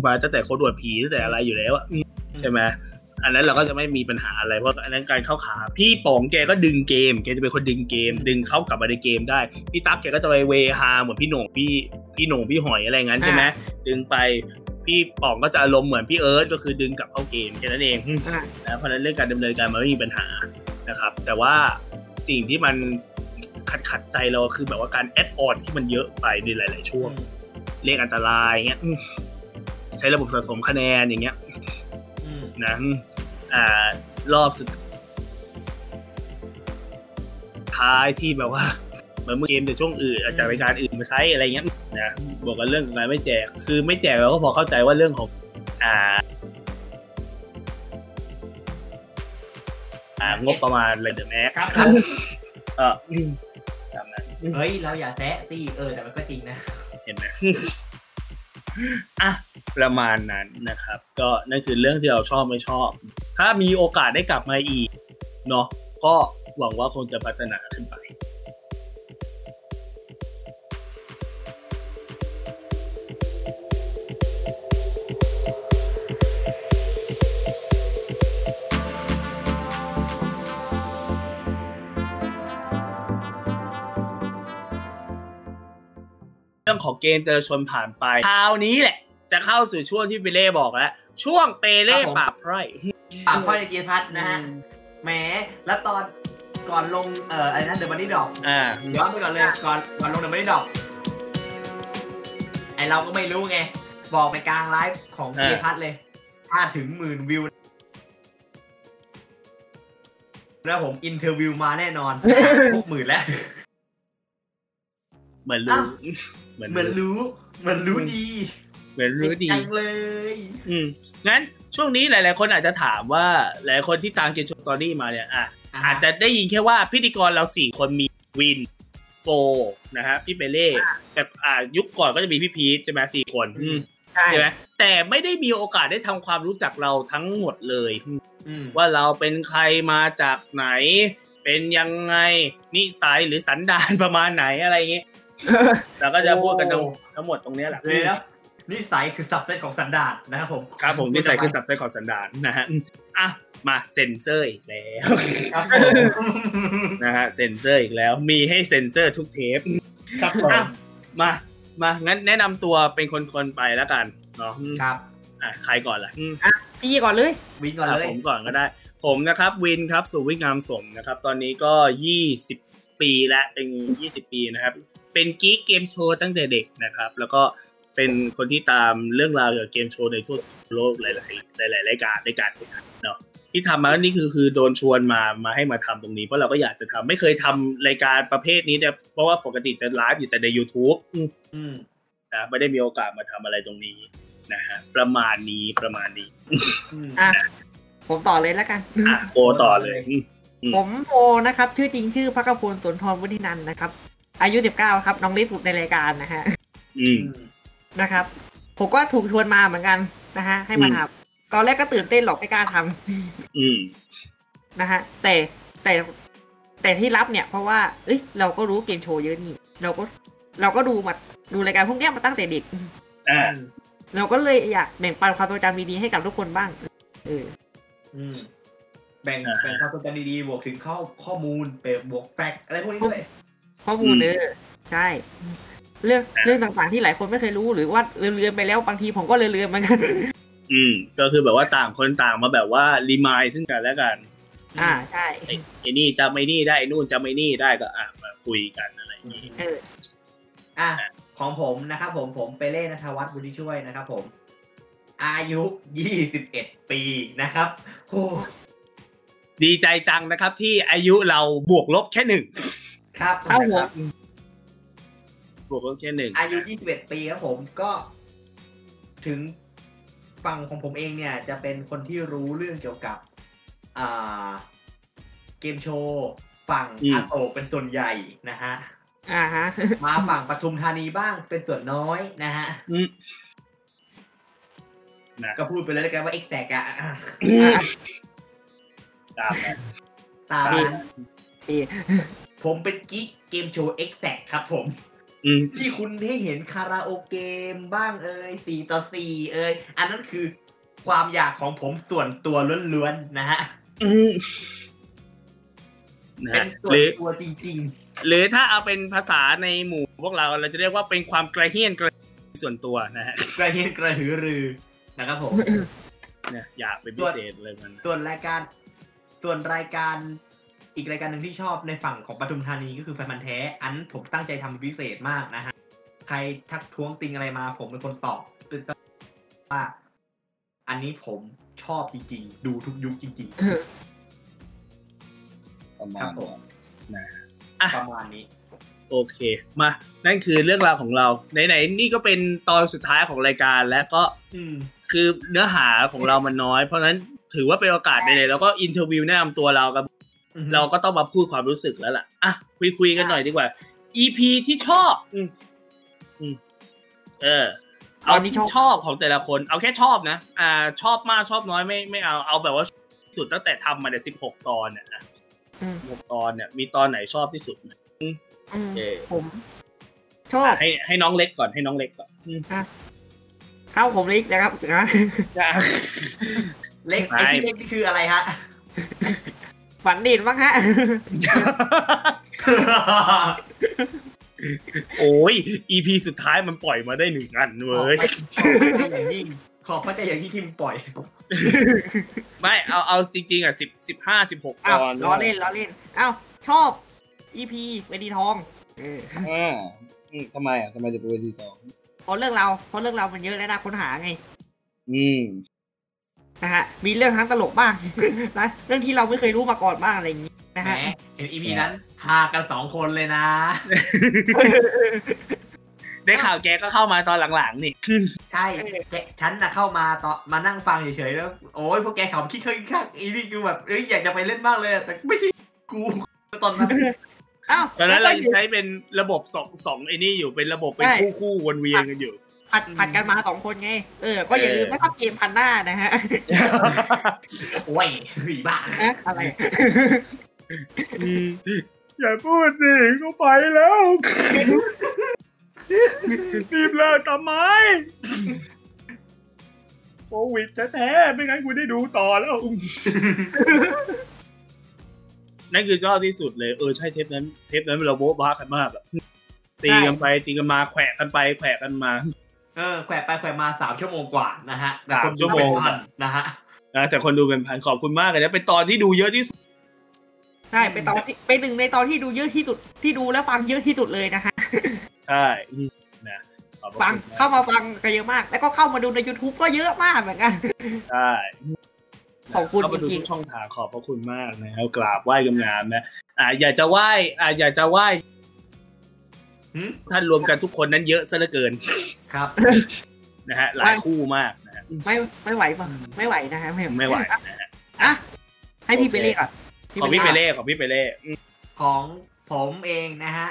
มาตั้งแต่เขาดวดผีตั้งแต่อะไรอยู่แล้วอะใช่ไหมอันนั้นเราก็จะไม่มีปัญหาอะไรเพราะอันนั้นการเข้าขา พี่ป๋องแกก็ดึงเกมแกจะเป็นคนดึงเกม ดึงเข้ากลับมาในเกมได้พี่ตั๊กแกก็จะไปเวฮาเหมือนพี่โหน่งพี่พี่โหน่งพี่หอยอะไรงั้นใช่ไหมดึงไปพี่ป๋องก็จะอารมณ์เหมือนพี่เอิร์ธก็คือดึงกลับเข้าเกมแค่นั้นเองอ่านะเพราะฉะนั้นเรื่องการดำเนินการมันไม่มีปัญหานะครับ แต่ว่าสิ่งที่มัน ขัดขัดใจเราคือแบบว่าการแอดออนที่มันเยอะไปในหลาย ๆ ช่วง เลขอันตรายเงี้ยอืมใช้ระบบสะสมคะแนนอย่างเงี้ยอืมนะอืมอ่ารอบสุดท้ายที่แบบว่าเหมือนเกมแต่ช่วงอื่นอาจจะรายการอื่นมาใช้อะไรเงี้ยนะบอกกันเรื่องการไม่แจก คือไม่แจกเราก็พอเข้าใจว่าเรื่องของอ่าอ่างบประมาณอะไรเดอะแม็กครับผมเอออืมตามนั้น เฮ้ย เราอย่าแซะสิเออแต่มันก็จริงนะ เห็นไหมอะประมาณนั้นนะครับ ก็นั่นคือเรื่องที่เราชอบไม่ชอบ ถ้ามีโอกาสได้กลับมาอีกเนาะก็หวังว่าคงจะพัฒนาขึ้นไป รื่องของเกมเจรชนผ่านไปคราวนี้แหละ จะเข้าสู่ช่วงที่เปเล่บอกแล้ว ช่วงเปเล่ครับผมปราบไพร่ปากค่อยในเกียร์พัดนะฮะแหมแล้วตอนก่อนลงเอ่ออะไรนะเดอะบันนี่ดอกอ่าย้อนไปก่อนเลยก่อนก่อนลงเดอะบันนี่ดอกไอเราก็ไม่รู้ไง บอกไปกลางไลฟ์ของอ่าเกียร์พัดเลย ถ้าถึงหมื่นวิวแล้วผมอินเทอร์วิวมาแน่นอนพวกหมื่นแล้ว เหมือนรู้อ้าว เหมือนเหมือนรู้ เหมือนรู้ดี เหมือนรู้ดีจังเลย อืมงั้นช่วงนี้หลาย ๆ คนอาจจะถามว่าหลายคนที่ตาม Game Show Story มาเนี่ยอะอ่าอาจจะได้ยินแค่ว่าพิธีกรเราสี่คนมีวินโฟนะฮะพี่เปเล่แต่อ่ายุคก่อนก็จะมีพี่พีทใช่ไหมสี่คนอืมใช่ใช่ไหมแต่ไม่ได้มีโอกาสได้ทำความรู้จักเราทั้งหมดเลยอืมว่าเราเป็นใครมาจากไหน เป็นยังไงนิสัยหรือสันดานประมาณไหนอะไรอย่างเงี้ย เราก็จะพูดกันทั้งทั้งหมดตรงเนี้ยแหละเลยนะนิสัยคือ subset ของสันดานนะครับผมครับผมนิสัยคือ subset ของสันดานนะฮะอะมาเซ็นเซอร์อีกแล้วครับผมนะฮะเซ็นเซอร์อีกแล้ว มีให้เซ็นเซอร์ทุกเทปครับผมอะมามางั้นแนะนำตัวเป็นคนๆไปแล้วกันเนาะอืมครับอะใครก่อนล่ะอืมพี่ก่อนเลยวินก่อนเลยอะผมก่อนก็ได้ ผมนะครับ วินครับสุวิทย์งามสมนะครับ ตอนนี้ก็ยี่สิบปีแล้วเป็นยี่สิบปีนะครับ เป็นกิ๊กเกมโชว์ตั้งแต่เด็กนะครับ แล้วก็เป็นคนที่ตามเรื่องราวเกี่ยวกับเกมโชว์ในทั่วโลกหลาย ๆ หลาย ๆ รายการรายการเนาะที่ทำมาก็นี่คือคือโดนชวนมามาให้มาทำตรงนี้เพราะเราก็อยากจะทำไม่เคยทำรายการประเภทนี้เนี่ยเพราะว่าปกติจะไลฟ์อยู่แต่ใน YouTube อืมอืมนะไม่ได้มีโอกาสมาทำอะไรตรงนี้นะฮะประมาณนี้ประมาณนี้อืมอะผมต่อเลยแล้วกันอะโกต่อเลยอืมอืมผมโอนะครับ ชื่อจริงชื่อพักพลสุนทรวุฒินันท์นะครับ อายุ 19 ครับ น้องเล็กสุดในรายการนะฮะอืมนะครับ ผมก็ถูกชวนมาเหมือนกันนะฮะ ให้มาอืมทำตอนแรกก็ตื่นเต้นหรอกไม่กล้าทำอืมนะฮะ แต่แต่แต่ที่รับเนี่ยเพราะว่า เอ้ย เราก็รู้เกมโชว์เยอะนี่ เราก็เราก็ดูมาดูรายการพวกเนี้ยมาตั้งแต่เด็กอ่าเราก็เลยอยากแบ่งปันความทรงจำดีๆให้กับทุกคนบ้าง เอออืมแบ่งอ่าแบ่งความทรงจำดีๆบวกถึงข้อข้อมูลเปรบวกแฟกต์อะไรพวกนี้ด้วย ข้อมูลอืมเออใช่ เรื่องเรื่องต่างๆที่หลายคนไม่เคยรู้หรือว่าลืมๆไปแล้วบางทีผมก็ลืมๆเหมือนกันอืม ก็คือแบบว่าต่างคนต่างมาแบบว่ารีมายซึ่งกันและกัน อ่าใช่ไอ้ไอ้นี่จำไอ้นี่ได้ไอ้นู่นจำไอ้นี่ได้ก็อะมาคุยกันอะไรอย่างนี้เอออะของผมนะครับผมผมเปเล่นัทวัฒน์บุญช่วยนะครับผม อายุ21ปีนะครับโอ้ดีใจจังนะครับที่อายุเราบวกลบแค่หนึ่ง ครับเอ้าหัวนะครับบวกลบแค่หนึ่งอายุ21ปีครับผมก็ ถึงฝั่งของผมเองเนี่ย จะเป็นคนที่รู้เรื่องเกี่ยวกับอ่าเกมโชว์ฝั่งอาโศกเป็นส่วนใหญ่นะฮะอ่าฮะมาฝั่งปทุมธานีบ้างเป็นส่วนน้อยนะฮะอืมนะก็พูดไปเลยแล้วกันว่าเอ็กแตกอะตามนั้นตามนั้นดี ผมเป็นกิ๊กเกมโชว์เอ็กแตกครับผมอืมที่คุณให้เห็นคาราโอเกมบ้างเอ่ยสี่ต่อสี่เอ่ยอันนั้นคือความอยากของผมส่วนตัวล้วนๆนะฮะอืมนะเป็ฮะนส่วหนรือตัวจริงหรือถ้าเอาเป็นภาษาในหมู่พวกเราเราจะเรียกว่าเป็นความกระเฮี้ยนกระส่วนตัวนะฮะๆกระเฮียนกระหือรือนะครับผมเนี่ยอยากเป็นพิเศษเลยมันส่วนรายการส่วนรายการ อีกรายการหนึ่งที่ชอบในฝั่งของปทุมธานีก็คือแฟนมันธุ์แท้ อันผมตั้งใจทำเป็นพิเศษมากนะฮะ ใครทักท้วงติงอะไรมา ผมเป็นคนตอบเป็นว่า อันนี้ผมชอบจริงๆ ดูทุกยุคจริงประๆมาครัณบผมนะอะประมาณนี้ โอเค มา นั่นคือเรื่องราวของเรา ไหนๆ นี่ก็เป็นตอนสุดท้ายของรายการแล้วก็อืมคือเนื้อหาของเรามันน้อย เพราะฉะนั้นถือว่าเป็นโอกาสในๆแล้วก็อินเทอร์วิวแนะนำตัวเรากันอืม เราก็ต้องมาพูดความรู้สึกแล้วล่ะอะคุยคุยๆกันหน่อยดีกว่า EP ที่ชอบอืมอืมเออ เอาที่ชอบของแต่ละคน เอาแค่ชอบนะอ่า ชอบมากชอบน้อยไม่ไม่เอาเอาแบบว่าสุดตั้งแต่ทำมาเนี่ยสิบหกตอนเนี่ยนะอืมหกตอนเนี่ย มีตอนไหนชอบที่สุดไหมอืมเออผมชอบอะให้ให้น้องเล็กก่อนให้น้องเล็กก่อนอืมเข้าผมลิกนะครับนะเล็กไม่ไอ้ที่เล็กนี่คืออะไรฮะ ฝันดินบ้างฮะ โอ้ย EP สุดท้ายมันปล่อยมาได้หนึ่งอันเว้ย ขอบพระเจ้าอย่างยิ่งขอบพระเจ้าอย่างยิ่งที่มึงปล่อย ไม่ เอาเอาจริง ๆ อะสิบสิบห้าสิบหกตอ้าวอนล้อเล่นล้อเล่นอ้าวชอบ EP เวทีทองเอออ่าอืมทำไมอะทำไมจะเป็นเวทีสอง เพราะเรื่องเราวเพราะเรื่องเราวมันเยอะและน่าค้นหาไง อืม นะฮะ มีเรื่องทั้งตลกบ้าง นะ เรื่องที่เราไม่เคยรู้มาก่อนบ้างอะไรอย่างนี้นะแหมฮะ เห็นอีพีนั้นหากันสองคนเลยนะ ได้ข่าวแกก็เข้ามาตอนหลังๆนี่ ใช่แกฉันน่ะเข้ามาตอนมานั่งฟังเฉยๆแล้ว โอ้ยพวกแกขำคิดเคยคักอีนี่กูแบบเอ้ยอยากจะไปเล่นมากเลยอะแต่ไม่ใช่กูตอนนั้นอ้าวตอนนั้นเราแล้วก็ใช้เป็นระบบสองสองไอ้นี่อยู่เป็นระบบเป็นใช่คู่คู่ๆวนเวียนกันอยู่ ผัดผัดกันมาสองคนไง เออ ก็อย่าลืมนะครับเกมพันหน้านะฮะ โอ้ยหวีบ้านะอะไร อย่าพูดสิเขาไปแล้วรีบเลิกทำไมโควิดแท้ๆไม่งั้นกูได้ดูต่อแล้ว นั่นคือชอบที่สุดเลย เออใช่เทปนั้น เทปนั้นเราโบ๊ะบ้ากันมากแบบตีกันไปตีกันมาแขวะกันไปแขวะกันมา เออแขวะไปแขวะมาสามชั่วโมงกว่านะฮะแต่สามคนชั่ดูวโมเป็นงพันนะฮะนะแต่คนดูเป็นพันขอบคุณมากเลยนะเป็นตอนที่ดูเยอะที่สุดใช่เป็นตอนที่เป็นหนึ่งในตอนที่ดูเยอะที่สุดที่ดูและฟังเยอะที่สุดเลยนะฮะใช่นะขอบพระฟังคุณมากเข้ามาฟังก็เยอะมาก แล้วก็เข้ามาดูใน YouTube ก็เยอะมากเหมือนกันใช่ขอบคุณเข้ามาดูจริทุงกช่องทางขอบพระคุณมากนะครับกราบไหว้งามๆนะอ่าอยากจะไหว้อ่าอยากจะไหว้หืม ท่านรวมกันทุกคนนั้นเยอะซะเหลือเกินครับนะฮะหลายคู่มากนะฮะไม่ไม่ไหวป่ะไม่ไหวนะฮะไม่ไหวอะให้พี่ไปเล่ก่อนของพี่ไปเล่ของพี่ไปเล่อืมของผมเองนะฮะ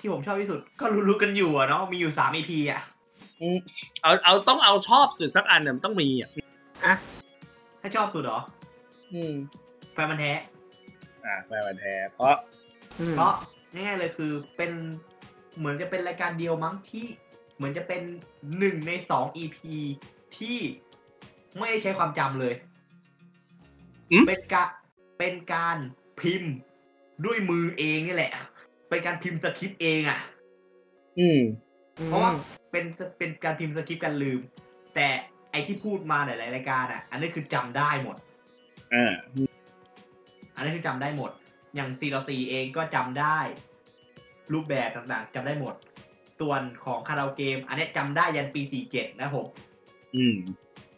ที่ผมชอบที่สุดก็รู้ๆกันอยู่อะเนาะมีอยู่สามอีพีอะอืมเอาเอาต้องเอาชอบสุดสักอันเนี่ยมันต้องมีอะถ้าชอบสุดเหรออืมแฟนมันธุ์แท้อ่าแฟนพันธุ์แท้เพราะอืมเพราะง่ายๆเลยคือเป็น เหมือนจะเป็นรายการเดียวมั้งที่เหมือนจะเป็นหนึ่งในสอง EP ที่ไม่ได้ใช้ความจำเลยอืมเป็นการเป็นการพิมพ์ด้วยมือเองนี่แหละ เป็นการพิมพ์สคริปต์เองอะ่ะ อืม เพราะว่าเป็นเป็นการพิมพ์สคริปต์กันลืม แต่ไอที่พูดมาหลายๆรายการอะ อันนี้คือจำได้หมดอ่าอันนี้คือจำได้หมด อย่างซีรซีเองก็จำได้ รูปแบบต่างๆจำได้หมด ส่วนของคาราโอเกม อันนี้จำได้ยันปี 47 นะผมอืม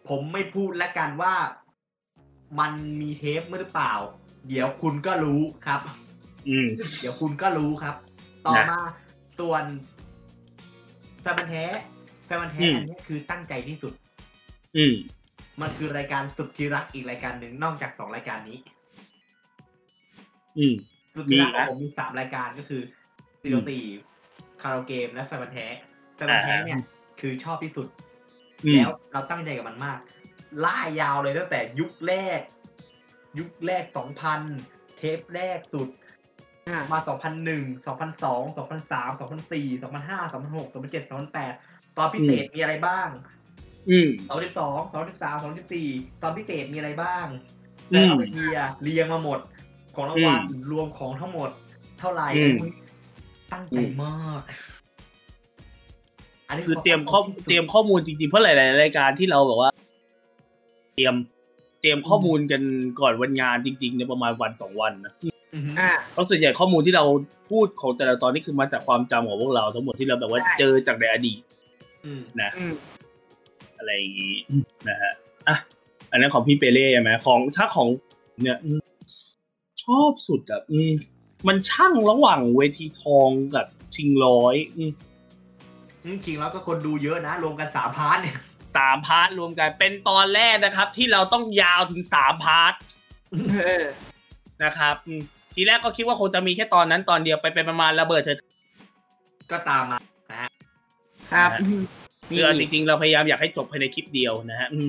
ผมไม่พูดละกันว่ามันมีเทปหรือเปล่า เดี๋ยวคุณก็รู้ครับ อืม เดี๋ยวคุณก็รู้ครับ ต่อนะมาส่วนแฟนมันธุ์แท้แฟนมันธุ์แท้อืมอันนี้คือตั้งใจที่สุด อืม มันคือรายการสุดที่รักอีกรายการหนึ่งนอกจากสองรายการนี้ อืมสุดที่รักมีของนะผมมีสามรายการก็คือ ซีโรสี่คาราโอเกมและแฟนมันธุ์แท้แฟนมันธุ์แท้เนี่ย คือชอบที่สุดอืมแล้วเราตั้งใจกับมันมาก ล่ายาวเลยตั้งแต่ยุคแรก ยุคแรกสองพันเทปแรกสุดจอ่ามา2001 2002 2003 2004 2005 2006 2007 2008ตอนพิเศษมีอะไรบ้างอืม2012 2013 2014ตอนพิเศษมีอะไรบ้างอืแต่มเอาไปเรียเรียงมาหมด ของรางวัลอืมรวมของทั้งหมด เท่าไหร่อืม ตั้งใจมากคือเตรียมข้อเตรียมข้อมูลจริงๆ เพราะหลายๆรายการที่เราแบบว่า เตรียมเตรียมข้อมูลกันก่อนวันงานจริงๆเนี่ยประมาณวันสองวันนะอือฮึอ่าเพราะส่วนใหญ่ข้อมูลที่เราพูดของแต่ละตอนนี่คือมาจากความจำของพวกเราทั้งหมดที่เราแบบว่าใช่เจอจากในอดีตอืมนะอืมอะไรอย่างงี้นะฮะอะอันนั้นของพี่เปเล่ใช่ไหมของถ้าของเนี่ยอืมชอบสุดอะอื มมันช่างระหว่างเวทีทองกับชิงร้อยอืมจริงๆแล้วก็คนดูเยอะนะ รวมกันสาม part เนี่ยสาม part รวมกันเป็นตอนแรกนะครับ ที่เราต้องยาวถึงสาม part เออนะครับอืมทีแรกก็คิดว่าคงจะมีแค่ตอนนั้นตอนเดียวไปเป็นประมาณระเบิดเธอก็ตามมานะฮะครับคือเอาจริงๆ เราพยายามอยากให้จบภายในคลิปเดียวนะฮะอืม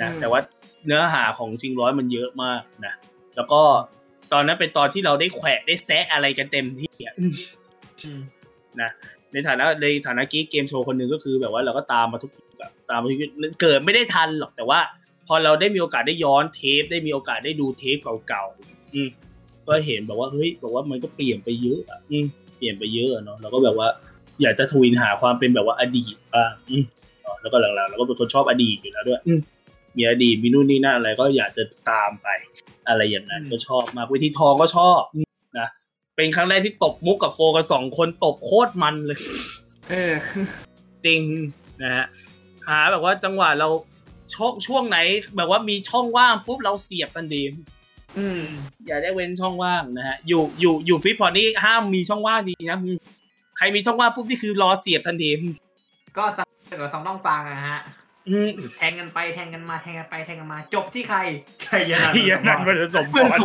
นะอืมแต่ว่าเนื้อหาของชิงร้อยมันเยอะมากนะแล้วก็ ตอนนั้นเป็นตอนที่เราได้แขวะได้แซะอะไรกันเต็มที่อะอืมในฐานะในฐานะกีเกมโชว์คนหนึ่งก็คือแบบว่าเราก็ตามมาทุกแบบตามมาทุกเกิดไม่ได้ทันหรอกแต่ว่า พอเราได้มีโอกาสได้ย้อนเทป ได้มีโอกาสได้ดูเทปเก่าๆอืมก็เห็นแบบว่าเฮ้ยแบบว่ามันก็เปลี่ยนไปเยอะอะอืมเปลี่ยนไปเยอะอะเนาะเราก็แบบว่า อยากจะทวินหาความเป็นแบบว่าอดีตบ้างอืมแล้วก็หลังๆเราก็เป็นคนชอบอดีตอยู่แล้วด้วย อืมมีอดีตมีนู่นนี่นั่นอะไรก็อยากจะตามไป อะไรอย่างนั้นก็ชอบมากเวทีทองก็ชอบอืมนะเป็นครั้งแรกที่ตบมุกกับโฟกันสองคนตบโคตรมันเลยเออจริงนะฮะหาแบบว่าจังหวะเราช่วงช่วงไหน แบบว่ามีช่องว่างปุ๊บเราเสียบทันทีอืม อย่าได้เว้นช่องว่างนะฮะ อยู่อยู่อยู่ฟิตพอร์ตนี่ห้ามมีช่องว่างดีนะอืมใครมีช่องว่างปุ๊บนี่คือรอเสียบทันทีก็ตามเราต้องต้องฟังนะฮะอืม แทงกันไปแทงกันมาแทงกันไปแทงกันมา จบที่ใครชัยนันท์เฮียนันมันสมบัติ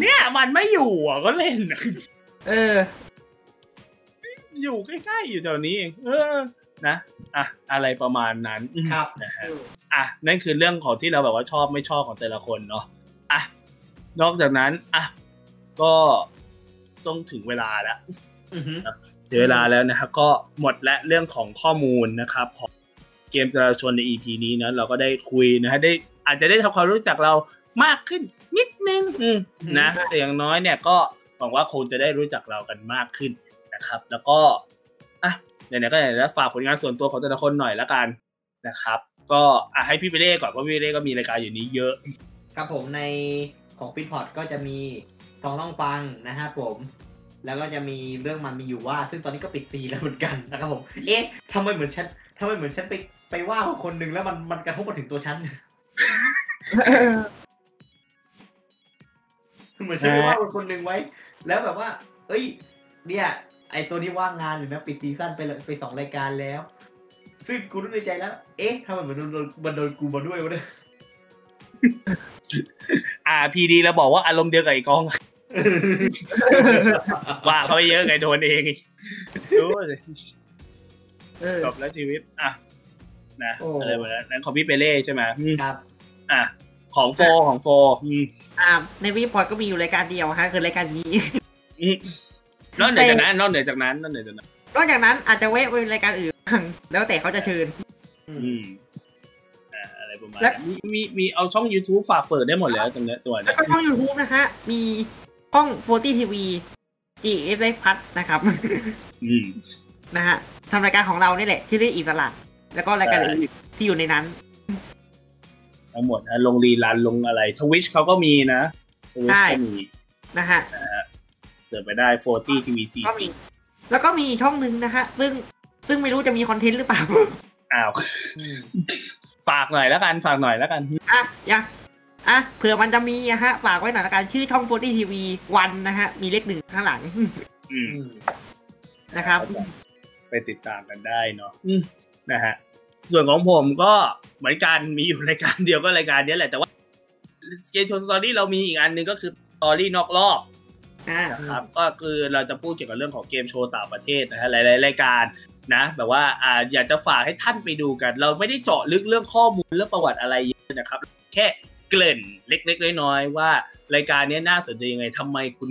เนี่ยมันไม่อยู่อะก็เล่นอะเออ อยู่ใกล้ๆอยู่แถวนี้เองเออนะอะอะไรประมาณนั้นครับนะฮะอะนั่นคือเรื่องของที่เราแบบว่าชอบไม่ชอบของแต่ละคนเนาะอะนอกจากนั้นอะก็ต้องถึงเวลาแล้ว อือฮึถึงเวลาแล้วนะครับก็หมดและเรื่องของข้อมูลนะครับของเกมจราชนใน EP นี้นะเราก็ได้คุยนะฮะได้อาจจะได้ทำความรู้จักเรามากขึ้นนิดนึงอืมนะแต่อย่างน้อยเนี่ยก็หวังว่าคงจะได้รู้จักเรากันมากขึ้นนะครับ แล้วก็อะไหนๆก็ไหนๆแล้วฝากผลงานส่วนตัวของแต่ละคนหน่อยละกันนะครับ ก็อะให้พี่ไปเล่ก่อนเพราะพี่ไปเล่ก็มีรายการอยู่นี้เยอะ ครับผมในของฟิตพอร์ตก็จะมีทองต้องฟังนะฮะผม แล้วก็จะมีเรื่องมันมีอยู่ว่า ซึ่งตอนนี้ก็ปิดฟรีแล้วเหมือนกันนะครับผม เอ๊ะทำไมเหมือนฉันทำไมเหมือนฉันไปไปว่าคนหนึ่งแล้วมันมันกระทบมาถึงตัวฉันเหมือนฉันไปว่าคนหนึ่งไว้ แล้วแบบว่า เอ้ย เนี่ย ไอตัวนี้ว่างงานอยู่นะปิดซีซั่นไปเลยไปสองรายการแล้ว ซึ่งกูนึกในใจแล้ว เอ๊ะทำไมเหมือนโดนโดนมันโดนกูมาด้วยวะเนี่ยอ่าพีดีเราบอกว่าอารมณ์เดียวกับไอ้กล้อง ว่าเขาไปเยอะไงโดนเองอีกรู้สิเออจบแล้วชีวิต อะ นะโอ้อะไรแบบนั้นนั้นของพี่เปเล่ใช่ไหมอืมครับ อะของโฟของโฟอืมอ่าในวีพอร์ตก็มีอยู่รายการเดียวฮะคือรายการนี้อืมนอกเหนือจากนั้นนอกเหนือจากนั้นนอกเหนือจากนั้นนอกจากนั้นอาจจะแวะไปรายการอื่นบ้างแล้วแต่เขาจะเชิญ อืมอ่าอะไรประมาณและนั้นมีมีมีเอาช่อง YouTube ฝากเปิดได้หมดแล้วตรงเนี้ยตัวแล้เนี้วยก็ช่อง YouTube นะฮะ มี ห้องโฟตี้ทีวี G S F พัดนะครับอืมนะฮะทำรายการของเรานี่แหละที่เรียกอิสระแล้วก็รายการอื่นที่อยู่ในนั้น ทั้งหมดนะลงรีลันลงอะไรทวิชเขาก็มีนะทวิชใช่ก็มีนะฮะเสิร์ฟไปได้40 TV ก็มีแล้วก็มีอีกช่องหนึ่งนะฮะซึ่งซึ่งไม่รู้จะมี content หรือเปล่าอ้าวอืมฝากหน่อยแล้วกัน ฝากหน่อยแล้วกันอะอย่า อะเผื่อมันจะมีอะฮะฝากไว้หน่อยละกันชื่อช่อง Forty TV One นะฮะ มีเลขหนึ่งข้างหลังอืมอืมนะครับ ไปติดตามกันได้เนาะอืมนะฮะ ส่วนของผมก็เหมือนกันมีอยู่รายการเดียวก็รายการเนี้ยแหละ แต่ว่า Game Show Story เรามีอีกอันหนึงก็คือสตอรี่นอกรอบอ่านะครับก็คือเราจะพูดเกี่ยวกับเรื่องของเกมโชว์ต่างประเทศนะฮะหลายๆรายการนะแบบว่าอ่าอยากจะฝากให้ท่านไปดูกัน เราไม่ได้เจาะลึกเรื่องข้อมูลเรื่องประวัติอะไรเยอะนะครับ แค่ เกริ่นเล็กๆน้อยๆว่ารายการนี้น่าสนใจยังไงทำไมคุณ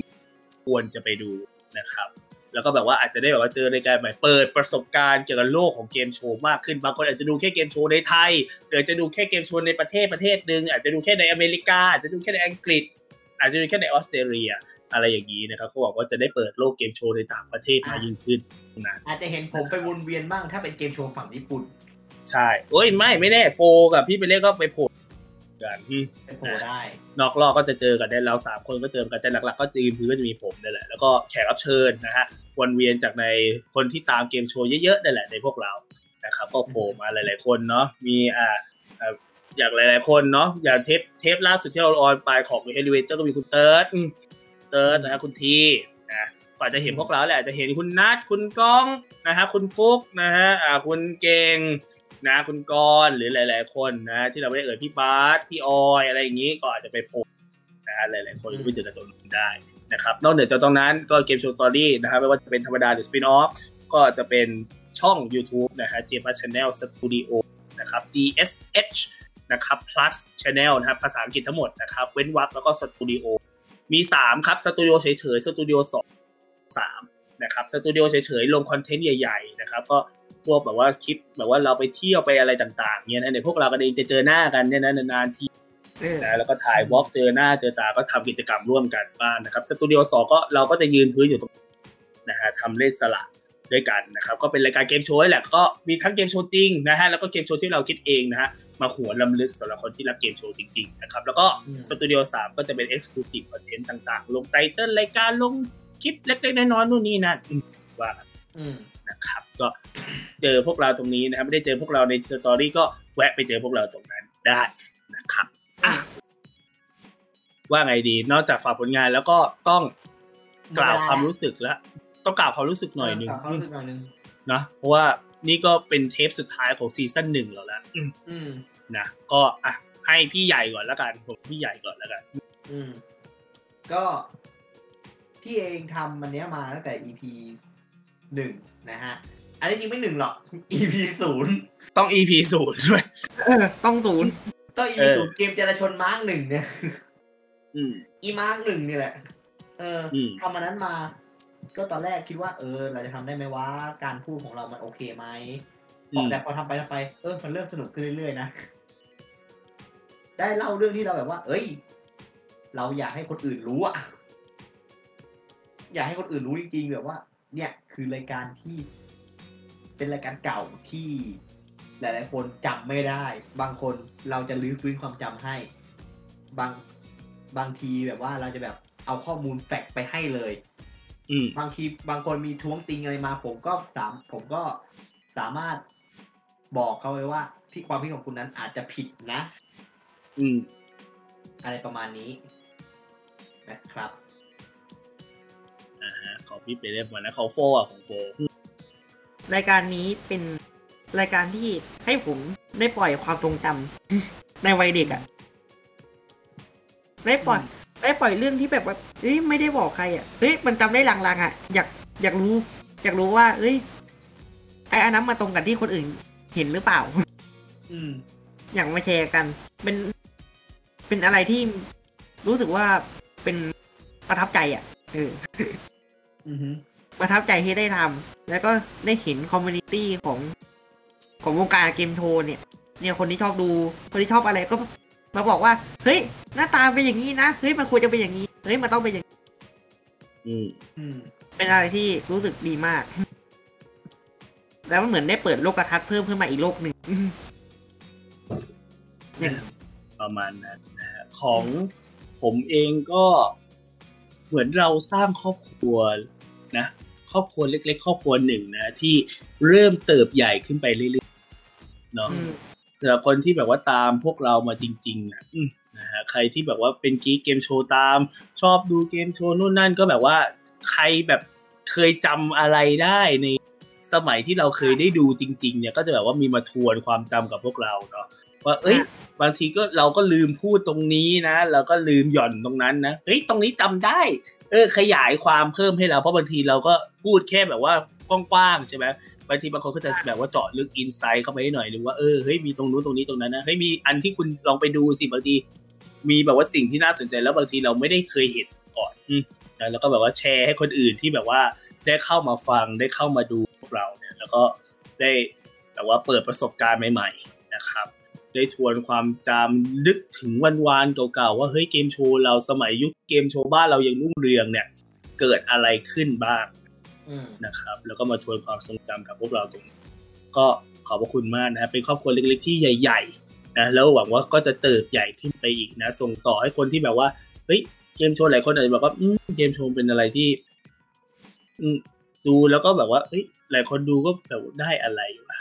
ควรจะไปดูนะครับ แล้วก็แบบว่าอาจจะได้แบบว่าเจอรายการใหม่เปิดประสบการณ์เกี่ยวกับโลกของเกมโชว์มากขึ้นบางคนอาจจะดูแค่เกมโชว์ในไทยหรืออาจจะดูแค่เกมโชว์ในประเทศประเทศหนึ่งอาจจะดูแค่ในอเมริกาอาจจะดูแค่ในอังกฤษ อาจจะดูแค่ในออสเตรเลียอะไรอย่างนี้นะครับเขาบอกว่าจะได้เปิดโลกเกมโชว์ในต่างประเทศมากยิ่งขึ้นนะอาจจะเห็นผมไปวนเวียนบ้างถ้าเป็นเกมโชว์ฝั่งญี่ปุ่น ใช่โอ้ยไม่ไม่แน่โฟกับพี่ไปเล่นก็ไปโผล่ กันอืมเป็นโผล่ได้นอกรอบก็จะเจอกันได้เราสามคนก็เจอกันแต่หลัก ๆ ก็จีมคือก็จะมีผมนี่แหละแล้วก็แขกรับเชิญนะฮะวนเวียนจากในคนที่ตามเกมโชว์เยอะๆนั่นแหละในพวกเรานะครับก็โผล่มาหลาย ๆ คนเนาะมีอ่าอ่าอย่างหลาย ๆ คนเนาะอย่างเทปเทปล่าสุดที่เรา on ไปของเฮลิเวเตอร์ก็มีคุณเติร์ดอืมเติร์ดนะฮะคุณทีนะกว่าจะเห็นพวกเราแหละจะเห็นคุณนัทคุณก้องนะฮะคุณฟุกนะฮะอ่าคุณเก่ง นะคุณกรณ์หรือหลาย ๆ คนนะที่เราไม่ได้เอ่ยพี่บาสพี่ออยอะไรอย่างนี้ก็อาจจะไปโผล่นะฮะหลาย ๆ คนก็ไปเจอกันตรงนั้นได้นะครับนอกเหนือจากตรงนั้นก็ Game Show Story นะครับไม่ว่าจะเป็นธรรมดาหรือ spin-off ก็จะเป็นช่อง YouTube นะฮะ JPass Channel Studio นะครับ GSH นะครับ plus channel นะครับภาษาอังกฤษทั้งหมดนะครับ เว้นวรรคแล้วก็สตูดิโอมี 3 ครับสตูดิโอเฉยๆสตูดิโอ2 3นะครับสตูดิโอเฉยๆลง content ใหญ่ ๆ นะครับ ก็ พวกแบบว่าคลิปแบบว่าเราไปเที่ยวไปอะไรต่าง ๆเนี่ยนะเนี่ยพวกเรากันเองจะเจอหน้ากันเนี่ยนะนานๆทีเออนะแล้วก็ถ่าย vlog เจอหน้าเจอตาก็ทำกิจกรรมร่วมกันบ้างนะครับสตูดิโอสองก็เราก็จะยืนพื้นอยู่ตรงนะฮะทำเล่นสลักด้วยกันนะครับก็เป็นรายการเกมโชว์นี่แหละก็มีทั้งเกมโชว์จริงนะฮะแล้วก็เกมโชว์ที่เราคิดเองนะฮะมาหวนลำลึกสำหรับคนที่รักเกมโชว์จริงๆนะครับแล้วก็อืมสตูดิโอสามก็จะเป็น Exclusive Content ต่างๆ ลงไตเติ้ลรายการลงคลิปเล็กๆน้อยๆนู่นนี่นั่นอืมว่ากันอืม นะครับ ก็เจอพวกเราตรงนี้นะครับ ไม่ได้เจอพวกเราในสตอรี่ก็แวะไปเจอพวกเราตรงนั้นได้นะครับอะว่าไงดี นอกจากฝากผลงานแล้วก็ต้องกล่าวความรู้สึกแล้วต้องกล่าวความรู้สึกหน่อยหนึงความรู้สึกหน่อยหนึงนะเพราะว่านี่ก็เป็นเทปสุดท้ายของซีซั่นหนึ่งแล้วแหละอืมอืมนะก็อะให้พี่ใหญ่ก่อนแล้วกันผมพี่ใหญ่ก่อนแล้วกัน อืม ก็พี่เองทำมันเนี้ยมาตั้งแต่ EP หนึ่งนะฮะ อันนี้จริงไม่หนึ่งหรอก EP ศูนย์ต้อง EP ศูนย์ด้วยเออต้องศูนย์ต้อง EP เออศูนย์เกมจราชนมาร์กหนึ่งเนี่ยอืมอีมาร์กหนึ่งนี่แหละ เอออมทำมันนั้นมา ก็ตอนแรกคิดว่า เออ เราจะทำได้ไหมว่าการพูดของเรามันโอเคไหมอืมแต่พอทำไปทำไป เออ มันเริ่มสนุกขึ้นเรื่อยๆนะ ได้เล่าเรื่องที่เราแบบว่า เอ้ย เราอยากให้คนอื่นรู้อะอยากให้คนอื่นรู้จริงๆแบบว่า เนี่ย คือรายการที่ เป็นรายการเก่าที่หลาย ๆ คนจำไม่ได้ บางคนเราจะลื้อฟื้นความจำให้ บางบางทีแบบว่าเราจะแบบเอาข้อมูลแฟกต์ไปให้เลยอืมบางทีบางคนมีท้วงติงอะไรมา ผมก็สามผมก็สามารถบอกเขาเลยว่า ที่ความคิดของคุณนั้นอาจจะผิดนะ อืม อะไรประมาณนี้นะครับ อ่าฮะของพี่ไปเรียบร้อยแล้วของโฟอะของโฟรายการนี้เป็นรายการที่ให้ผมได้ปล่อยความทรงจำในวัยเด็กอะได้ปล่อย ได้ปล่อยเรื่องที่แบบว่าเอ้ยไม่ได้บอกใครอะเฮ้ยมันจำได้ลางๆอะอยากอยากรู้ อยากรู้ว่า เอ้ยไออันนั้นมาตรงกับที่คนอื่นเห็นหรือเปล่า อืม อยากมาแชร์กัน เป็น เป็นอะไรที่รู้สึกว่าเป็นประทับใจอะเอออือฮึ ประทับใจที่ได้ทำแล้วก็ได้เห็น community ของของวงการเกมโชว์เนี่ย เนี่ยคนที่ชอบดู คนที่ชอบอะไรก็มาบอกว่า เฮ้ย หน้าตาเป็นอย่างนี้นะ เฮ้ย มันควรจะเป็นอย่างนี้ เฮ้ย มันต้องเป็นอย่างนี้อืมอืมเป็นอะไรที่รู้สึกดีมาก แล้วมันเหมือนได้เปิดโลกทัศน์เพิ่มขึ้นมาอีกโลกหนึ่งอย่างประมาณนั้นนะฮะของผมเองก็เหมือนเราสร้างครอบครัว นะครอบครัวเล็ก ๆ ครอบครัวหนึ่งนะที่เริ่มเติบใหญ่ขึ้นไปเรื่อยๆเนาะอืมสำหรับคนที่แบบว่าตามพวกเรามาจริงๆนะอืมนะฮะใครที่แบบว่าเป็นกีกเกมโชว์ตาม ชอบดูเกมโชว์นู่นนั่นก็แบบว่าใครแบบเคยจำอะไรได้ในสมัยที่เราเคยได้ดูจริง ๆ เนี่ยก็จะแบบว่ามีมาทวนความจำกับพวกเราเนาะว่าเอ้ย บางทีก็เราก็ลืมพูดตรงนี้นะ เราก็ลืมหย่อนตรงนั้นนะเฮ้ยตรงนี้จำได้ เออขยายความเพิ่มให้เราเพราะบางทีเราก็พูดแค่แบบว่ากว้างๆใช่ไหมบางทีบางคนก็จะแบบว่าเจาะลึกอินไซต์เข้าไปหน่อยหรือว่าเออเฮ้ยมีตรงนู้นตรงนี้ตรงนั้นนะเฮ้ยมีอันที่คุณลองไปดูสิบางทีมีแบบว่าสิ่งที่น่าสนใจแล้วบางทีเราไม่ได้เคยเห็นก่อนอืมนะแล้วก็แบบว่าแชร์ให้คนอื่นที่แบบว่าได้เข้ามาฟังได้เข้ามาดูพวกเราเนี่ยแล้วก็ได้แบบว่าเปิดประสบการณ์ใหม่ ๆ นะครับ ได้ทวนความจำนึกถึงวันวานๆเก่าๆว่าเฮ้ยเกมโชว์เราสมัยยุคเกมโชว์บ้านเรายังรุ่งเรืองเนี่ย เกิดอะไรขึ้นบ้างอืมนะครับ แล้วก็มาทวนความทรงจำกับพวกเราตรงนี้ก็ขอบพระคุณมากนะครับเป็นครอบครัวเล็กๆที่ใหญ่ ๆ นะแล้วหวังว่าก็จะเติบใหญ่ขึ้นไปอีกนะ ส่งต่อให้คนที่แบบว่าเฮ้ยเกมโชว์หลายคนอาจจะแบบว่าอืมเกมโชว์เป็นอะไรที่อืมดูแล้วก็แบบว่าเฮ้ยหลายคนดูก็แบบได้อะไรวะ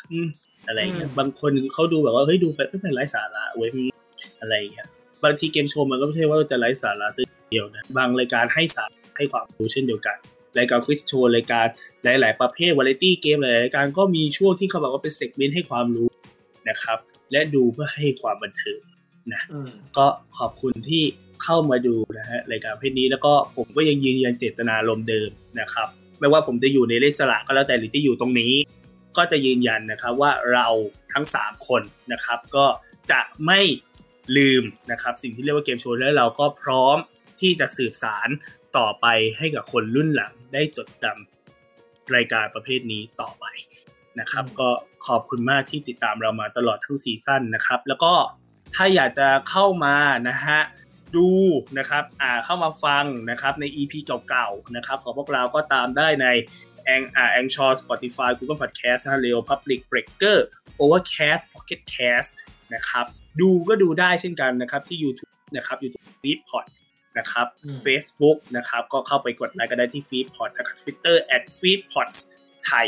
อืมอะไรเงี้ยบางคนเขาดูแบบว่าเฮ้ยดูไปไม่เป็นไร้สาระเว้ยอะไรเงี้ยบางทีเกมโชว์มันก็ไม่ใช่ว่าจะไร้สาระซะเดียวนะบางรายการให้สาระให้ความรู้เช่นเดียวกันรายการ quiz show รายการหลาย ๆ ประเภทวาไรตี้เกมหลายๆรายการก็มีช่วงที่เขาบอกว่าเป็น segment ให้ความรู้นะครับ และดูเพื่อให้ความบันเทิงอืมก็ขอบคุณที่เข้ามาดูนะฮะรายการประเพศนี้แล้วก็ผมก็ยังยืนยันเจตนารมณ์เดิมนะครับ ไม่ว่าผมจะอยู่ในเลสระก็แล้วแต่หรือจะอยู่ตรงนี้ ก็จะยืนยันนะครับว่าเราทั้ง 3 คนนะครับก็จะไม่ลืมนะครับสิ่งที่เรียกว่าเกมโชว์และเราก็พร้อมที่จะสืบสารต่อไปให้กับคนรุ่นหลังได้จดจำรายการประเภทนี้ต่อไปนะครับ ก็ขอบคุณมากที่ติดตามเรามาตลอดทั้งซีซั่นนะครับ แล้วก็ถ้าอยากจะเข้ามานะฮะดูนะครับอ่าเข้ามาฟังนะครับใน EP เก่าๆนะครับของพวกเราก็ตามได้ใน แองอ่าแองชอ Spotify Google Podcast นะฮะ Leo Public Breaker Overcast Pocket Cast นะครับดูก็ดูได้เช่นกันนะครับที่ YouTube นะครับ YouTube Feedpot นะครับอืม Facebook นะครับก็เข้าไปกดไลค์ก็ได้ที่ Feedpot นะครับ Twitter at Feedpots ไทย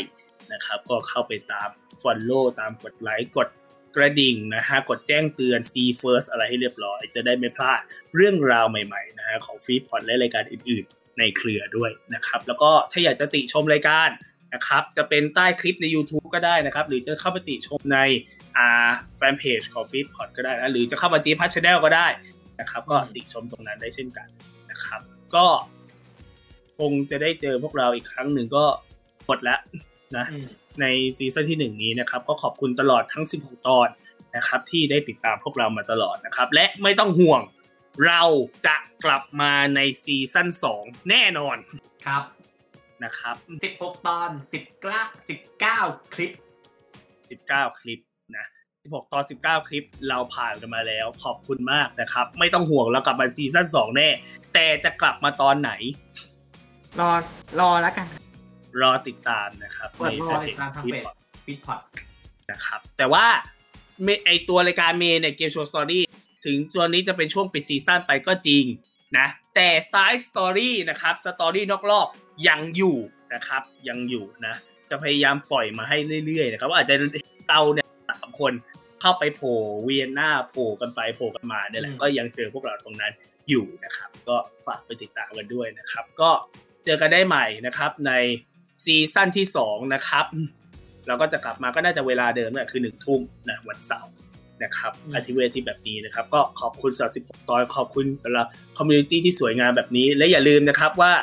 นะครับก็เข้าไปตาม Follow ตามกดไลค์กดกระดิ่งนะฮะกดแจ้งเตือน See First อะไรให้เรียบร้อย จะได้ไม่พลาดเรื่องราวใหม่ๆนะฮะของ Feedpot และรายการอื่นๆ ในเครือด้วยนะครับ แล้วก็ถ้าอยากจะติชมรายการนะครับ จะเป็นใต้คลิปใน YouTube ก็ได้นะครับ หรือจะเข้าไปติชมในอ่าแฟนเพจของ Feedpot ก็ได้นะหรือจะเข้ามาจีพัชชแนลก็ได้นะครับ ก็ติชมตรงนั้นได้เช่นกันนะครับ ก็คงจะได้เจอพวกเราอีกครั้งหนึ่งก็หมดแล้วนะอืมใน season ที่หนึ่งนี้นะครับ ก็ขอบคุณตลอดทั้ง 16 ตอนนะครับ ที่ได้ติดตามพวกเรามาตลอดนะครับ และไม่ต้องห่วง เราจะกลับมาใน season 2 แน่นอนครับนะครับสิบหกตอนสิบเก้าสิบเก้าคลิป 19 คลิปนะ 16 ตอน 19 คลิปเราผ่านกันมาแล้ว ขอบคุณมากนะครับ ไม่ต้องห่วงเรากลับมา season 2 แน่ แต่จะกลับมาตอนไหน รอรอแล้วกัน รอติดตามนะครับเปิดในรแฟอนเพติจดตามทางฟีเพดจฟิตพอดนะครับ แต่ว่าเมไอตัวรายการเมย์เนี่ยเกมโชว์สตอรี่ ถึงตัวนี้จะเป็นช่วงปิดซีซั่นไปก็จริงนะแต่ไซส์สตอรี่นะครับสตอรี่นอกรอบยังอยู่นะครับยังอยู่นะจะพยายามปล่อยมาให้เรื่อยๆนะครับว่าอาจจะเราเนี่ยสามคนเข้าไปโผล่เวียนหน้าโผล่กันไปโผล่กันมาเนี่ยแหละก็ยังเจอพวกเราตรงนั้นอยู่นะครับ ก็ฝากไปติดตามกันด้วยนะครับ ก็เจอกันได้ใหม่นะครับใน season ที่สองนะครับเราก็จะกลับมาก็น่าจะเวลาเดิมเนี่ยคือหนึ่งทุ่มนะวันเสาร์ นะครับอืมอาทิตย์เวทีแบบนี้นะครับ ก็ขอบคุณสำหรับ16 ตอนขอบคุณสำหรับ community ที่สวยงามแบบนี้ และอย่าลืมนะครับว่า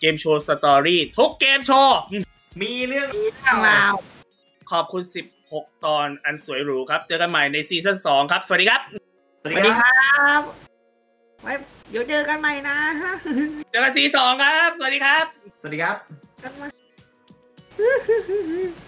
Game Show Story ทุกเกมโชว์ มีเรื่องเรื่องราว ขอบคุณ 16 ตอนอันสวยหรูครับ เจอกันใหม่ใน season 2ครับ สวัสดีครับ สวัสสวัสดีดีคครับรับไว้เดี๋ยวเจอกันใหม่นะ เจอกันซีสองครับ สวัสดีครับ สวัสดีครับ